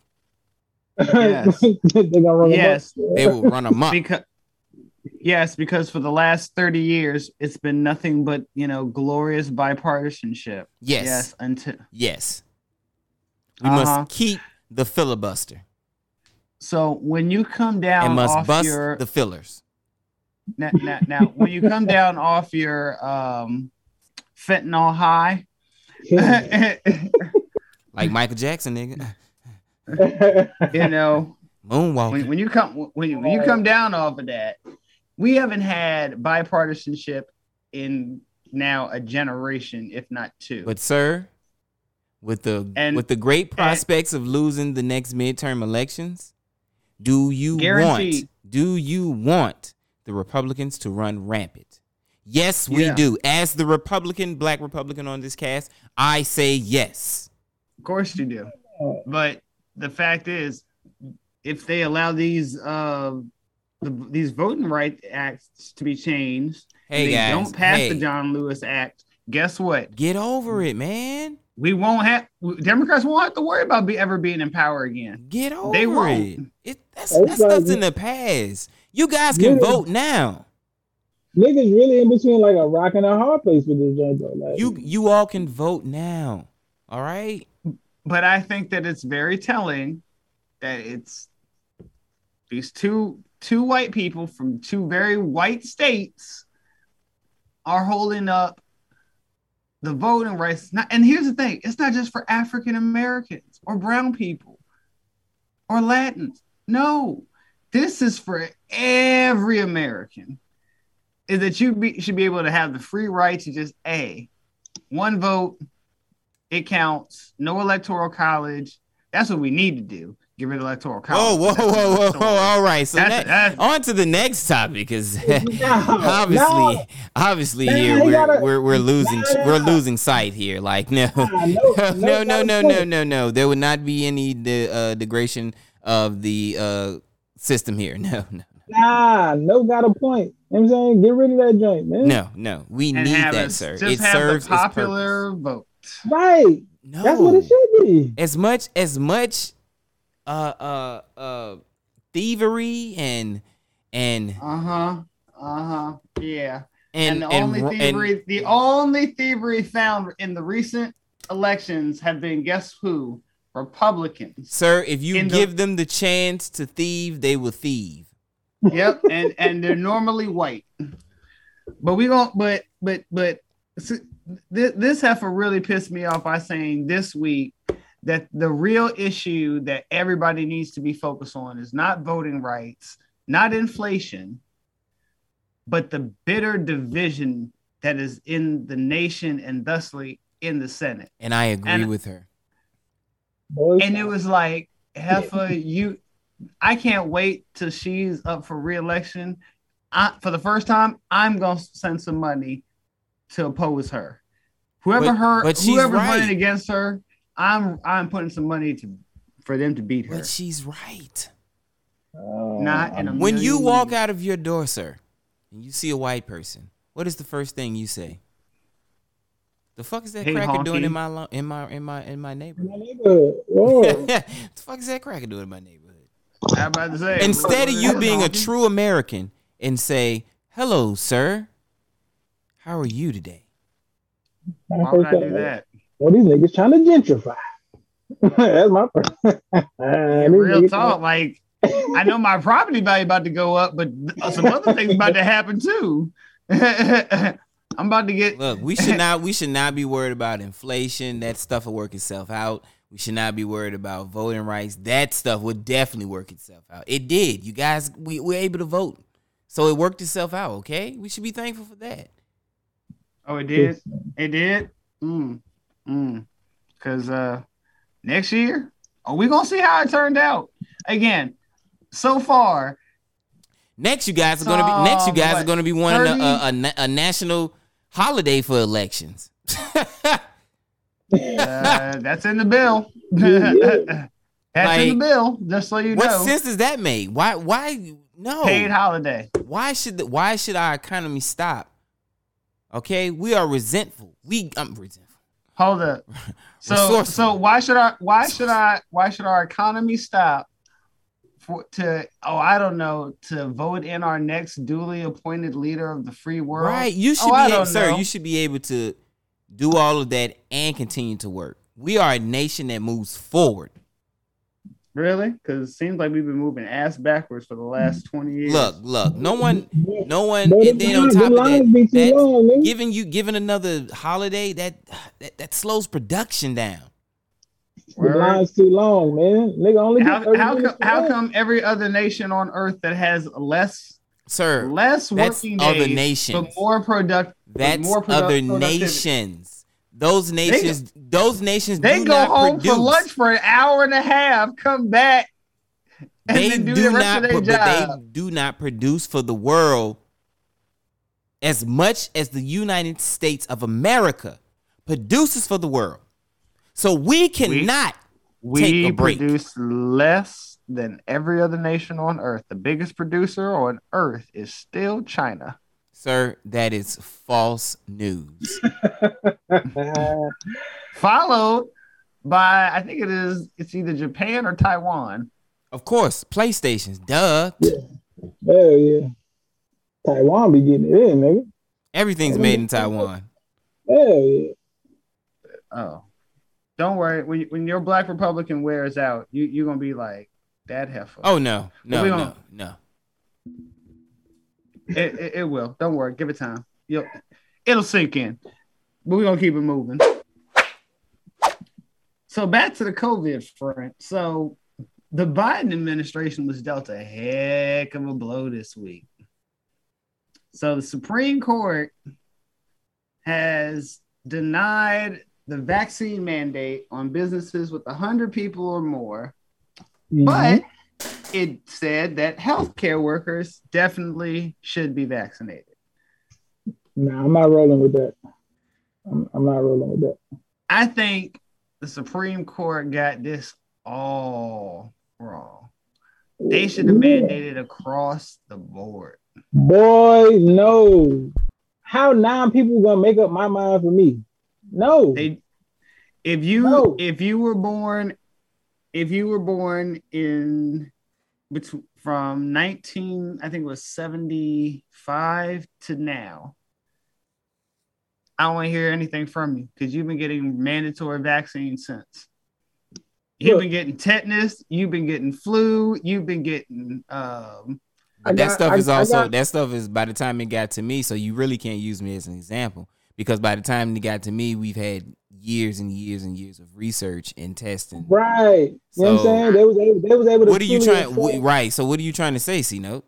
Yes. they gonna run yes, They will run amok. Because yes, because for the last 30 years it's been nothing but, you know, glorious bipartisanship. Yes. Yes, until Yes. We Uh-huh. must keep the filibuster so when you come down and must off bust your the fillers. now, now, now when you come down off your um fentanyl high Like Michael Jackson, nigga. you know Moonwalking. when, when you come when you, when you come down off of that we haven't had bipartisanship in now a generation if not two But sir, with the And- with the great prospects of losing the next midterm elections, do you Guaranteed. want Do you want the Republicans to run rampant? Yes, we Yeah. do. As the Republican, black Republican on this cast, I say yes. Of course you do. But the fact is, if they allow these uh, the, these voting rights acts to be changed, and Hey, they guys, don't pass hey. the John Lewis Act. Guess what? Get over it, man. We won't have Democrats won't have to worry about be, ever being in power again. Get over They it. won't. It that's, that stuff's in the past. You guys can Yeah. vote now. Niggas really in between like a rock and a hard place with this joint though. Like, You you all can vote now. All right. But I think that it's very telling that it's these two two white people from two very white states are holding up the voting rights. Not, and here's the thing: it's not just for African Americans or brown people or Latins. No, this is for every American. Is that you be, should be able to have the free right to just a one vote, it counts. No electoral college. That's what we need to do. Get rid of electoral college. Whoa, whoa, whoa, whoa, whoa! All right, so That's- ne- that's- on to the next topic because obviously, no. obviously Man, here we're, gotta- we're we're losing Nah, we're losing sight here. Like no, no, no, no, no, no, no, no. no, no, no. There would not be any de- uh, degradation of the uh, system here. No, no, nah, no got a point. You know what I'm saying? Get rid of that joint, man. no, no. We And need that, us sir. Just It have serves the its popular vote. Right. No. That's what it should be. as much as much uh uh uh thievery and and Uh huh. Uh huh. Yeah. and And, the and only thievery, and- the only thievery found in the recent elections have been guess who? Republicans. sir if you in the- give them the chance to thieve they will thieve yep, and and they're normally white. But we don't. But but but this, this heifer really pissed me off by saying this week that the real issue that everybody needs to be focused on is not voting rights, not inflation, but the bitter division that is in the nation and thusly in the Senate. and i agree And- with her And it was like, Heffa, you, I can't wait till she's up for reelection. I, for the first time, I'm gonna send some money to oppose her. Whoever But- her, but whoever right. voted against her, I'm I'm putting some money to for them to beat her. but she's right oh, Not in a when you million walk out of your door sir and you see a white person what is the first thing you say the fuck is that Hey, cracker doing in my lo- in my in my in my neighborhood My nigga, whoa. what the fuck is that cracker doing in my neighborhood I'm about to say instead of you Hey, being a true American and say, "Hello, sir. How are you today?" Why would I do that? Well, these niggas trying to gentrify. That's my first. Yeah, real talk. Like, I know my property value about to go up, but some other things about to happen too. I'm about to get. Look, we should not we should not be worried about inflation. That stuff will work itself out. We should not be worried about voting rights. That stuff would definitely work itself out. It did. You guys, we were able to vote, so it worked itself out. Okay, we should be thankful for that. Oh, it did. It did. Mm. Mm. Cause uh, next year, are we gonna see how it turned out. Again, so far, Next, you guys are gonna be next. You guys what, are gonna be wanting a, 30? a, a, a national holiday for elections. uh, that's in the bill. That's in the bill. Just so you what know, sense does that make? Why? Why? No. paid holiday. Why should the, why should our economy stop? Okay, we are resentful. We I'm resentful. Hold up. So so why should our why should I why should our economy stop for to oh I don't know to vote in our next duly appointed leader of the free world? Right. You should Oh, be able, sir, know. you should be able to do all of that and continue to work. We are a nation that moves forward. Really? Because it seems like we've been moving ass backwards for the last mm. 20 years. Look, look, no one no one But and then on top of that, too that long, giving you giving another holiday that, that that slows production down. The line's too long, man. Nigga only How, how, come, how come every other nation on earth that has less Sir, less that's working other days nations. but more product but That's more produ- other nations. Those nations, those nations They do go not home produce. for lunch for an hour and a half, come back, And They then do, do the rest not, of their pro- but they do not produce for the world as much as the United States of America produces for the world. So we cannot take We a break. produce less than every other nation on earth. The biggest producer on earth is still China. Sir, that is false news. Followed by I think it is it's either Japan or Taiwan. Of course, PlayStations, duh. Yeah. Hell yeah. Taiwan be getting it in, nigga. Everything's made in Taiwan. Hell yeah. Oh. Don't worry. When when your black Republican wears out, you you're gonna be like that heifer. Oh no, no, no, gonna- no. It, it, it will. Don't worry. Give it time. You'll, it'll sink in. But we're gonna keep it moving. So back to the COVID front. So the Biden administration was dealt a heck of a blow this week. So the Supreme Court has denied the vaccine mandate on businesses with 100 people or more, mm-hmm. but it said that healthcare workers definitely should be vaccinated. Nah, I'm not rolling with that. I'm, I'm not rolling with that. I think the Supreme Court got this all wrong. They should have mandated across the board. Boy, no. How nine people gonna make up my mind for me? No. They if you if you were born if you were born in between from 19 I think it was 75 to now I don't want to hear anything from you because you've been getting mandatory vaccines since. You've been getting tetanus, you've been getting flu, you've been getting um But that stuff is also that stuff is by the time it got to me, so you really can't use me as an example because by the time it got to me, we've had years and years and years of research and testing. Right. You know what I'm saying? They was able, they was able to What are you trying? assess- wh- right. So what are you trying to say, C note?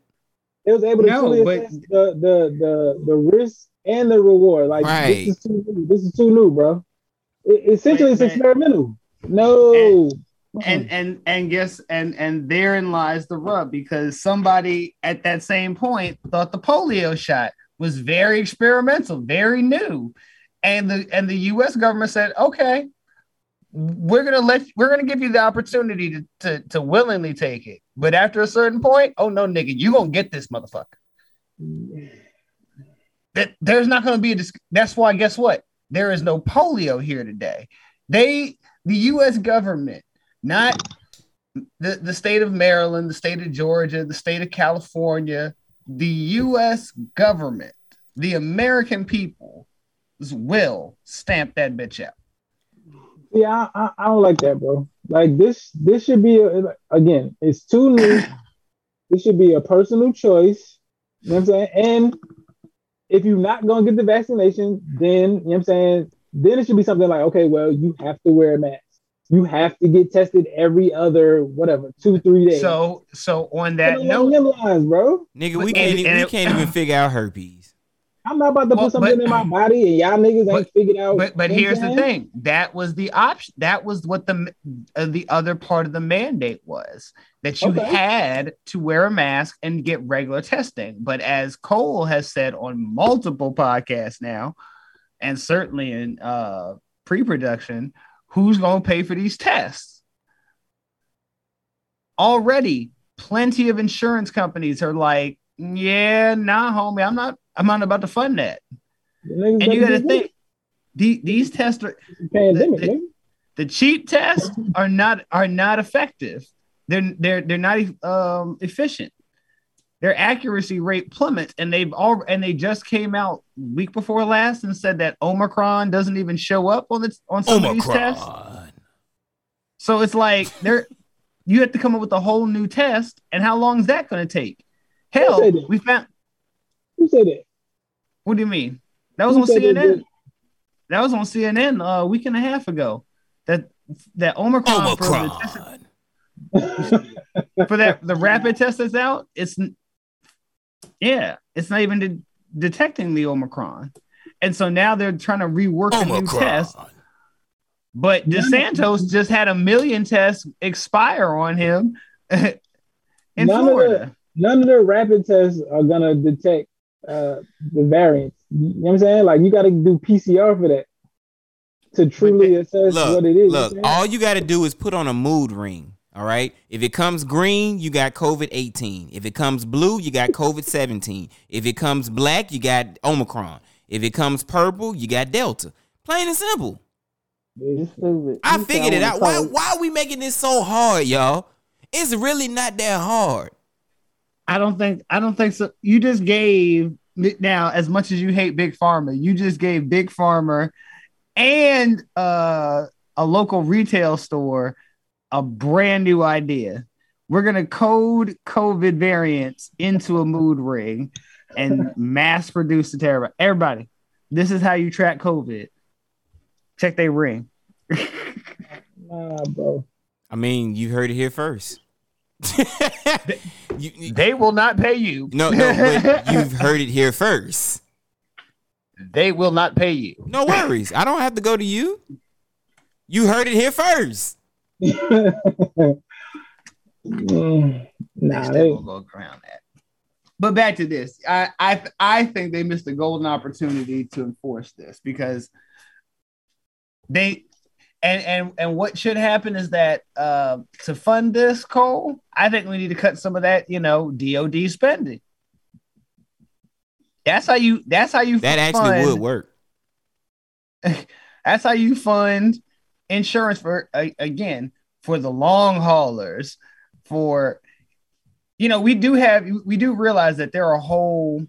They was able to No, truly but- assess the, the the the risk and the reward. Like Right. this is too new. This is too new, bro. It, essentially, it's Wait, experimental. No. and and and guess and and therein lies the rub because somebody at that same point thought the polio shot was very experimental, very new, and the and the U.S. government said, okay, we're gonna let we're gonna give you the opportunity to to, to willingly take it, but after a certain point, oh no, nigga, you gonna get this motherfucker. That there's not gonna be a that's why guess what? There is no polio here today. They the U.S. government not the, the state of Maryland, the state of Georgia, the state of California, the US government, the American people will stamp that bitch out. Yeah, I, I, I don't like that, bro. Like this, this should be a, again. It's too new. this should be a personal choice. You know what I'm saying? And if you're not gonna get the vaccination, then you know what I'm saying. Then it should be something like, okay, well, you have to wear a mask. You have to get tested every other whatever two three days. So so on that Something note, lines, bro. Nigga, we can't and- and we can't even figure out herpes. I'm not about to Well, put something but- in my body and y'all niggas ain't figured out. but but here's the thing that was the option that was what the uh, the other part of the mandate was that you Okay. had to wear a mask and get regular testing but as cole has said on multiple podcasts now and certainly in uh pre-production who's going to pay for these tests already plenty of insurance companies are like yeah nah homie i'm not i'm not about to fund that and you got to think the, these tests are Pandemic, the, nigga. the cheap tests are not are not effective. They're they're they're not um, efficient. Their accuracy rate plummets, and they've all and they just came out week before last and said that Omicron doesn't even show up on the on some of these tests. So it's like they're you have to come up with a whole new test, and how long is that going to take? Hell, we found. Who said that? What do you mean? That was on CNN. That was on CNN uh, a week and a half ago. That that Omicron, For, the test- for that the rapid test that's out, it's yeah, it's not even de- detecting the Omicron, and so now they're trying to rework a new test. But DeSantis just had a million tests expire on him, in none Florida. Of the, none of the rapid tests are gonna detect uh, the variants. You know what I'm saying? Like you got to do PCR for that to truly assess Look, what it is. look. You know All you got to do is put on a mood ring. All right. If it comes green, you got COVID 18. If it comes blue, you got COVID 17. If it comes black, you got Omicron. If it comes purple, you got Delta. Plain and simple. saying? It's stupid. I figured it out. Why why are we making this so hard, y'all? It's really not that hard. I don't think I don't think so. You just gave now as much as you hate Big Pharma, you just gave Big Pharma and uh, a local retail store a brand new idea. We're gonna code COVID variants into a mood ring and mass produce the terror. Everybody, this is how you track COVID. Check their ring. Nah, bro. I mean, you heard it here first. they will not pay you. No, no, but you've heard it here first. They will not pay you. No worries. I don't have to go to you. You heard it here first. Mm, nah, They they, still go around that. But back to this, I I I think they missed a golden opportunity to enforce this because they and and and what should happen is that uh, to fund this, Cole, I think we need to cut some of that, you know, DoD spending. That's how you. That's how you. That actually fund- would work. That's how you fund insurance for a- again for the long haulers. For you know, we do have we do realize that there are whole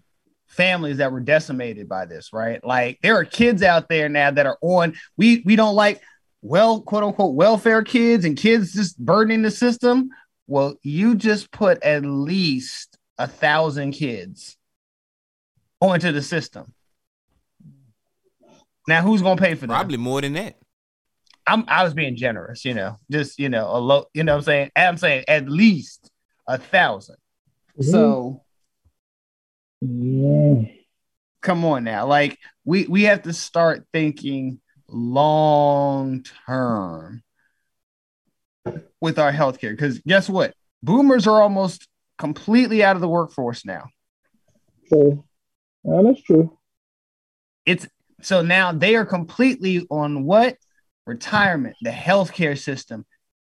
families that were decimated by this, right? Like there are kids out there now that are on. We we don't like well quote unquote welfare kids and kids just burdening the system. Well, you just put at least a thousand kids onto the system. Now, who's gonna pay for that? Probably more than that. I'm I was being generous, you know, just you know, a low, you know what I'm saying? I'm saying at least a 1000 mm-hmm. So yeah. come on now. Like we we have to start thinking long term with our healthcare. Because guess what? Boomers are almost completely out of the workforce now. So, yeah, that's true. It's so now they are completely on what? Retirement, the healthcare system.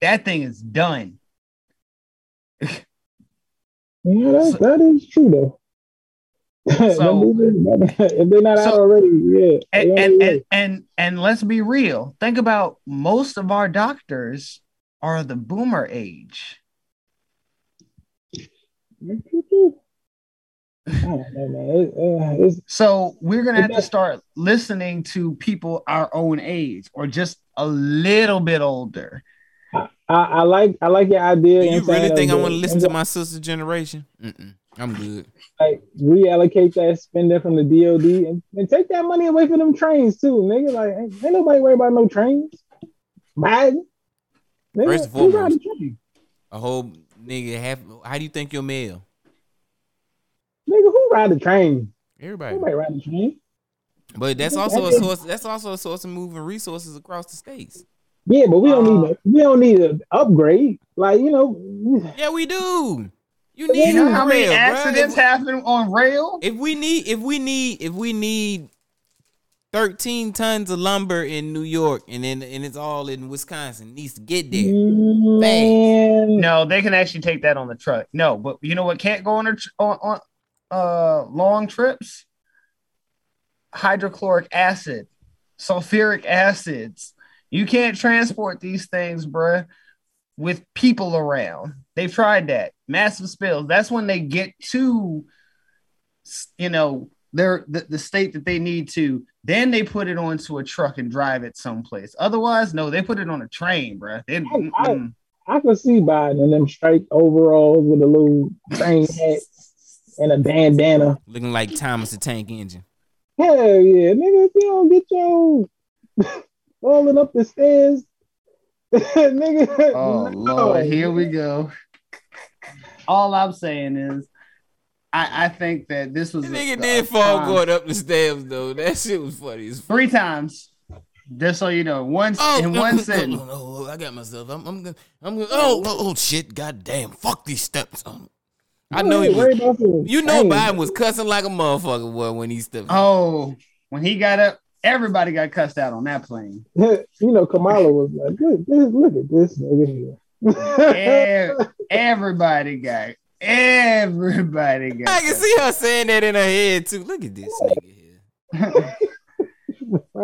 That thing is done. Yeah, that, that is true though. So- if they're not out already, yeah. and they and, and and and let's be real. Think about most of our doctors are the boomer age. I don't know, man. It, uh, it's, So we're gonna have to start listening to people our own age or just a little bit older. I, I like I like your idea. Do you really think I the- want to listen to my sister generation? Mm-mm. I'm good. like reallocate that spending from the DOD and, and take that money away from them trains too, nigga. Like ain't, ain't nobody worried about no trains. Biden. Nigga, First and who ride foremost, the train? a whole nigga half. How do you think your mail? Nigga, who ride the train? Everybody. Nobody ride the train. But that's also a source. That's also a source of moving resources across the states. Yeah, but we don't Uh, need a, we don't need an upgrade. Like you know, Yeah, we do. You You need know how many rail, accidents If, happen on rail? if we need, if we need, if we need thirteen tons of lumber in New York, and then and it's all in Wisconsin, it needs to get there. man. No, they can actually take that on the truck. No, but you know what can't go on a on, on uh long trips? Hydrochloric acid, sulfuric acids. You can't transport these things, bruh, with people around. They've tried that. Massive spills. That's when they get to you know their the, the state that they need to. Then they put it onto a truck and drive it someplace. Otherwise, no, they put it on a train, bruh. They- I, mm-mm. I could see Biden in them striped overalls with a little train hat and a bandana. Looking like Thomas the Tank Engine. Hell yeah, nigga! If you don't get your rolling up the stairs, nigga. Oh no. Lord, here we go. All I'm saying is, I, I think that this was The a- nigga a did fall time- going up the stairs though. That shit was funny as fuck. three times. Just so you know, one Oh, in no, one no, sentence. No, no, no, I got myself. I'm, I'm gonna, I'm gonna. Oh, oh, oh, shit! God damn! Fuck these steps. Um, I know he was. You know, Biden was cussing like a motherfucker boy when he stepped. Oh, when he got up, everybody got cussed out on that plane. you know, Kamala was like, look, look at this nigga here. Ev- everybody got. Everybody got. I can see her saying that in her head too. Look at this nigga here.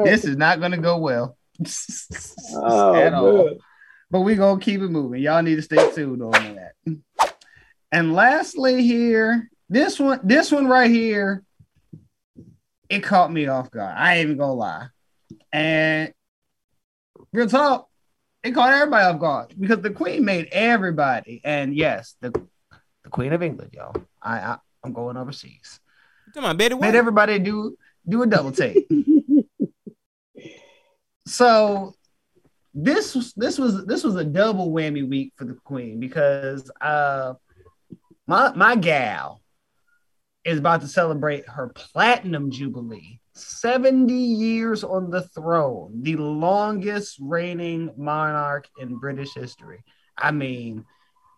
This is not gonna go well Oh, at all. man. But we gonna keep it moving. Y'all need to stay tuned on that. And lastly, here, this one, this one right here, it caught me off guard. I ain't even gonna lie. And real talk, it caught everybody off guard because the queen made everybody. And yes, the the queen of England, y'all. I, I I'm going overseas. Come on, Betty Made White. everybody do do a double take. so this was this was this was a double whammy week for the queen because uh my my gal is about to celebrate her platinum jubilee 70 years on the throne the longest reigning monarch in british history i mean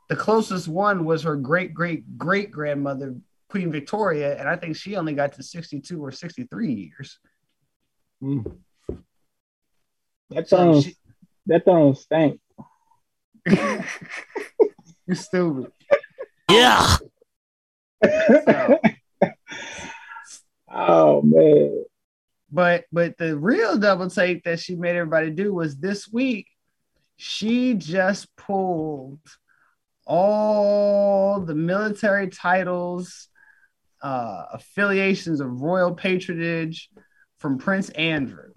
the closest one was her great great great grandmother queen victoria and i think she only got to 62 or 63 years mm. That So throne, she- that throne stank. you're stupid Yeah. Oh man. But but the real double take that she made everybody do was this week, she just pulled all the military titles, uh, affiliations of royal patronage from Prince Andrew.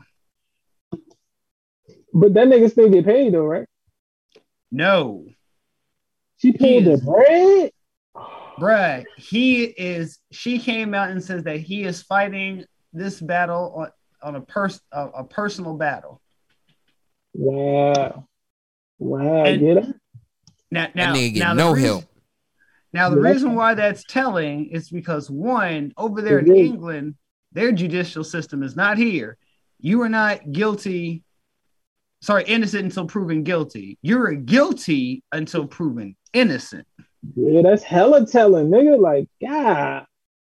But that nigga still get paid though, right? No, She paid the bread. bruh, he is. She came out and says that he is fighting this battle on on a pers- a, a personal battle. Wow. Wow, And- get it? Now, now, nigga get now no reason- help. Now, the Yeah, reason why that's telling is because one, over there in. England, their judicial system is not here. You are not guilty, sorry, innocent until proven guilty. You're guilty until proven innocent. Yeah, that's hella telling, nigga. Like, God.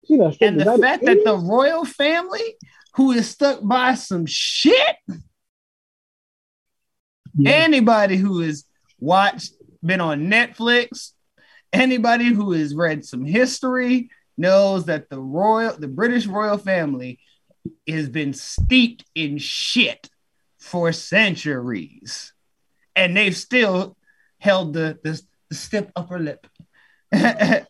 She done And the fact that the royal family, who is stuck by some shit, anybody who has watched, been on Netflix, anybody who has read some history knows that the royal, the British royal family has been steeped in shit for centuries. And they've still held the, the, the stiff upper lip.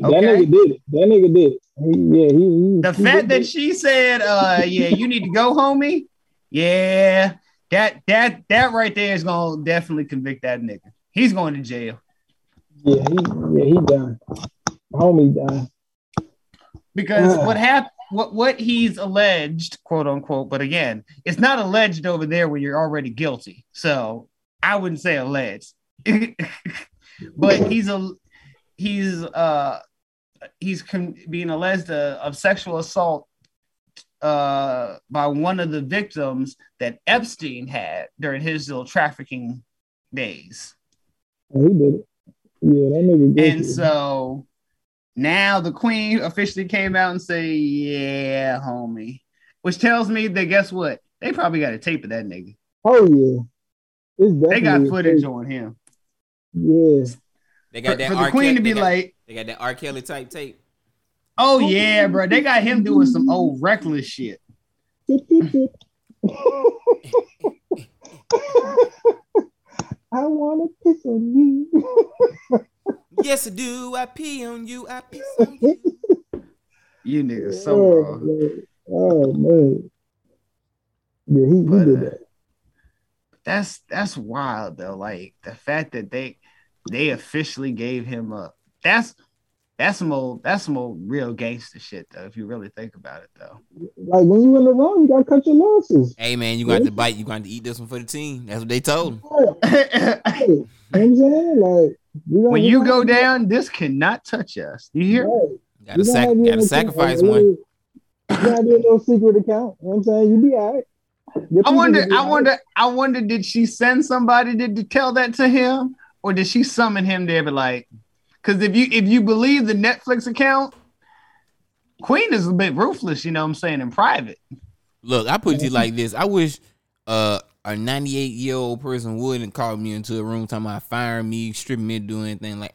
That nigga did it. That nigga did it. Yeah, he, he The he fact that she said, uh, yeah, you need to go, homie. Yeah, that that that right there is gonna definitely convict that nigga. He's going to jail. Yeah, he yeah, he done. Homie done. Because Ah. what happened what what he's alleged, quote unquote, but again, it's not alleged over there when you're already guilty. So I wouldn't say alleged. but he's a he's uh he's con- being alleged uh, of sexual assault uh by one of the victims that Epstein had during his little trafficking days. Oh, he did it. Yeah, that nigga did And it. so now the queen officially came out and say, "Yeah, homie," which tells me that guess what? They probably got a tape of that nigga. Oh yeah. They got footage tape. on him. Yeah. They got For- that for the R. queen Kelly- to be got- like- they got that R. Kelly type tape. Oh yeah, bro. They got him doing some old reckless shit. I wanna piss on you. yes, I do. I pee on you. I piss on you. You niggas so oh, wrong. man. oh man. Yeah, he, he But, did uh, that. That's that's wild though. Like the fact that they they officially gave him up. That's that's some old that's some old real gangster shit though. If you really think about it though. Like when you in the wrong, you gotta cut your losses. Hey man, you got to bite. You got to eat this one for the team. That's what they told him. Hey, you know I'm saying? Like we gonna- when you go have- down, this cannot touch us. You hear? Right. Got to We gonna sac- have you gotta a- sacrifice a one. little- You gotta do a little secret account. You know what I'm saying? You be all right. I wonder, I wonder, I wonder, did she send somebody to, to tell that to him, or did she summon him there? But like, because if you if you believe the Netflix account, Queen is a bit ruthless. You know what I'm saying in private. Look, I put it like this. I wish uh, a 98 year old person wouldn't call me into a room talking about firing me, stripping me, doing anything like.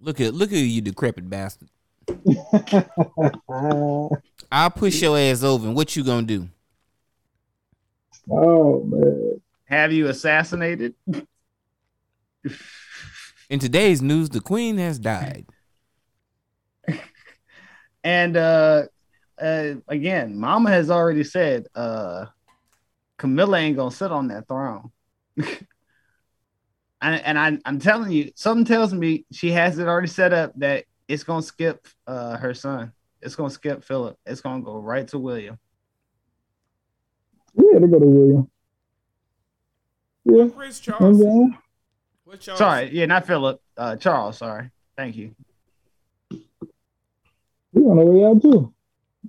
Look at look at you, decrepit bastard. I'll push your ass over, and what you gonna do? Oh man. Have you assassinated? In today's news, the queen has died. And uh, uh again, Mama has already said uh Camilla ain't gonna sit on that throne. and and I, I'm telling you, something tells me she has it already set up that it's gonna skip uh her son. It's gonna skip Philip. It's gonna go right to William. Yeah, they go to William. Yeah. Prince Charles. What Charles? Sorry, yeah, not Philip. Uh, Charles. Sorry. Thank you. He on the way out too.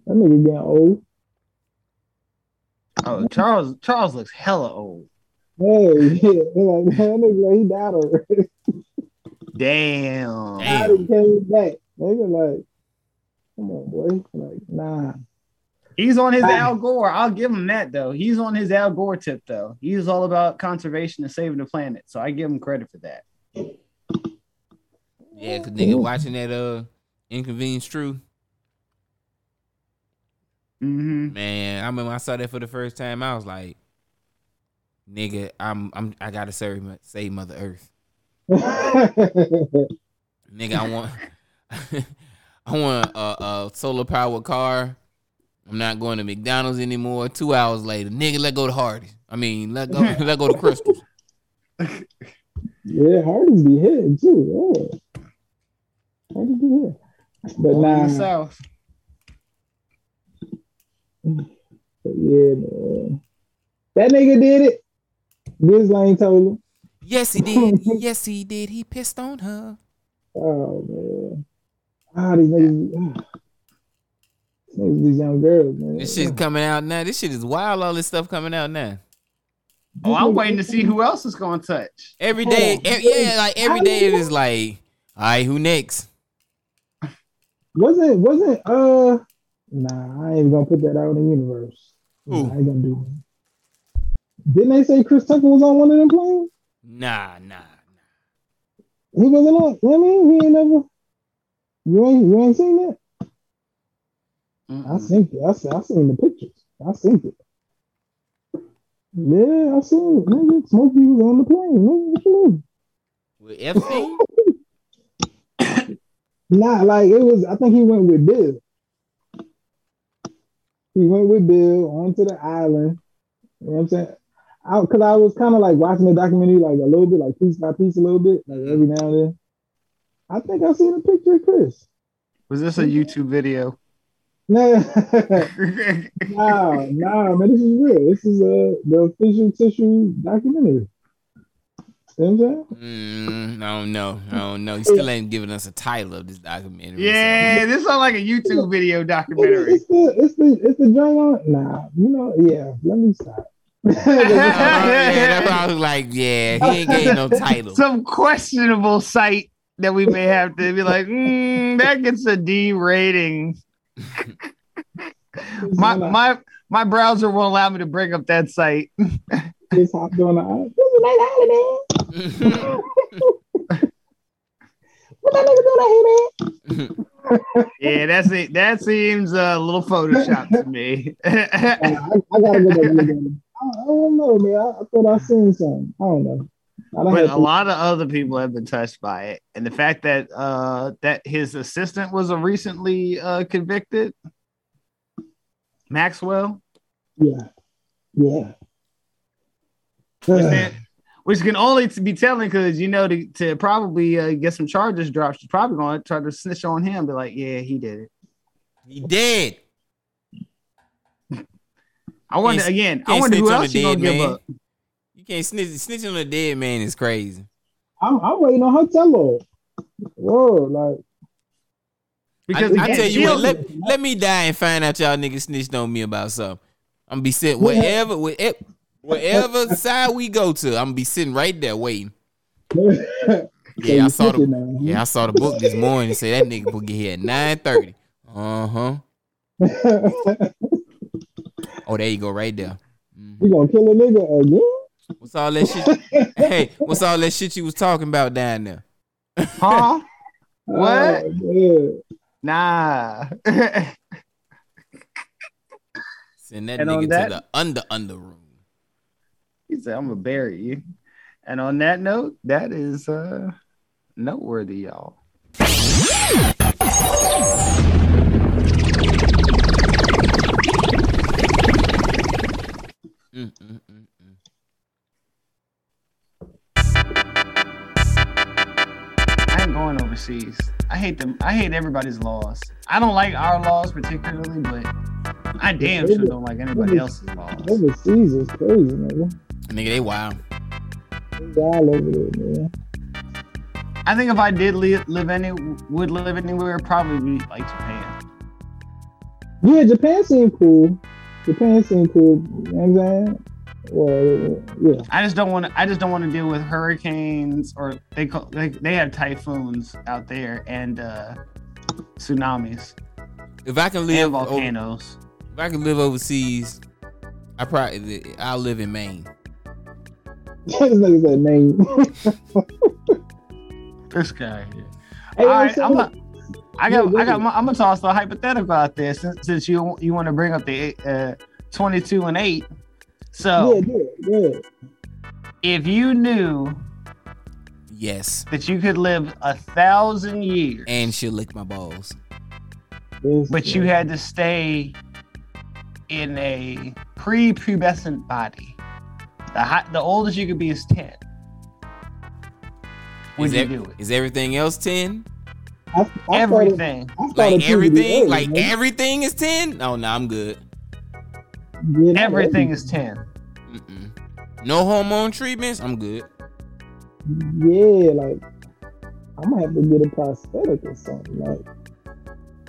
That nigga getting old. Oh, Charles. Charles looks hella old. Hey, yeah, they like that nigga like he died already. Damn. Died and came back. Nigga like, come on, boy. Like, nah. He's on his Al Gore. I'll give him that though. He's on his Al Gore tip though. He's all about conservation and saving the planet. So I give him credit for that. Yeah, cause nigga watching that uh inconvenience truth. Mm-hmm. Man, I remember I saw that for the first time. I was like, nigga, I'm I'm I gotta save save Mother Earth. nigga, I want I want a, a solar powered car. I'm not going to McDonald's anymore. Two hours later, nigga, let go to Hardee's. I mean, let go let go to Krystals. Yeah, Hardee's be hitting too. Yeah. Hardee's be hitting. But All in nah. South. But yeah, man. That nigga did it. Biz Lane told him. Yes, he did. yes, he did. He pissed on her. Oh man. Ah, these niggas. These niggas, young girls, man. This shit's coming out now. This shit is wild. All this stuff coming out now. Oh, I'm waiting to see who else is going to touch. Every day, Oh, yeah, like every day it is like, all right, who next? Wasn't wasn't uh nah, I ain't even gonna put that out in the universe. Nah, I ain't gonna do it. Didn't they say Chris Tucker was on one of them planes? Nah, nah. Nah. He wasn't on. You know what I mean? He ain't never. You ain't you ain't seen that? Mm-hmm. I seen it. I seen, I seen the pictures. I seen it. Yeah, I seen it. Nigga, Smokey was on the plane. Nigga, what you mean? With Epstein? Nah, like it was. I think he went with Bill. He went with Bill onto the island. You know what I'm saying? Because I, was kind of like watching the documentary, like a little bit, like piece by piece, a little bit, like every now and then. I think I seen a picture of Chris. Was this a mm-hmm. YouTube video? Nah, nah, nah, man, this is real. This is uh, the official tissue documentary. You I'm saying? Mm, I don't know. I don't know. He still ain't giving us a title of this documentary. Yeah, this sounds like a YouTube video documentary. It's the it's the it's the joint on. Nah, you know, yeah. Let me stop. Oh, yeah, that's why I was like, yeah, he ain't getting no title. Some questionable site that we may have to be like, mm, that gets a D rating. My my my browser won't allow me to bring up that site. Just hopped on the island. This is nice island, what that nigga doing out here, man? yeah, that's it. That seems uh, a little Photoshop to me. I, I gotta go back and look at it. I, I don't know, man. I, I thought I seen something. I don't know. I don't but a lot of other people have been touched by it, and the fact that uh, that his assistant was a recently uh, convicted, Maxwell, Yeah, yeah. which, then- which can only to be telling because you know to, to probably uh, get some charges dropped, she's probably going to try to snitch on him, be like, yeah, he did it. He did. I wonder Can't- again. I can't wonder who else a you gonna dead give up. You can't snitch. Snitching on a dead man is crazy. I'm, I'm waiting on her tell off. Whoa, like Because I, I tell you what, let, let me die and find out y'all niggas snitched on me about something. I'm gonna be sitting wherever, wherever, wherever side we go to. I'm gonna be sitting right there waiting. Yeah, I saw the now, yeah, I saw the book this morning. It said that nigga will get here at nine thirty. Uh huh. Oh, there you go, right there. You gonna kill a nigga again? What's all that shit? hey, what's all that shit you was talking about down there? Huh? What? Oh. Nah. Send that And on nigga that- to the under under room. he said, I'm gonna bury you. And on that note, that is uh noteworthy, y'all. Mm, I ain't going overseas. I hate them. I hate everybody's laws. I don't like our laws particularly, but I damn sure don't like anybody else's laws. Overseas is crazy, nigga. Nigga, they wild. They all over there, man. I think if I did li- live any, would live anywhere, probably be like Japan. Yeah, Japan seemed cool. Japan seemed cool. You know what I'm saying? Well, yeah. I just don't want to. I just don't want to deal with hurricanes or they call they, they have typhoons out there and uh tsunamis If I can and live over, volcanoes. if I can live overseas, I probably I'll live in Maine. this nigga name. This guy. Here. Hey, All right, I'm a, I got, Yeah, go I got, my, I'm gonna toss the hypothetical out there since, since you you want to bring up the uh, 22 and eight. So Yeah, do it, do it. if you knew Yes, that you could live a thousand years, and she'll lick my balls. but you had to stay in a pre-pubescent body, the high, the oldest you could be is 10. Would is you ev- do it? Is everything else ten? I, I Everything. Started, started Like everything? early, Like man. everything is ten? Oh no, I'm good. Yeah, Everything is 10. No hormone treatments. I'm good. Yeah, like I might have to get a prosthetic or something. Like,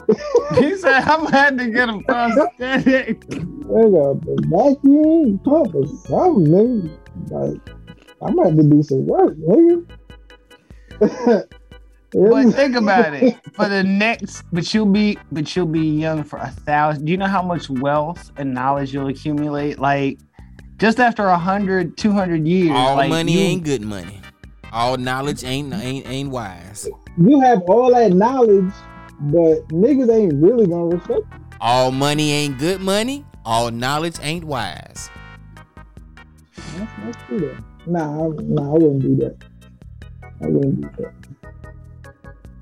he said, I'm gonna have to get a prosthetic. nigga, the vacuum pump or something, nigga. Like, I might have to do some work, nigga. But think about it. For the next, but you'll be, but you'll be young for a thousand. Do you know how much wealth and knowledge you'll accumulate? Like, just after a hundred, two hundred years. All like, money you- ain't good money. All knowledge ain't ain't ain't wise. You have all that knowledge, but niggas ain't really gonna respect you. All money ain't good money. All knowledge ain't wise. That's, that's true though. Nah, I, nah, I wouldn't do that. I wouldn't do that.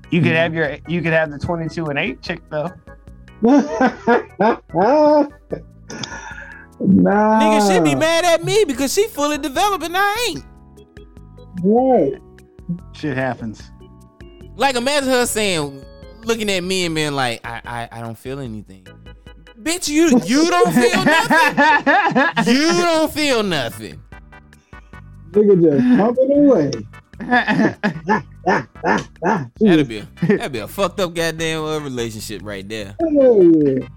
You could have your, you could have the twenty-two and eight chick though. nah. Nigga should be mad at me because she fully developed and I ain't. What? Shit happens. Like imagine her saying, looking at me and being like, I I, I don't feel anything. Bitch, you you don't feel nothing. you don't feel nothing. Nigga just pumping away. That'd be a, that'd be a fucked up goddamn uh, relationship right there. Hey.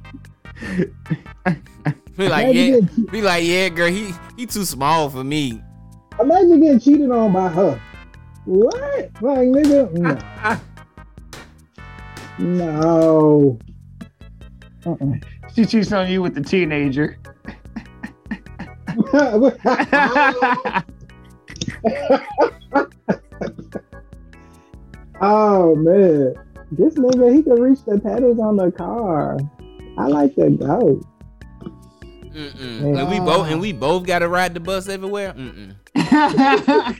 Be like, Imagine yeah, getting- be like, yeah, girl, he he too small for me. Imagine getting cheated on by her. What? Like, nigga? No. no. Uh-uh. She cheats on you with the teenager. oh man, this nigga he can reach the pedals on the car. I like to go. Mm-mm. And we both and we both got to ride the bus everywhere. Mm-mm.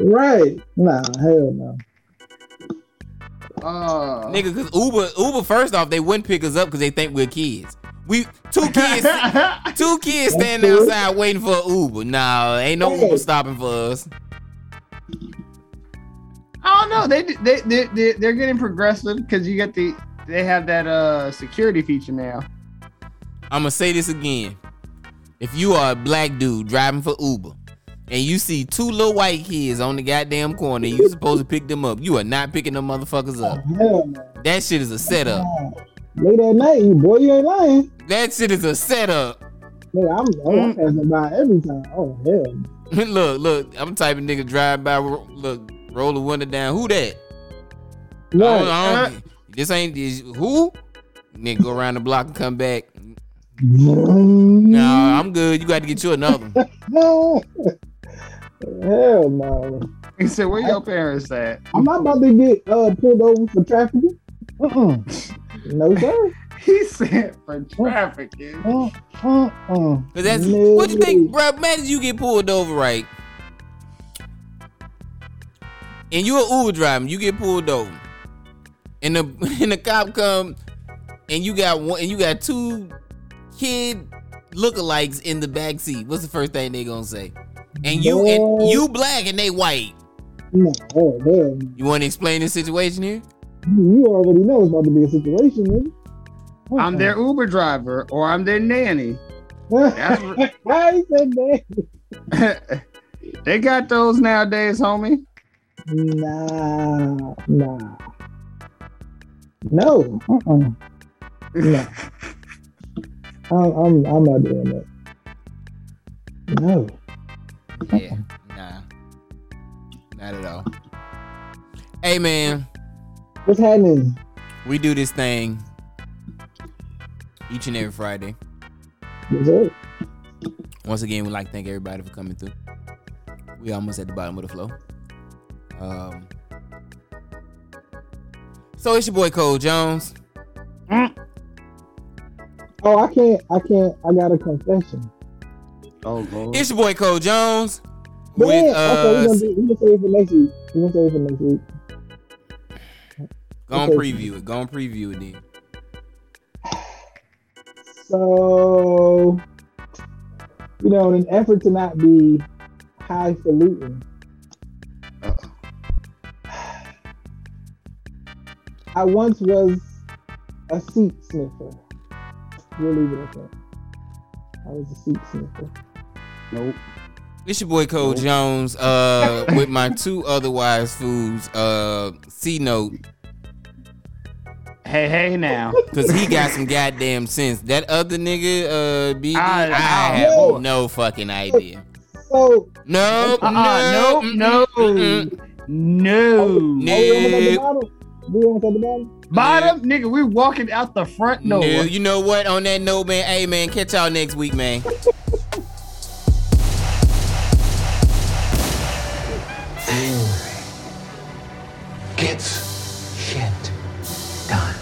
Right? Nah, hell no. Oh. Nigga, cause Uber, Uber, first off, they wouldn't pick us up because they think we're kids. We two kids, two kids standing outside waiting for an Uber. Nah, ain't no Uber stopping for us. I don't know. They they they they they're getting progressive because you get the they have that uh security feature now. I'm gonna say this again. If you are a black dude driving for Uber and you see two little white kids on the goddamn corner, you supposed to pick them up. You are not picking them motherfuckers up. No. That shit is a setup. Late at night, boy, you ain't lying. That shit is a setup. Nigga, I'm, oh, I'm mm. passing by every time. Oh hell. look, look, I'm of nigga drive by, look, roll the window down. Who that? I Right. don't- I don't- this ain't this, who? Nigga go around the block and come back. Mm. Nah, I'm good. You got to get you another one. Hell no. He said, "Where your parents at?" I'm not about to get uh, pulled over for trafficking. Uh-uh. No sir. He said for trafficking. Mm, mm, uh-uh. Cause that's what you think, bro. Imagine you get pulled over, right? And you a Uber driver, you get pulled over, and the and the cop come, and you got one, and you got two kid lookalikes in the back seat. What's the first thing they gonna say? And you and you black and they white. No, oh, hell. You want to explain the situation here? You already know it's about to be a situation, nigga. I'm their Uber driver or I'm their nanny. That's what- Why he said that? they got those nowadays, homie. Nah, nah. No. Uh-uh. No. I'm, I'm, I'm not doing that. No. Yeah, nah, not at all. Hey man, What's happening? we do this thing each and every Friday. Yes, sir. Once again, we'd like to thank everybody for coming through. We almost at the bottom of the flow. Um, so it's your boy Cole Jones. Oh, I can't. I can't. I got a confession. Oh, Lord. It's your boy Cole Jones. But With yeah, okay, we're uh, gonna, do, gonna save it for next week. We're gonna save it for next week. go on okay. preview it. Go on preview it then. So, you know, in an effort to not be highfalutin, I once was a seat sniffer. We'll leave it at that. I was a seat sniffer. Nope. It's your boy Cole Jones. Uh, with my two other wise fools. Uh, C note. Hey, hey, now. Cause he got some goddamn sense. That other nigga, uh, BD, I, I- I- have no. no fucking idea. So, No, Uh-uh, no, no, mm-mm, no, oh, no. We almost at the Nope. bottom. We almost at the bottom. Bottom, nigga, we walking out the front door. No, you know what? On that note, man, hey man, catch y'all next week, man. Gets shit done.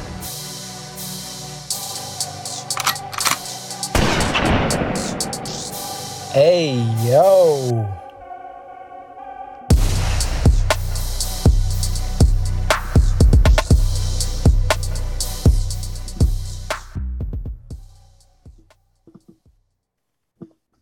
Hey, yo.